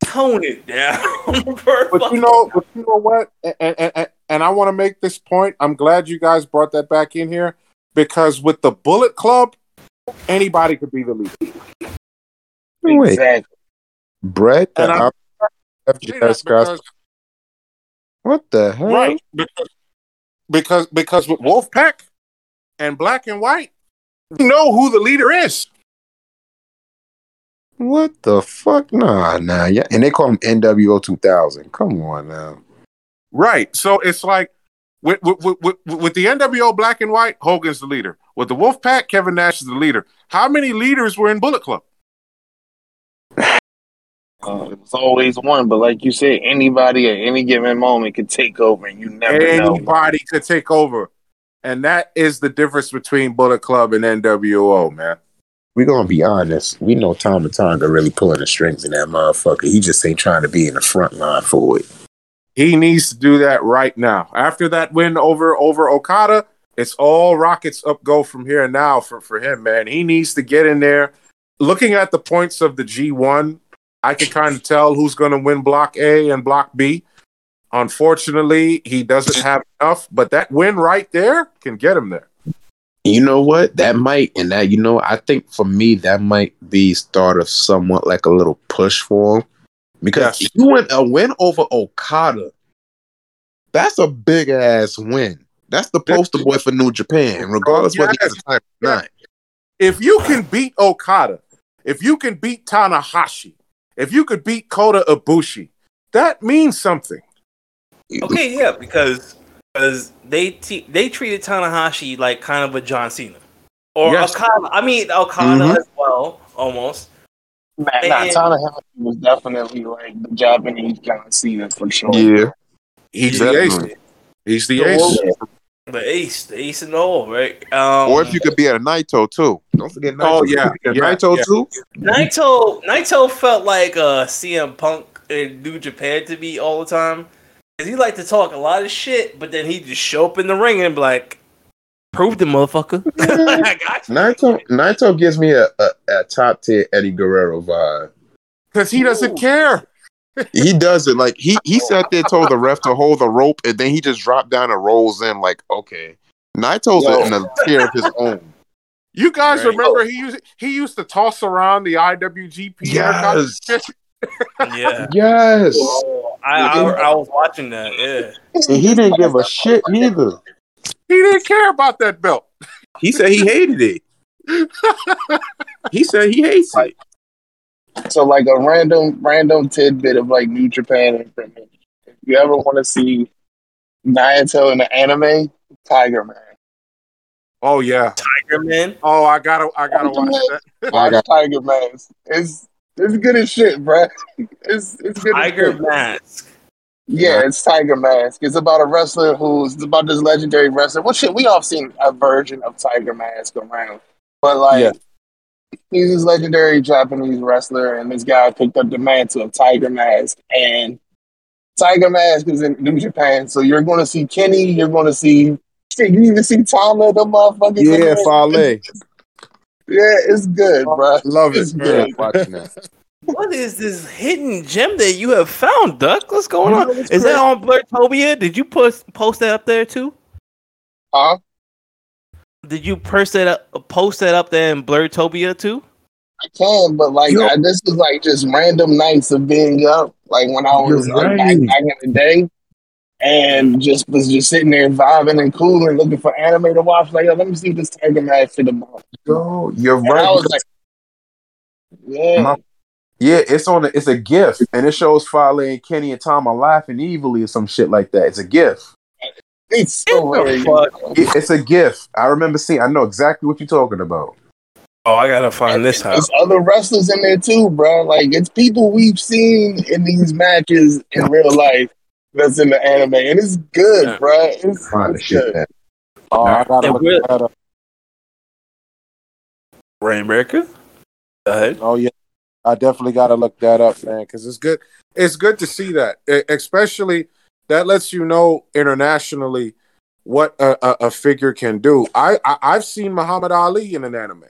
tone it down. But you know, but you know what? And and, and, and I want to make this point. I'm glad you guys brought that back in here because with the Bullet Club, anybody could be the leader. Wait, Exactly. Bret, the And I- op- Say that FGS because- what the hell? right? Because because because with Wolfpack and Black and White, you know who the leader is. What the fuck? Nah, nah. Yeah, and they call him NWO 2000. Come on now. Right. So it's like with with, with, with, with the NWO Black and White, Hogan's the leader. With the Wolfpack, Kevin Nash is the leader. How many leaders were in Bullet Club? Uh, it was always one, but like you said, anybody at any given moment could take over, and you never know. Anybody could take over. And that is the difference between Bullet Club and NWO, man. We're gonna be honest. We know Tama Tonga really pulling the strings in that motherfucker. He just ain't trying to be in the front line for it. He needs to do that right now. After that win over over Okada, it's all rockets up go from here and now for, for him, man. He needs to get in there. Looking at the points of the G1, I can kind of tell who's going to win Block A and Block B. Unfortunately, he doesn't have enough, but that win right there can get him there. You know what? That might, and that you know, I think for me that might be start of somewhat like a little push for him because Yes. you went a win over Okada. That's a big ass win. That's the poster boy for New Japan, regardless whether he has a time or not. If you can beat Okada, if you can beat Tanahashi, If you could beat Kota Ibushi, that means something. Okay, yeah, because because they te- they treated Tanahashi like kind of a John Cena or Yes. Okada. I mean Okada Mhm. as well, almost. Man, nah, And- Tanahashi was definitely like the Japanese John Cena for sure. Yeah. He's Yeah. the ace. He's the ace. Yeah. The ace, the ace and all, right? Um, Or if you could be at a Naito too. Don't forget Naito. Oh, yeah. You could be Yeah, at Naito yeah. too. Naito Naito felt like uh, CM Punk in New Japan to me all the time. Cause he liked to talk a lot of shit, but then he'd just show up in the ring and be like, "Prove the motherfucker." I got you. Naito Naito gives me a, a, a top tier Eddie Guerrero vibe. Because he doesn't care. He does it like he he sat there told the ref to hold the rope and then he just dropped down and rolls in like okay. Naito's Yo. in a tier of his own. You guys Right. remember oh. he used he used to toss around the IWGP Yes. Yeah, Yes. Oh, I, I I was watching that. Yeah, And he didn't give a shit neither. He didn't care about that belt. He said he hated it. he said he hates it. So like a random random tidbit of like New Japan information. If you ever want to see Naito in the anime, Tiger Man. Oh yeah. Tiger Man. Oh, I gotta I gotta watch that. I got- Tiger Man. It's it's good as shit, bruh. It's it's good. as Tiger shit. Mask. Yeah, it's Tiger Mask. It's about a wrestler who's it's about this legendary wrestler. Well, shit, we all seen a version of Tiger Mask around, but like Yeah. he's this legendary Japanese wrestler, and this guy picked up the mantle of Tiger Mask, and Tiger Mask is in New Japan, so you're going to see Kenny, you're going to see. Shit, you even see Tama, the motherfucker. Yeah. Fale. Yeah, it's good, bro. Love It's it. good. Watching that. What is this hidden gem that you have found, Duck? What's going on? know what's Is that crazy? on Blurtopia? Did you post post that up there too? Huh? Did you post that up, post that up there in Blurtopia too? I can, but like I, this is like just random nights of being up, like when I was You're back, back in the day, and just was just sitting there vibing and cooling, looking for anime to watch. Like, yo, let me see this Tiger Mask the about. Yo, you're And I right. was like, yeah, My- Yeah, it's on. A, it's a GIF, and it shows Fale and Kenny and Tom are laughing evilly or some shit like that. It's a GIF. it's so What the hilarious. fuck? It- it's a GIF. I remember seeing. I know exactly what you're talking about. Oh, I gotta find this house. There's other wrestlers in there too, bro. Like it's people we've seen in these matches in real life that's in the anime, and it's good, Yeah. bro. It's, Find the it's shit. good. That. Oh, I gotta And look that up. Rainbreaker. Go ahead. Oh yeah, I definitely got to look that up, man, because it's good. It's good to see that, E- especially that lets you know internationally what a, a, a figure can do. I, I I've seen Muhammad Ali in an anime.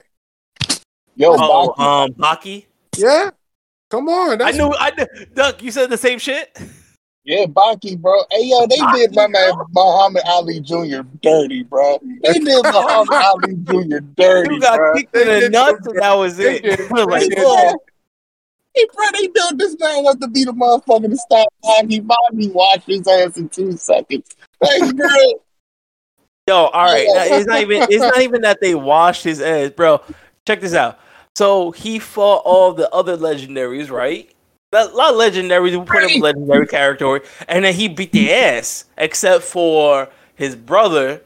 Yo, Oh, Baki, um, Baki. Yeah, come on. I That's, knew. I knew. Duck, you said the same shit. yeah, Baki, bro. Hey, yo, they did my man Muhammad Ali Jr. dirty, bro. They did Muhammad Ali Jr. dirty, You got bro. kicked in the did nuts, so and that was They it. did. We're like, Bro, hey, built this man up to be the motherfucker to stop Bobby. Bobby washed his ass in two seconds. Like, bro, Yo, all right. It's not even. It's not even that they washed his ass, bro. Check this out. So he fought all the other legendaries, right? A lot of legendaries. We put him in legendary category, and then he beat the ass, except for his brother.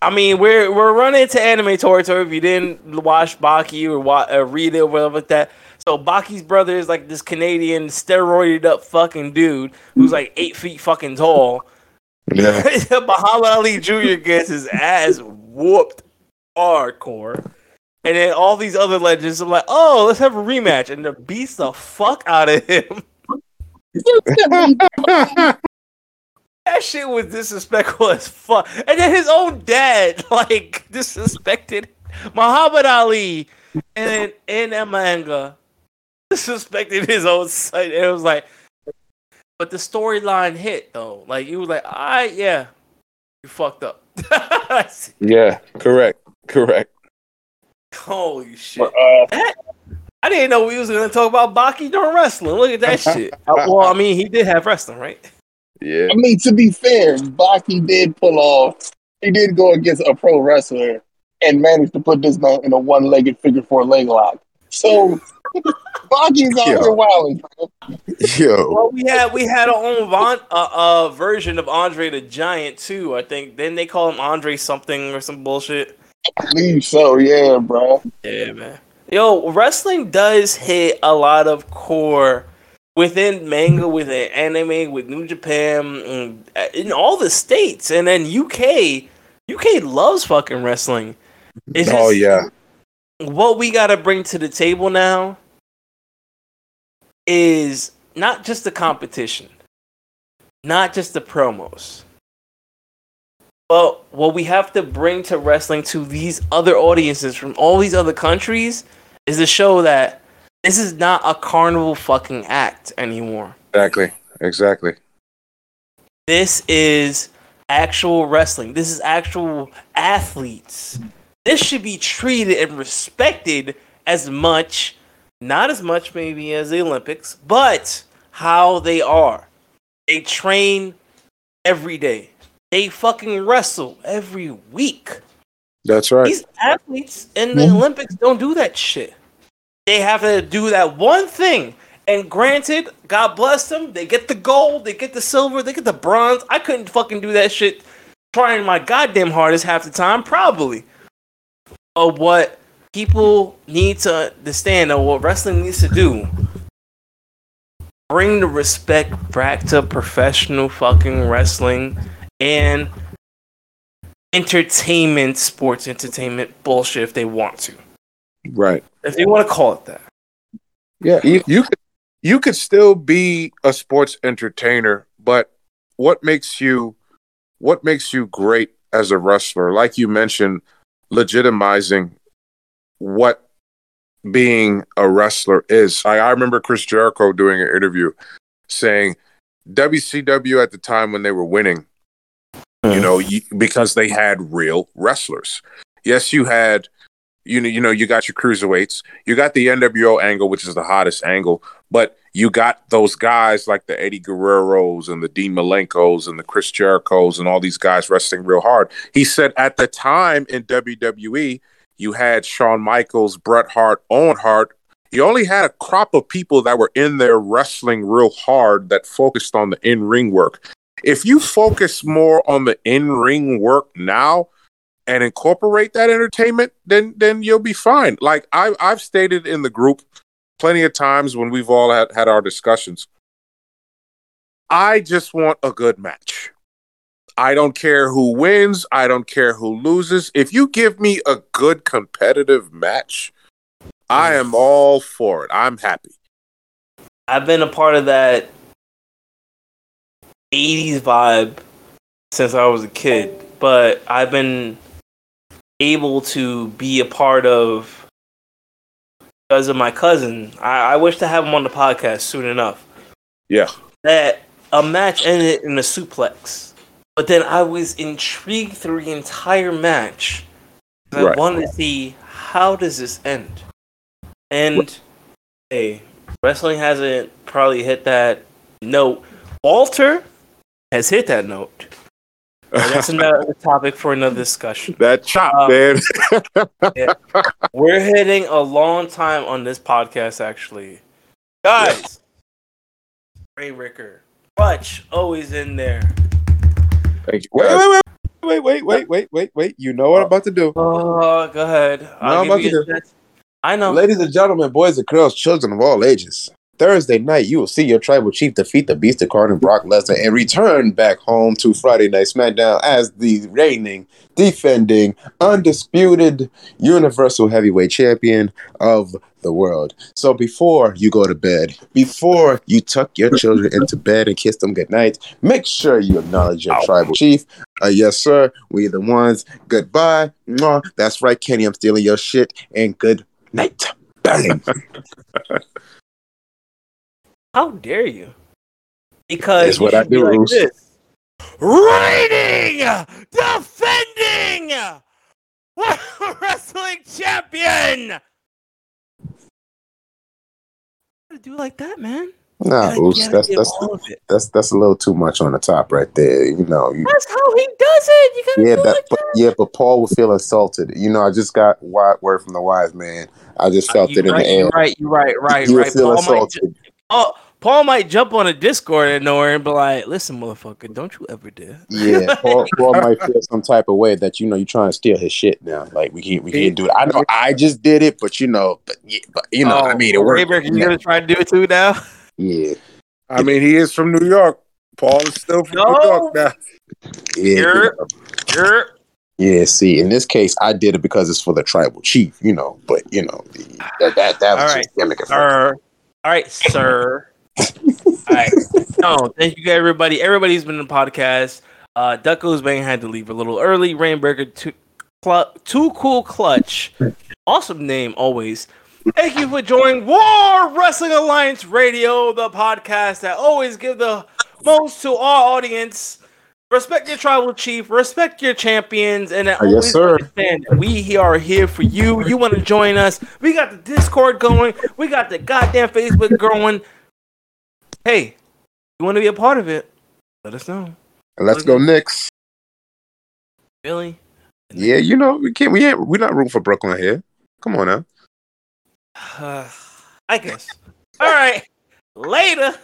I mean, we're we're running into anime territory. If you didn't watch Baki or, wa- or read it or whatever like that, so Baki's brother is like this Canadian steroided up fucking dude who's like eight feet fucking tall. Yeah. Muhammad Ali Jr. gets his ass whooped hardcore. And then all these other legends are like, oh, let's have a rematch. And the beats the fuck out of him. That shit was disrespectful as fuck. And then his own dad, like, disrespected Muhammad Ali and in that manga, disrespected his own son. And it was like, but the storyline hit though. Like, he was like, all right, yeah, you fucked up. yeah, correct, correct. Holy shit. uh, I didn't know we was going to talk about Baki during wrestling. Look at that shit. Uh, well, I mean, he did have wrestling, right? Yeah. I mean, to be fair, Baki did pull off. He did go against a pro wrestler and managed to put this man in a one-legged figure four leg lock. So Baki's out Yo. here wilding. Yo, Well, we had we had our own von, uh, uh, version of Andre the Giant too. I think. Then they call him Andre something or some bullshit. I believe so, yeah, bro. Yeah, man. Yo, wrestling does hit a lot of core within manga, within anime, with New Japan, and, uh, in all the states, and then UK. UK loves fucking wrestling. It's Oh just- yeah, what we got to bring to the table now is not just the competition, not just the promos, but what we have to bring to wrestling to these other audiences from all these other countries is to show that this is not a carnival fucking act anymore. exactly, exactly. This is actual wrestling. This is actual athletes. This should be treated and respected as much, not as much maybe as the Olympics, but how they are. They train every day. They fucking wrestle every week. That's right. These athletes in the mhm. Olympics don't do that shit. They have to do that one thing. And granted, God bless them, they get the gold, they get the silver, they get the bronze. I couldn't fucking do that shit trying my goddamn hardest half the time, probably. But what people need to understand or what wrestling needs to do bring the respect back to professional fucking wrestling and entertainment, sports entertainment bullshit if they want to. Right. If they want to call it that. Yeah, you, you could you could still be a sports entertainer, but what makes you what makes you great as a wrestler? Like you mentioned, legitimizing what being a wrestler is. I, I remember Chris Jericho doing an interview saying WCW at the time when they were winning, you know, you, because they had real wrestlers. Yes, you had you know, you know, you got your cruiserweights, you got the NWO angle, which is the hottest angle, but you got those guys like the Eddie Guerreros and the Dean Malenkos and the Chris Jerichos and all these guys wrestling real hard. He said at the time in WWE, you had Shawn Michaels, Bret Hart, Owen Hart. You only had a crop of people that were in there wrestling real hard that focused on the in ring work. If you focus more on the in ring work now, and incorporate that entertainment, then then you'll be fine. Like I I've stated in the group plenty of times when we've all had, had our discussions. I just want a good match. I don't care who wins, I don't care who loses. If you give me a good competitive match, I mm. am all for it. I'm happy. I've been a part of that 80s vibe since I was a kid, but I've been able to be a part of because of my cousin. I, I wish to have him on the podcast soon enough. Yeah. That a match ended in a suplex, but then I was intrigued through the entire match. I Right. wanted to see how does this end, and hey, wrestling hasn't probably hit that note. Walter has hit that note. But that's another topic for another discussion. that chop, Uh, man. We're hitting a long time on this podcast, actually. Guys, Ray Ricker, Crutch, always in there. Thank you. Wait, wait, wait, wait, wait, wait, wait, wait, wait. You know what I'm about to do. Oh, go ahead. I'll I'm about to a chance. I know. Ladies and gentlemen, boys and girls, children of all ages. Thursday night, you will see your tribal chief defeat the Beast Incarnate Brock Lesnar and return back home to Friday Night SmackDown as the reigning, defending, undisputed Universal Heavyweight Champion of the world. So before you go to bed, before you tuck your children into bed and kiss them goodnight, make sure you acknowledge your tribal chief. Uh, yes, sir. We the ones. Goodbye. Mwah. That's right, Kenny. I'm stealing your shit. And good night. Bang. How dare you? Because It's what I do, like this. Reigning, defending wrestling champion. Do like that, man. Nah, Oos, that's that's that's that's a little too much on the top right there. You know, you, That's how he does it. You gotta yeah, do that, like but, yeah, but Paul would feel insulted. You know, I just got wide word from the wise man. I just felt you it in right, the air. you right, you right, right, would right. feel Paul might, ju- insulted. oh, Paul might jump on a Discord and nowhere and be like, "Listen, motherfucker, don't you ever dare." Yeah, Paul, Paul might feel some type of way that you know you're trying to steal his shit now. Like we can't, we can't do it. I know I just did it, but you know, but, yeah, but you know, I oh, mean, it worked. Rayberg, you gonna try to do it too now? Yeah, I mean, he is from New York. Paul is still from No. New York now. yeah, you You're- You're yeah. See, in this case, I did it because it's for the tribal chief. You know, but you know that that, that was All just gimmick. sir. All right, sir. All right. No, thank you, everybody. Everybody's been in the podcast. Uh, Ducko's Bang had to leave a little early. Rainburger, too, cl- too cool clutch. Awesome name, always. Thank you for joining War Wrestling Alliance Radio, the podcast that always give the most to our audience. Respect your tribal chief, respect your champions, and yes, always sir. understand that we are here for you. You want to join us? We got the Discord going. We got the goddamn Facebook going. Hey, you want to be a part of it? Let us know. And let's go, Knicks. Billy. Yeah, you know we can't. We ain't. We're not rooting for Brooklyn here. Come on now. Uh, I guess. All right. Later.